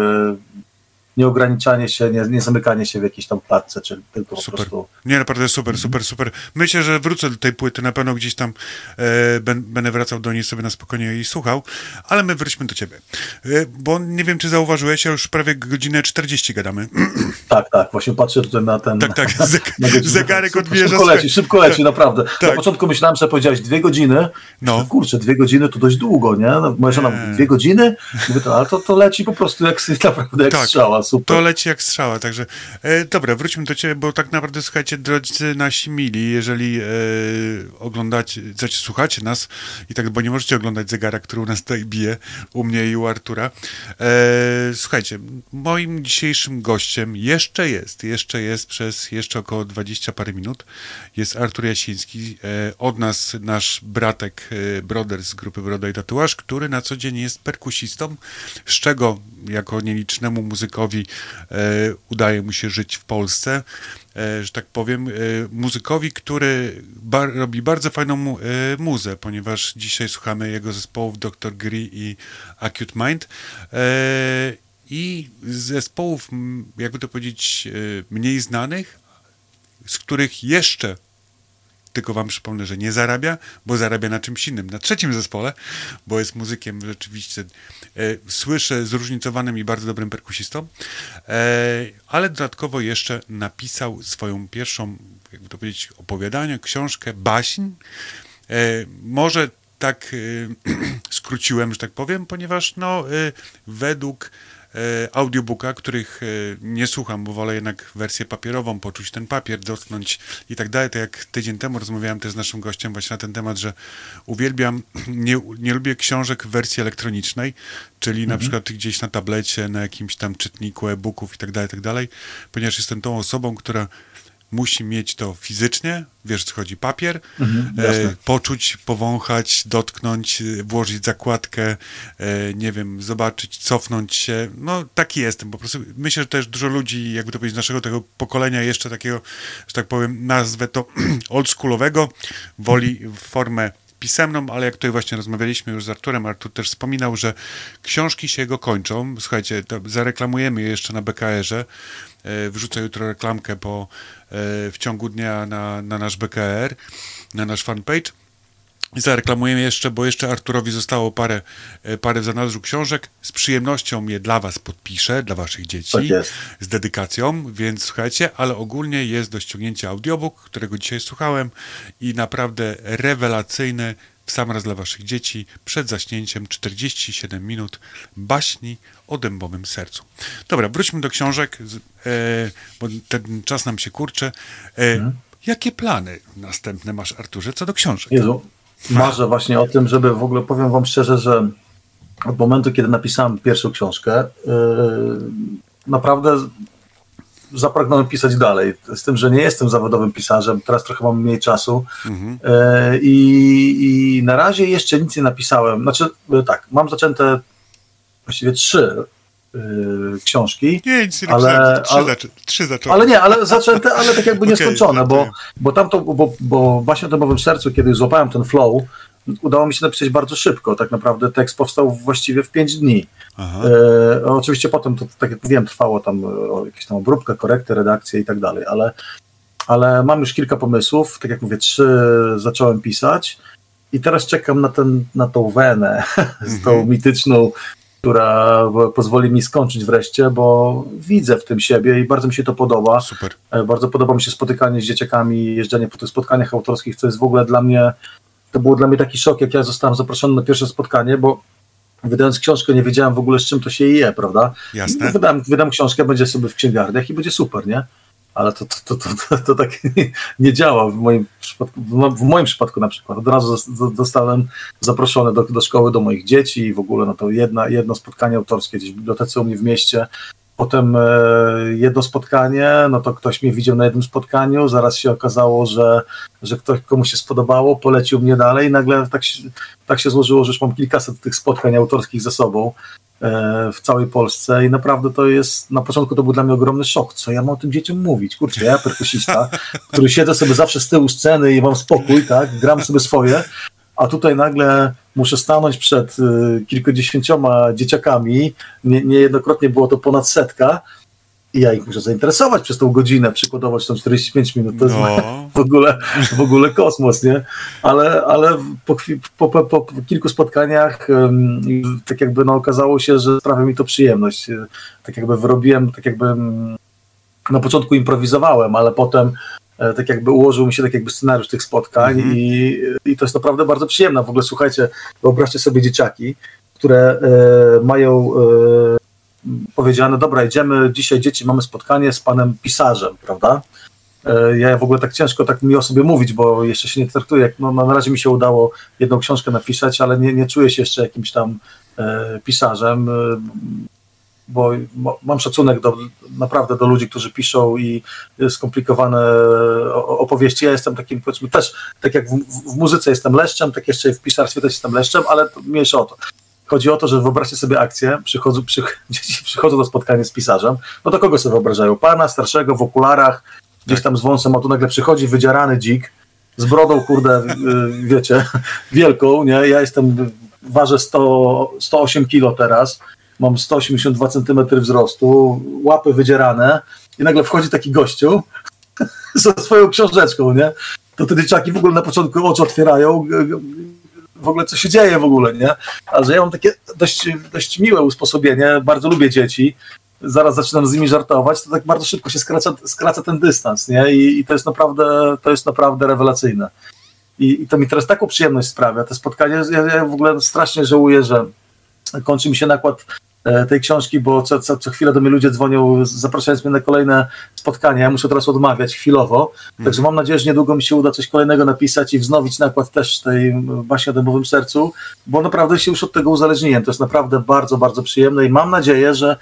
[SPEAKER 3] nieograniczanie się, nie, nie zamykanie się w jakiejś tam klatce, czy tylko po
[SPEAKER 2] Super.
[SPEAKER 3] prostu
[SPEAKER 2] Nie, naprawdę super, super, super. Myślę, że wrócę do tej płyty, na pewno gdzieś tam e, będę wracał do niej sobie na spokojnie i słuchał, ale my wróćmy do ciebie. E, bo nie wiem, czy zauważyłeś, a już prawie godzinę 40 gadamy.
[SPEAKER 3] Tak, tak, właśnie patrzę tutaj na ten.
[SPEAKER 2] tak, tak, zeg,
[SPEAKER 3] na
[SPEAKER 2] zegarek odbierze.
[SPEAKER 3] Szybko leci, szybko leci, naprawdę.
[SPEAKER 2] Tak.
[SPEAKER 3] Na początku myślałem, że powiedziałeś dwie godziny.
[SPEAKER 2] No.
[SPEAKER 3] Kurczę, dwie godziny to dość długo, nie? No, Moja żona
[SPEAKER 2] Nie.
[SPEAKER 3] mówi, dwie godziny? Mówię, to, ale to, to leci po prostu jak naprawdę jak
[SPEAKER 2] Tak.
[SPEAKER 3] strzała, super.
[SPEAKER 2] To leci jak strzała, także e, dobra, wróćmy do ciebie, bo tak naprawdę słuchajcie, drodzy nasi mili, jeżeli e, oglądacie, znaczy słuchacie nas i tak, bo nie możecie oglądać zegara, który u nas tutaj bije, u mnie i u Artura. E, słuchajcie, moim dzisiejszym gościem jeszcze jest, jeszcze jest przez jeszcze około 20 parę minut, jest Artur Jasiński, e, od nas nasz bratek e, Broder z grupy Broda i Tatuaż, który na co dzień jest perkusistą, z czego jako nielicznemu muzykowi e, udaje mu się żyć w Polsce, e, że tak powiem, e, muzykowi, który bar, robi bardzo fajną mu, muzę, ponieważ dzisiaj słuchamy jego zespołów Dr. Gri i Acute Mind. I zespołów, jakby to powiedzieć, mniej znanych, z których jeszcze tylko wam przypomnę, że nie zarabia, bo zarabia na czymś innym, na trzecim zespole, bo jest muzykiem rzeczywiście, e, słyszę, zróżnicowanym i bardzo dobrym perkusistą, e, ale dodatkowo jeszcze napisał swoją pierwszą, jakby to powiedzieć, opowiadanie, książkę, baśń. E, może tak e, skróciłem, że tak powiem, ponieważ no, e, według audiobooka, których e, nie słucham, bo wolę jednak wersję papierową, poczuć ten papier, dotknąć i tak dalej. Tak jak tydzień temu rozmawiałem też z naszym gościem właśnie na ten temat, że uwielbiam, nie, nie lubię książek w wersji elektronicznej, czyli na przykład gdzieś na tablecie, na jakimś tam czytniku e-booków i tak dalej, i tak dalej, ponieważ jestem tą osobą, która musi mieć to fizycznie, wiesz co chodzi, papier,
[SPEAKER 3] jasne.
[SPEAKER 2] e, poczuć, powąchać, dotknąć, e, włożyć zakładkę, e, nie wiem, zobaczyć, cofnąć się. No taki jestem po prostu. Myślę, że też dużo ludzi, jakby to powiedzieć, naszego tego pokolenia jeszcze takiego, że tak powiem, nazwę to oldschoolowego, woli formę pisemną, ale jak tutaj właśnie rozmawialiśmy już z Arturem, Artur też wspominał, że książki się jego kończą. Słuchajcie, zareklamujemy je jeszcze na BKR-ze. E, Wrzucę jutro reklamkę po, w ciągu dnia na, na nasz BKR, na nasz fanpage. I zareklamujemy jeszcze, bo jeszcze Arturowi zostało parę, e, parę w zanadrzu książek. Z przyjemnością je dla was podpiszę, dla waszych dzieci.
[SPEAKER 3] Tak jest.
[SPEAKER 2] Z dedykacją, więc słuchajcie, ale ogólnie jest do ściągnięcia audiobook, którego dzisiaj słuchałem i naprawdę rewelacyjny w sam raz dla waszych dzieci przed zaśnięciem 47 minut baśni o dębowym sercu. Dobra, wróćmy do książek, e, bo ten czas nam się kurczy. E, Jakie plany następne masz, Arturze, co do książek?
[SPEAKER 3] Jezu, marzę właśnie o tym, żeby w ogóle powiem wam szczerze, że od momentu, kiedy napisałem pierwszą książkę, yy, naprawdę zapragnąłem pisać dalej. Z tym, że nie jestem zawodowym pisarzem, teraz trochę mam mniej czasu
[SPEAKER 2] Mhm.
[SPEAKER 3] yy, i, i na razie jeszcze nic nie napisałem. Znaczy, yy, tak, mam zaczęte właściwie trzy yy, książki.
[SPEAKER 2] Nie, nic nie
[SPEAKER 3] Ale-
[SPEAKER 2] napisałem, trzy,
[SPEAKER 3] ale-
[SPEAKER 2] zaczę, trzy zacząłem.
[SPEAKER 3] Ale nie, ale zaczęte, ale tak jakby nieskończone, bo,
[SPEAKER 2] żartuję.
[SPEAKER 3] bo tamto, bo, bo właśnie o dębowym sercu, kiedy złapałem ten flow, udało mi się napisać bardzo szybko. Tak naprawdę tekst powstał właściwie w pięć dni.
[SPEAKER 2] Aha.
[SPEAKER 3] E, oczywiście potem to, tak jak mówiłem, trwało tam e, jakieś tam obróbkę, korekty, redakcję i tak dalej, ale, ale mam już kilka pomysłów, tak jak mówię, trzy zacząłem pisać i teraz czekam na, ten, na tą wenę z tą
[SPEAKER 2] Mhm.
[SPEAKER 3] mityczną która pozwoli mi skończyć wreszcie, bo widzę w tym siebie i bardzo mi się to podoba.
[SPEAKER 2] Super.
[SPEAKER 3] E, Bardzo podoba mi się spotykanie z dzieciakami, jeżdżenie po tych spotkaniach autorskich, co jest w ogóle dla mnie, to było dla mnie taki szok, jak ja zostałem zaproszony na pierwsze spotkanie, bo wydając książkę nie wiedziałem w ogóle z czym to się je, prawda?
[SPEAKER 2] Jasne.
[SPEAKER 3] Wydam, wydam książkę, będzie sobie w księgarniach i będzie super, nie? Ale to, to, to, to, to, tak nie, nie działa w moim przypadku, w mo- w moim przypadku na przykład. Od razu zos- zo- zostałem zaproszony do, do szkoły, do moich dzieci i w ogóle no to jedna, jedno spotkanie autorskie gdzieś w bibliotece u mnie w mieście. Potem e, jedno spotkanie, no to ktoś mnie widział na jednym spotkaniu, zaraz się okazało, że, że ktoś komuś się spodobało, polecił mnie dalej nagle tak tak się złożyło, że już mam kilkaset tych spotkań autorskich ze sobą e, w całej Polsce i naprawdę to jest, na początku to był dla mnie ogromny szok, co ja mam tym dzieciom mówić, kurczę, ja perkusista, który siedzę sobie zawsze z tyłu sceny i mam spokój, tak, gram sobie swoje, a tutaj nagle muszę stanąć przed y, kilkudziesięcioma dzieciakami, nie, niejednokrotnie było to ponad setka i ja ich muszę zainteresować przez tą godzinę, przykładowo czy tam 45 minut, to jest
[SPEAKER 2] No.
[SPEAKER 3] w ogóle, w ogóle kosmos, nie? Ale, ale po, po, po, po kilku spotkaniach tak jakby no, okazało się, że sprawia mi to przyjemność. Tak jakby wyrobiłem, tak jakby na początku improwizowałem, ale potem tak jakby ułożył mi się tak jakby scenariusz tych spotkań
[SPEAKER 2] Mhm.
[SPEAKER 3] i, i to jest naprawdę bardzo przyjemne. W ogóle słuchajcie, wyobraźcie sobie dzieciaki, które e, mają e, powiedziane, dobra, idziemy dzisiaj dzieci, mamy spotkanie z panem pisarzem, prawda? E, Ja w ogóle tak ciężko tak mi o sobie mówić, bo jeszcze się nie traktuję. No, no, na razie mi się udało jedną książkę napisać, ale nie, nie czuję się jeszcze jakimś tam e, pisarzem, e, bo mam szacunek do, naprawdę do ludzi, którzy piszą i skomplikowane opowieści. Ja jestem takim, powiedzmy, też, tak jak w, w, muzyce jestem leszczem, tak jeszcze w pisarstwie też jestem leszczem, ale mniejsza o to. Chodzi o to, że wyobraźcie sobie akcję, przychodzą, przy, przychodzą do spotkania z pisarzem, no to kogo sobie wyobrażają? Pana starszego w okularach, gdzieś tam z wąsem, a tu nagle przychodzi wydzierany dzik, z brodą, kurde, y, wiecie, wielką, nie? Ja jestem, ważę 100, 108 kilo teraz, mam 182 cm wzrostu, łapy wydzierane i nagle wchodzi taki gościu ze swoją książeczką, nie? To te dzieciaki w ogóle na początku oczy otwierają, w ogóle co się dzieje w ogóle, nie? Że ja mam takie dość, dość miłe usposobienie, bardzo lubię dzieci, zaraz zaczynam z nimi żartować, to tak bardzo szybko się skraca, skraca ten dystans, nie? I, I to jest naprawdę, to jest naprawdę rewelacyjne. I, I to mi teraz taką przyjemność sprawia, te spotkanie, ja, ja w ogóle strasznie żałuję, że kończy mi się nakład tej książki, bo co, co, co chwilę do mnie ludzie dzwonią, zapraszając mnie na kolejne spotkania. Ja muszę teraz odmawiać chwilowo. Także mam nadzieję, że niedługo mi się uda coś kolejnego napisać i wznowić nakład też tej baśni o sercu, bo naprawdę się już od tego uzależniłem. To jest naprawdę bardzo, bardzo przyjemne i mam nadzieję, że e,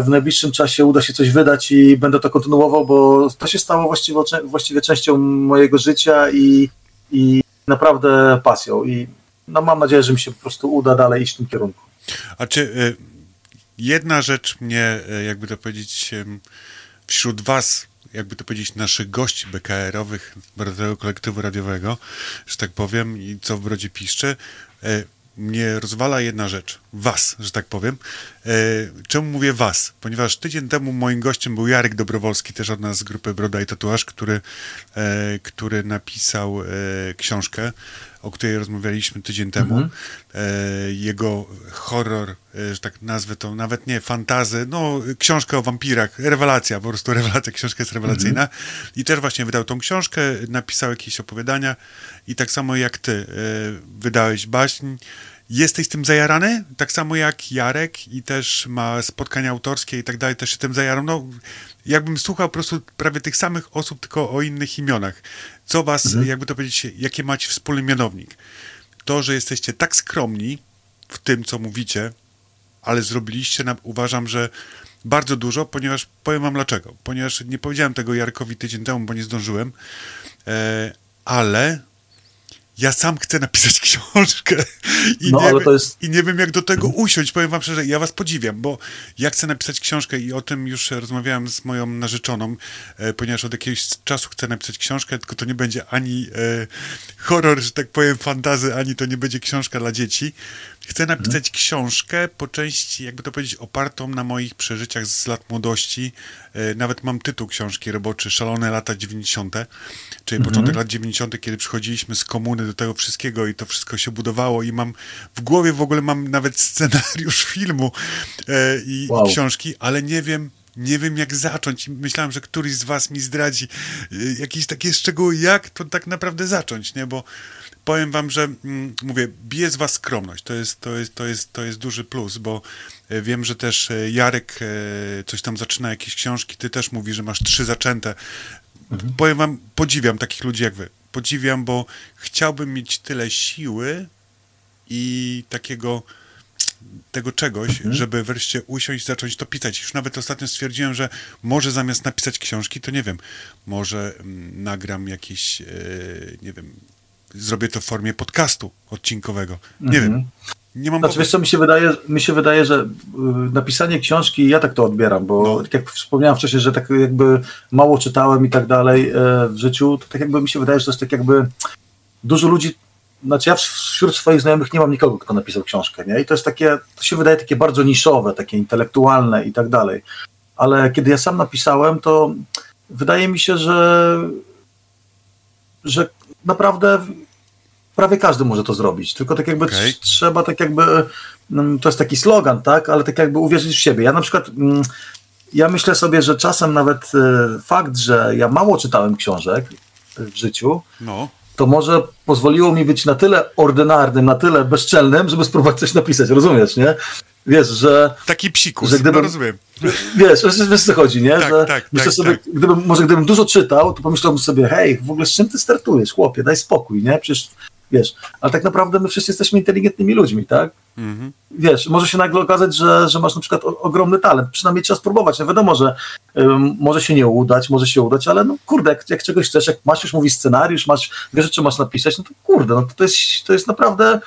[SPEAKER 3] w najbliższym czasie uda się coś wydać i będę to kontynuował, bo to się stało właściwie, właściwie częścią mojego życia i, i naprawdę pasją. I no, mam nadzieję, że mi się po prostu uda dalej iść w tym kierunku.
[SPEAKER 2] A czy y, jedna rzecz mnie, y, jakby to powiedzieć, wśród was, jakby to powiedzieć, naszych gości BKR-owych, Brodowego Kolektywu Radiowego, że tak powiem, i co w Brodzie piszczy, y, mnie rozwala jedna rzecz. Was, że tak powiem. Y, czemu mówię was? Ponieważ tydzień temu moim gościem był Jarek Dobrowolski, też od nas z grupy Broda i Tatuaż, który, e, który napisał e, książkę, o której rozmawialiśmy tydzień temu. E, jego horror, e, że tak nazwę to, nawet nie fantazy, no książkę o wampirach, rewelacja, po prostu rewelacja, książka jest rewelacyjna. I też właśnie wydał tą książkę, napisał jakieś opowiadania i tak samo jak ty e, wydałeś baśń. Jesteś tym zajarany, tak samo jak Jarek i też ma spotkania autorskie i tak dalej, też się tym zajarał. No, jakbym słuchał po prostu prawie tych samych osób, tylko o innych imionach. Co was, jakby to powiedzieć, jaki macie wspólny mianownik? To, że jesteście tak skromni w tym, co mówicie, ale zrobiliście, uważam, że bardzo dużo, ponieważ powiem wam dlaczego. Ponieważ nie powiedziałem tego Jarkowi tydzień temu, bo nie zdążyłem, e, ale ja sam chcę napisać książkę i,
[SPEAKER 3] No,
[SPEAKER 2] nie
[SPEAKER 3] jest-
[SPEAKER 2] i nie wiem, jak do tego usiąść. Powiem wam szczerze, ja was podziwiam, bo ja chcę napisać książkę i o tym już rozmawiałem z moją narzeczoną, e, ponieważ od jakiegoś czasu chcę napisać książkę, tylko to nie będzie ani e, horror, że tak powiem, fantazy, ani to nie będzie książka dla dzieci. Chcę napisać książkę po części, jakby to powiedzieć, opartą na moich przeżyciach z lat młodości. E, Nawet mam tytuł książki roboczy Szalone lata 90., czyli początek lat 90., kiedy przychodziliśmy z komuny do tego wszystkiego i to wszystko się budowało i mam w głowie w ogóle mam nawet scenariusz filmu e, i,
[SPEAKER 3] Wow.
[SPEAKER 2] i książki, ale nie wiem, nie wiem jak zacząć. Myślałem, że któryś z was mi zdradzi y, jakieś takie szczegóły, jak to tak naprawdę zacząć, nie? Bo powiem wam, że mm, mówię, bije z was skromność. To jest, to jest, to jest, to jest duży plus, bo e, wiem, że też e, Jarek e, coś tam zaczyna, jakieś książki, ty też mówisz, że masz trzy zaczęte. Powiem wam, podziwiam takich ludzi jak wy. Podziwiam, bo chciałbym mieć tyle siły i takiego tego czegoś, żeby wreszcie usiąść, zacząć to pisać. Już nawet ostatnio stwierdziłem, że może zamiast napisać książki, to nie wiem, może mm, nagram jakieś, nie wiem, zrobię to w formie podcastu odcinkowego. Nie wiem. Nie mam
[SPEAKER 3] Znaczy, wiesz co, mi się wydaje, mi się wydaje, że y, napisanie książki, ja tak to odbieram, bo
[SPEAKER 2] No.
[SPEAKER 3] tak jak wspomniałem wcześniej, że tak jakby mało czytałem i tak dalej e, w życiu, to tak jakby mi się wydaje, że to jest tak jakby dużo ludzi, znaczy ja wśród swoich znajomych nie mam nikogo, kto napisał książkę, nie? I to jest takie, to się wydaje takie bardzo niszowe, takie intelektualne i tak dalej. Ale kiedy ja sam napisałem, to wydaje mi się, że, że naprawdę prawie każdy może to zrobić, tylko tak jakby trz- trzeba tak jakby, mm, to jest taki slogan, tak, ale tak jakby uwierzyć w siebie. Ja na przykład, mm, ja myślę sobie, że czasem nawet e, fakt, że ja mało czytałem książek w życiu,
[SPEAKER 2] No,
[SPEAKER 3] to może pozwoliło mi być na tyle ordynarnym, na tyle bezczelnym, żeby spróbować coś napisać, rozumiesz, nie? Wiesz, że
[SPEAKER 2] taki psikus,
[SPEAKER 3] Że gdybym-
[SPEAKER 2] no rozumiem.
[SPEAKER 3] wiesz, wiesz, co chodzi, nie?
[SPEAKER 2] Tak,
[SPEAKER 3] że
[SPEAKER 2] tak,
[SPEAKER 3] myślę
[SPEAKER 2] tak,
[SPEAKER 3] sobie,
[SPEAKER 2] tak.
[SPEAKER 3] gdybym, może gdybym dużo czytał, to pomyślałbym sobie, hej, w ogóle z czym ty startujesz, chłopie, daj spokój, nie? Przecież, wiesz, ale tak naprawdę my wszyscy jesteśmy inteligentnymi ludźmi, tak?
[SPEAKER 2] Mhm.
[SPEAKER 3] Wiesz, może się nagle okazać, że, że masz na przykład o, ogromny talent, przynajmniej trzeba spróbować, no wiadomo, że może się nie udać, może się udać, ale no kurde, jak, jak czegoś chcesz, jak masz już mówić scenariusz, masz, wiesz, czy masz napisać, no to kurde, no to, to, jest, to jest naprawdę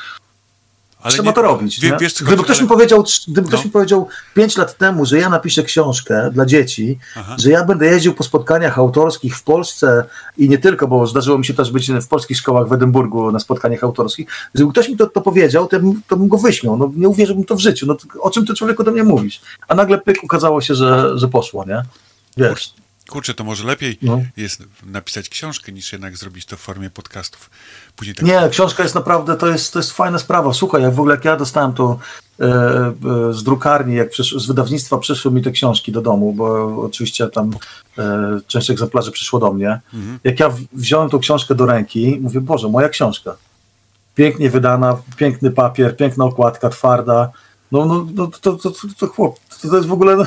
[SPEAKER 2] Ale
[SPEAKER 3] Trzeba
[SPEAKER 2] nie-
[SPEAKER 3] to robić.
[SPEAKER 2] Wie, wiesz,
[SPEAKER 3] gdyby
[SPEAKER 2] chodzi,
[SPEAKER 3] ktoś
[SPEAKER 2] ale-
[SPEAKER 3] mi powiedział, gdyby ktoś
[SPEAKER 2] No.
[SPEAKER 3] mi powiedział 5 lat temu, że ja napiszę książkę dla dzieci,
[SPEAKER 2] Aha.
[SPEAKER 3] że ja będę jeździł po spotkaniach autorskich w Polsce i nie tylko, bo zdarzyło mi się też być w polskich szkołach w Edynburgu na spotkaniach autorskich, gdyby ktoś mi to, to powiedział, to, ja bym, to bym go wyśmiał. No, nie uwierzyłbym to w życiu. No, o czym ty człowieku do mnie mówisz? A nagle pyk, okazało się, że, że poszło, nie? Wiesz.
[SPEAKER 2] Kurczę, to może lepiej
[SPEAKER 3] No.
[SPEAKER 2] jest napisać książkę, niż jednak zrobić to w formie podcastów. Później tak
[SPEAKER 3] Nie, książka jest naprawdę, to jest, to jest fajna sprawa. Słuchaj, jak w ogóle jak ja dostałem to e, e, z drukarni, jak przysz, z wydawnictwa przyszły mi te książki do domu, bo oczywiście tam e, część egzemplarzy przyszło do mnie. Jak ja w, wziąłem tą książkę do ręki, mówię, Boże, moja książka. Pięknie wydana, piękny papier, piękna okładka, twarda. No, no, no to, to, to, to chłop, to, to jest w ogóle, no,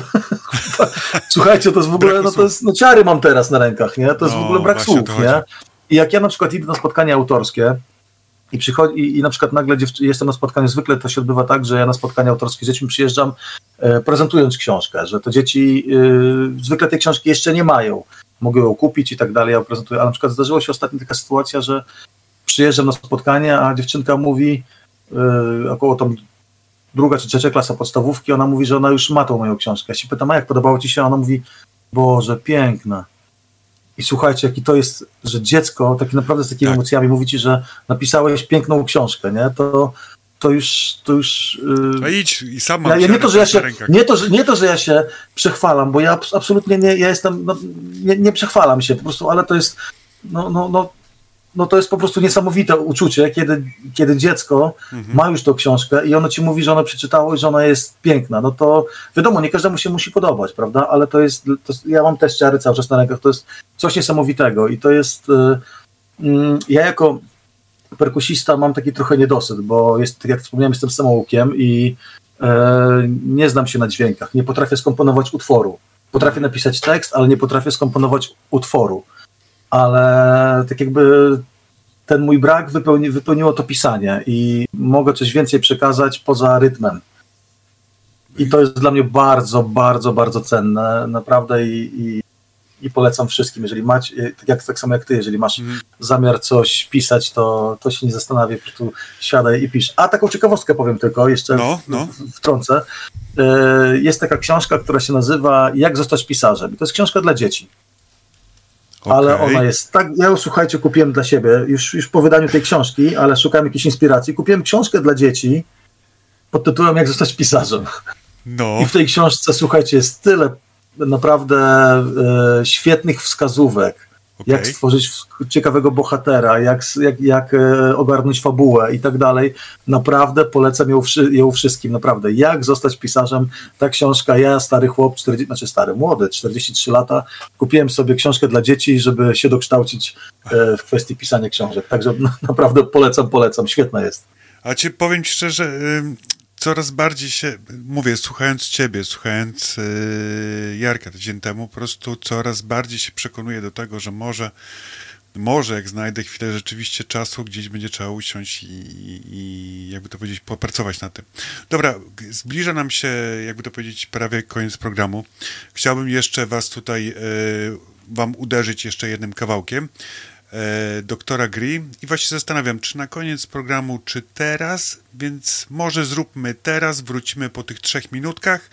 [SPEAKER 3] słuchajcie, to jest w ogóle, no to jest, no ciary mam teraz na rękach, nie? To jest w
[SPEAKER 2] No,
[SPEAKER 3] ogóle brak słów,
[SPEAKER 2] to chodzi.
[SPEAKER 3] I jak ja na przykład idę na spotkanie autorskie i przychodzi, i, i na przykład nagle jestem na spotkaniu, zwykle to się odbywa tak, że ja na spotkanie autorskie z dziećmi przyjeżdżam e, prezentując książkę, że to dzieci e, zwykle tej książki jeszcze nie mają, mogą ją kupić i tak dalej, ja prezentuję, ale na przykład zdarzyła się ostatnio taka sytuacja, że przyjeżdżam na spotkanie, a dziewczynka mówi e, około tam druga czy trzecia klasa podstawówki, ona mówi, że ona już ma tą moją książkę. Ja się pytam, a jak podobało ci się? Ona mówi, Boże, piękna. I słuchajcie, jaki to jest, że dziecko tak naprawdę z takimi
[SPEAKER 2] Tak.
[SPEAKER 3] emocjami mówi ci, że napisałeś piękną książkę, nie? To, to już, to już yy,
[SPEAKER 2] No idź i sam mam
[SPEAKER 3] ja, nie, to, że ja się, nie, to, że, nie to, że ja się przechwalam, bo ja abs- absolutnie nie, ja jestem, no, nie, nie przechwalam się po prostu, ale to jest, no, no, no, no to jest po prostu niesamowite uczucie, kiedy, kiedy dziecko
[SPEAKER 2] Mhm.
[SPEAKER 3] ma już tą książkę i ono ci mówi, że ono przeczytało i że ona jest piękna, no to wiadomo, nie każdemu się musi podobać, prawda, ale to jest, to ja mam też ciary cały czas na rękach, to jest coś niesamowitego i to jest, y, mm, ja jako perkusista mam taki trochę niedosyt, bo jest, tak jak wspomniałem, jestem samoukiem i e, nie znam się na dźwiękach, nie potrafię skomponować utworu. Potrafię napisać tekst, ale nie potrafię skomponować utworu. Ale tak jakby ten mój brak wypełni, wypełniło to pisanie i mogę coś więcej przekazać poza rytmem. I to jest dla mnie bardzo, bardzo, bardzo cenne, naprawdę i, i, i polecam wszystkim, jeżeli macie, tak, jak, tak samo jak ty, jeżeli masz
[SPEAKER 2] Mhm.
[SPEAKER 3] zamiar coś pisać, to, to się nie zastanawiaj, po prostu siadaj i pisz. A taką ciekawostkę powiem tylko, jeszcze
[SPEAKER 2] No, no.
[SPEAKER 3] wtrącę. E, Jest taka książka, która się nazywa Jak zostać pisarzem. I to jest książka dla dzieci ale
[SPEAKER 2] Okej.
[SPEAKER 3] ona jest tak. Ja ją słuchajcie, kupiłem dla siebie, już, już po wydaniu tej książki, ale szukałem jakiejś inspiracji. Kupiłem książkę dla dzieci pod tytułem Jak zostać pisarzem.
[SPEAKER 4] No,
[SPEAKER 3] I w tej książce, słuchajcie, jest tyle naprawdę e, świetnych wskazówek,
[SPEAKER 4] okej.
[SPEAKER 3] jak stworzyć ciekawego bohatera, jak, jak, jak e, ogarnąć fabułę i tak dalej. Naprawdę polecam ją, ją wszystkim, naprawdę. Jak zostać pisarzem? Ta książka, ja, stary chłop, 40, znaczy stary, młody, 43 lata, kupiłem sobie książkę dla dzieci, żeby się dokształcić e, w kwestii pisania książek. Także naprawdę polecam, polecam, świetna jest.
[SPEAKER 4] A ci powiem ci szczerze, coraz bardziej się, mówię, słuchając ciebie, słuchając yy, Jarka tydzień temu, po prostu coraz bardziej się przekonuję do tego, że może, może jak znajdę chwilę rzeczywiście czasu, gdzieś będzie trzeba usiąść i, i, i jakby to powiedzieć, popracować nad tym. Dobra, zbliża nam się, jakby to powiedzieć, prawie koniec programu. Chciałbym jeszcze was tutaj, yy, wam uderzyć jeszcze jednym kawałkiem doktora Gri i właśnie zastanawiam, czy na koniec programu, czy teraz, więc może zróbmy teraz, wrócimy po tych trzech minutkach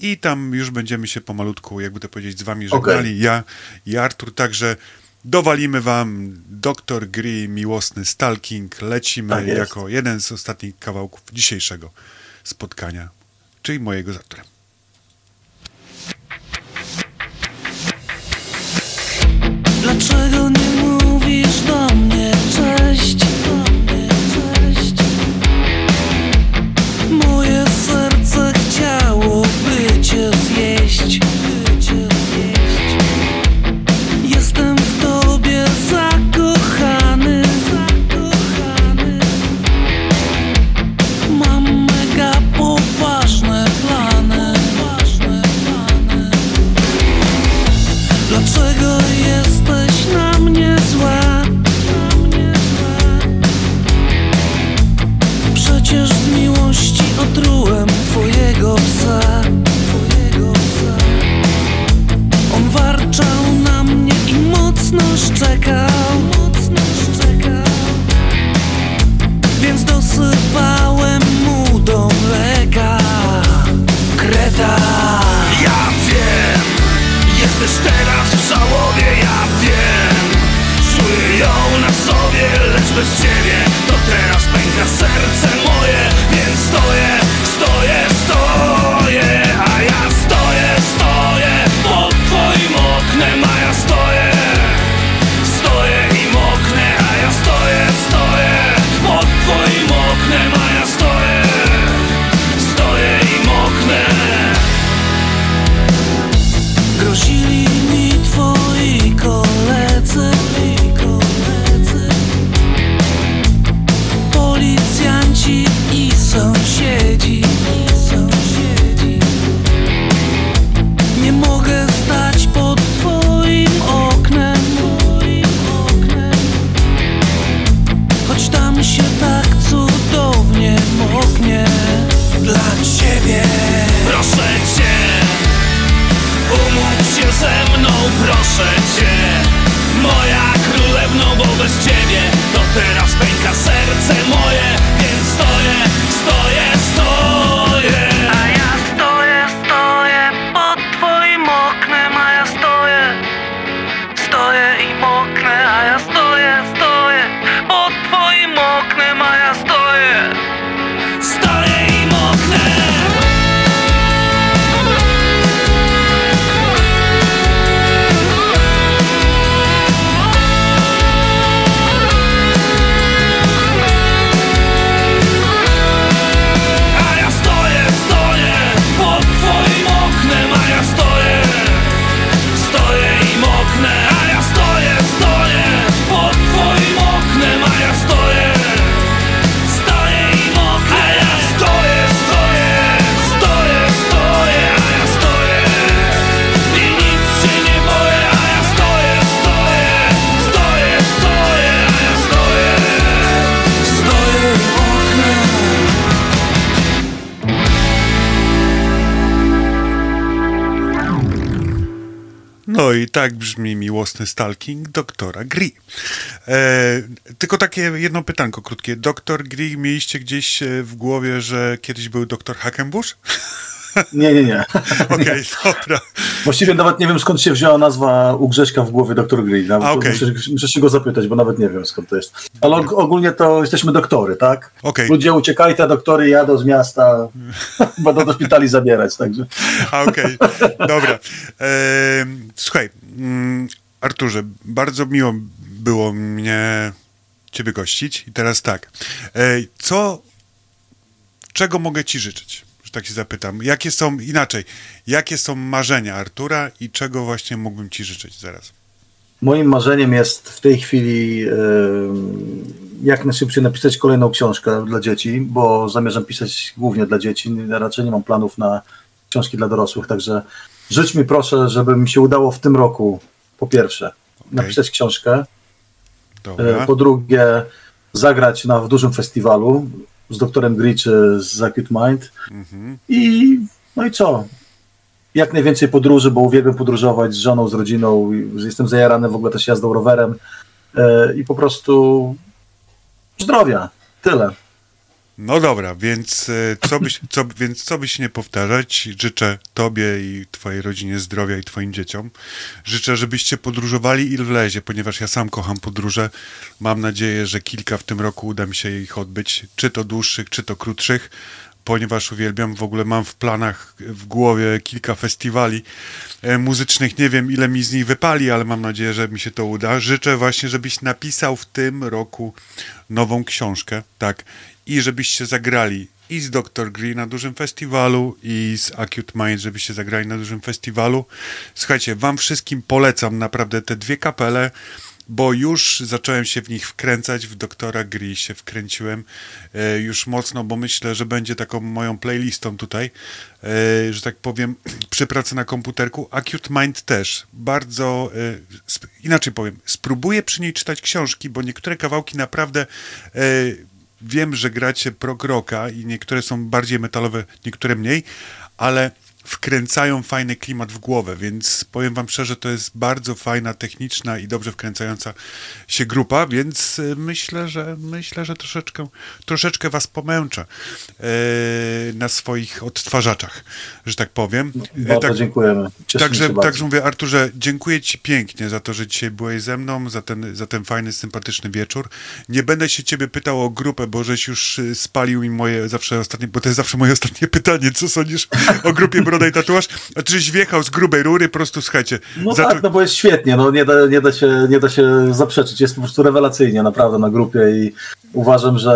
[SPEAKER 4] i tam już będziemy się pomalutku, jakby to powiedzieć, z wami żegnali. Ja i Artur, także dowalimy wam doktor Gri, miłosny Stalking, lecimy
[SPEAKER 3] Tak
[SPEAKER 4] jako jeden z ostatnich kawałków dzisiejszego spotkania, czyli mojego z Arturem. Brzmi miłosny stalking doktora Gri. E, tylko takie jedno pytanko krótkie. Doktor Gri mieliście gdzieś e, w głowie, że kiedyś był doktor Hackenbush?
[SPEAKER 3] Nie, nie, nie.
[SPEAKER 2] Okej, dobra.
[SPEAKER 3] Właściwie nawet nie wiem skąd się wzięła nazwa u Grześka w głowie doktor
[SPEAKER 2] A, okej.
[SPEAKER 3] muszę, muszę się go zapytać, bo nawet nie wiem skąd to jest. Ale og- ogólnie to jesteśmy doktory, tak?
[SPEAKER 2] Okej.
[SPEAKER 3] Ludzie uciekajcie, doktory jadą z miasta, będą do szpitali zabierać, także.
[SPEAKER 2] Okej, dobra. Em, słuchaj, Arturze, bardzo miło było mnie ciebie gościć. I teraz tak, co, czego mogę ci życzyć? Że tak się zapytam. Jakie są, inaczej, jakie są marzenia Artura i czego właśnie mógłbym ci życzyć zaraz?
[SPEAKER 3] Moim marzeniem jest w tej chwili jak najszybciej napisać kolejną książkę dla dzieci, bo zamierzam pisać głównie dla dzieci. Raczej nie mam planów na książki dla dorosłych, także życz mi proszę, żeby mi się udało w tym roku, po pierwsze, napisać książkę,
[SPEAKER 2] Dobra.
[SPEAKER 3] E, Po drugie, zagrać na, w dużym festiwalu z doktorem Gri czy z Acute Mind.
[SPEAKER 2] Mhm.
[SPEAKER 3] I no i co? Jak najwięcej podróży, bo uwielbiam podróżować z żoną, z rodziną. Jestem zajarany w ogóle też jazdą rowerem. E, I po prostu zdrowia. Tyle.
[SPEAKER 2] No dobra, więc e, co byś, co, więc co byś nie powtarzać, życzę tobie i twojej rodzinie zdrowia i twoim dzieciom. Życzę, żebyście podróżowali ile wlezie, ponieważ ja sam kocham podróże. Mam nadzieję, że kilka w tym roku uda mi się ich odbyć, czy to dłuższych, czy to krótszych, ponieważ uwielbiam, w ogóle mam w planach, w głowie kilka festiwali e, muzycznych. Nie wiem, ile mi z nich wypali, ale mam nadzieję, że mi się to uda. Życzę właśnie, żebyś napisał w tym roku nową książkę, tak, i żebyście zagrali i z Dr. Green na dużym festiwalu i z Acute Mind, żebyście zagrali na dużym festiwalu. Słuchajcie, wam wszystkim polecam naprawdę te dwie kapele, bo już zacząłem się w nich wkręcać, w Doktora Gri się wkręciłem e, już mocno, bo myślę, że będzie taką moją playlistą tutaj, e, że tak powiem, przy pracy na komputerku. Acute Mind też. Bardzo, e, inaczej powiem, spróbuję przy niej czytać książki, bo niektóre kawałki naprawdę wiem, że gracie prog rocka i niektóre są bardziej metalowe, niektóre mniej, ale wkręcają fajny klimat w głowę, więc powiem wam szczerze, to jest bardzo fajna, techniczna i dobrze wkręcająca się grupa, więc y, myślę, że myślę, że troszeczkę, troszeczkę was pomęczę e, na swoich odtwarzaczach, że tak powiem. E,
[SPEAKER 3] Bardzo
[SPEAKER 2] tak,
[SPEAKER 3] dziękujemy. Cieszymy
[SPEAKER 2] Także,
[SPEAKER 3] bardzo.
[SPEAKER 2] także mówię, Arturze, dziękuję Ci pięknie za to, że dzisiaj byłeś ze mną, za ten, za ten fajny, sympatyczny wieczór. Nie będę się Ciebie pytał o grupę, bo żeś już y, spalił mi moje zawsze ostatnie, bo to jest zawsze moje ostatnie pytanie, co sądzisz o grupie Broda i Tatuaż? A czy żeś wjechał z grubej rury, po prostu słuchajcie.
[SPEAKER 3] No tak, no bo jest świetnie, no nie da, nie, da się, nie da się zaprzeczyć, jest po prostu rewelacyjnie naprawdę na grupie i uważam, że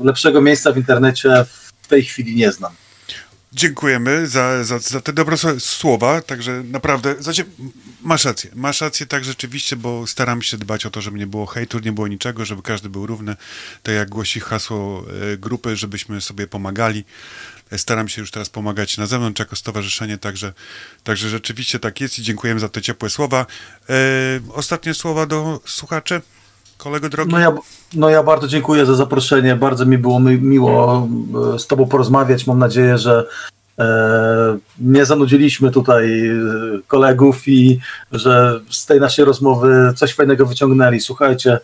[SPEAKER 3] lepszego miejsca w internecie w tej chwili nie znam.
[SPEAKER 2] Dziękujemy za, za, za te dobre słowa, także naprawdę, znaczy, masz rację, masz rację tak rzeczywiście, bo staram się dbać o to, żeby nie było hejtu, nie było niczego, żeby każdy był równy, tak jak głosi hasło e, grupy, żebyśmy sobie pomagali. Staram się już teraz pomagać na zewnątrz jako stowarzyszenie, także, także rzeczywiście tak jest i dziękujemy za te ciepłe słowa. E, ostatnie słowa do słuchaczy, kolego drogi?
[SPEAKER 3] No ja, no ja bardzo dziękuję za zaproszenie. Bardzo mi było mi, miło e, z Tobą porozmawiać. Mam nadzieję, że e, nie zanudziliśmy tutaj kolegów i że z tej naszej rozmowy coś fajnego wyciągnęli. Słuchajcie,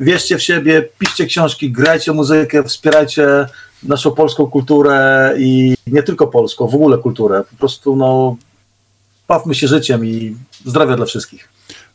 [SPEAKER 3] wierzcie w siebie, piszcie książki, grajcie muzykę, wspierajcie naszą polską kulturę i nie tylko polską, w ogóle kulturę. Po prostu no, bawmy się życiem i zdrowia dla wszystkich.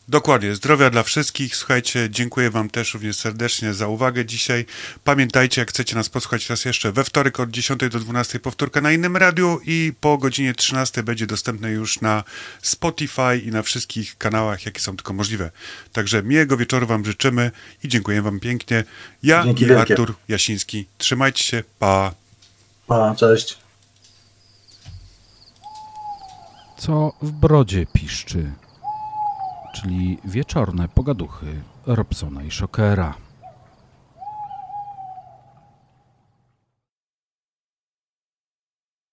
[SPEAKER 2] Dokładnie, zdrowia dla wszystkich. Słuchajcie, dziękuję Wam też również serdecznie za uwagę dzisiaj. Pamiętajcie, jak chcecie nas posłuchać raz jeszcze, we wtorek od 10 do 12 powtórka na innym radiu i po godzinie 13 będzie dostępne już na Spotify i na wszystkich kanałach, jakie są tylko możliwe. Także miłego wieczoru Wam życzymy i dziękuję Wam pięknie. Ja
[SPEAKER 3] Dzięki
[SPEAKER 2] i
[SPEAKER 3] wielkie.
[SPEAKER 2] Artur Jasiński. Trzymajcie się, pa!
[SPEAKER 3] Pa, cześć.
[SPEAKER 1] Co w brodzie piszczy, czyli wieczorne pogaduchy Robsona i Szokera.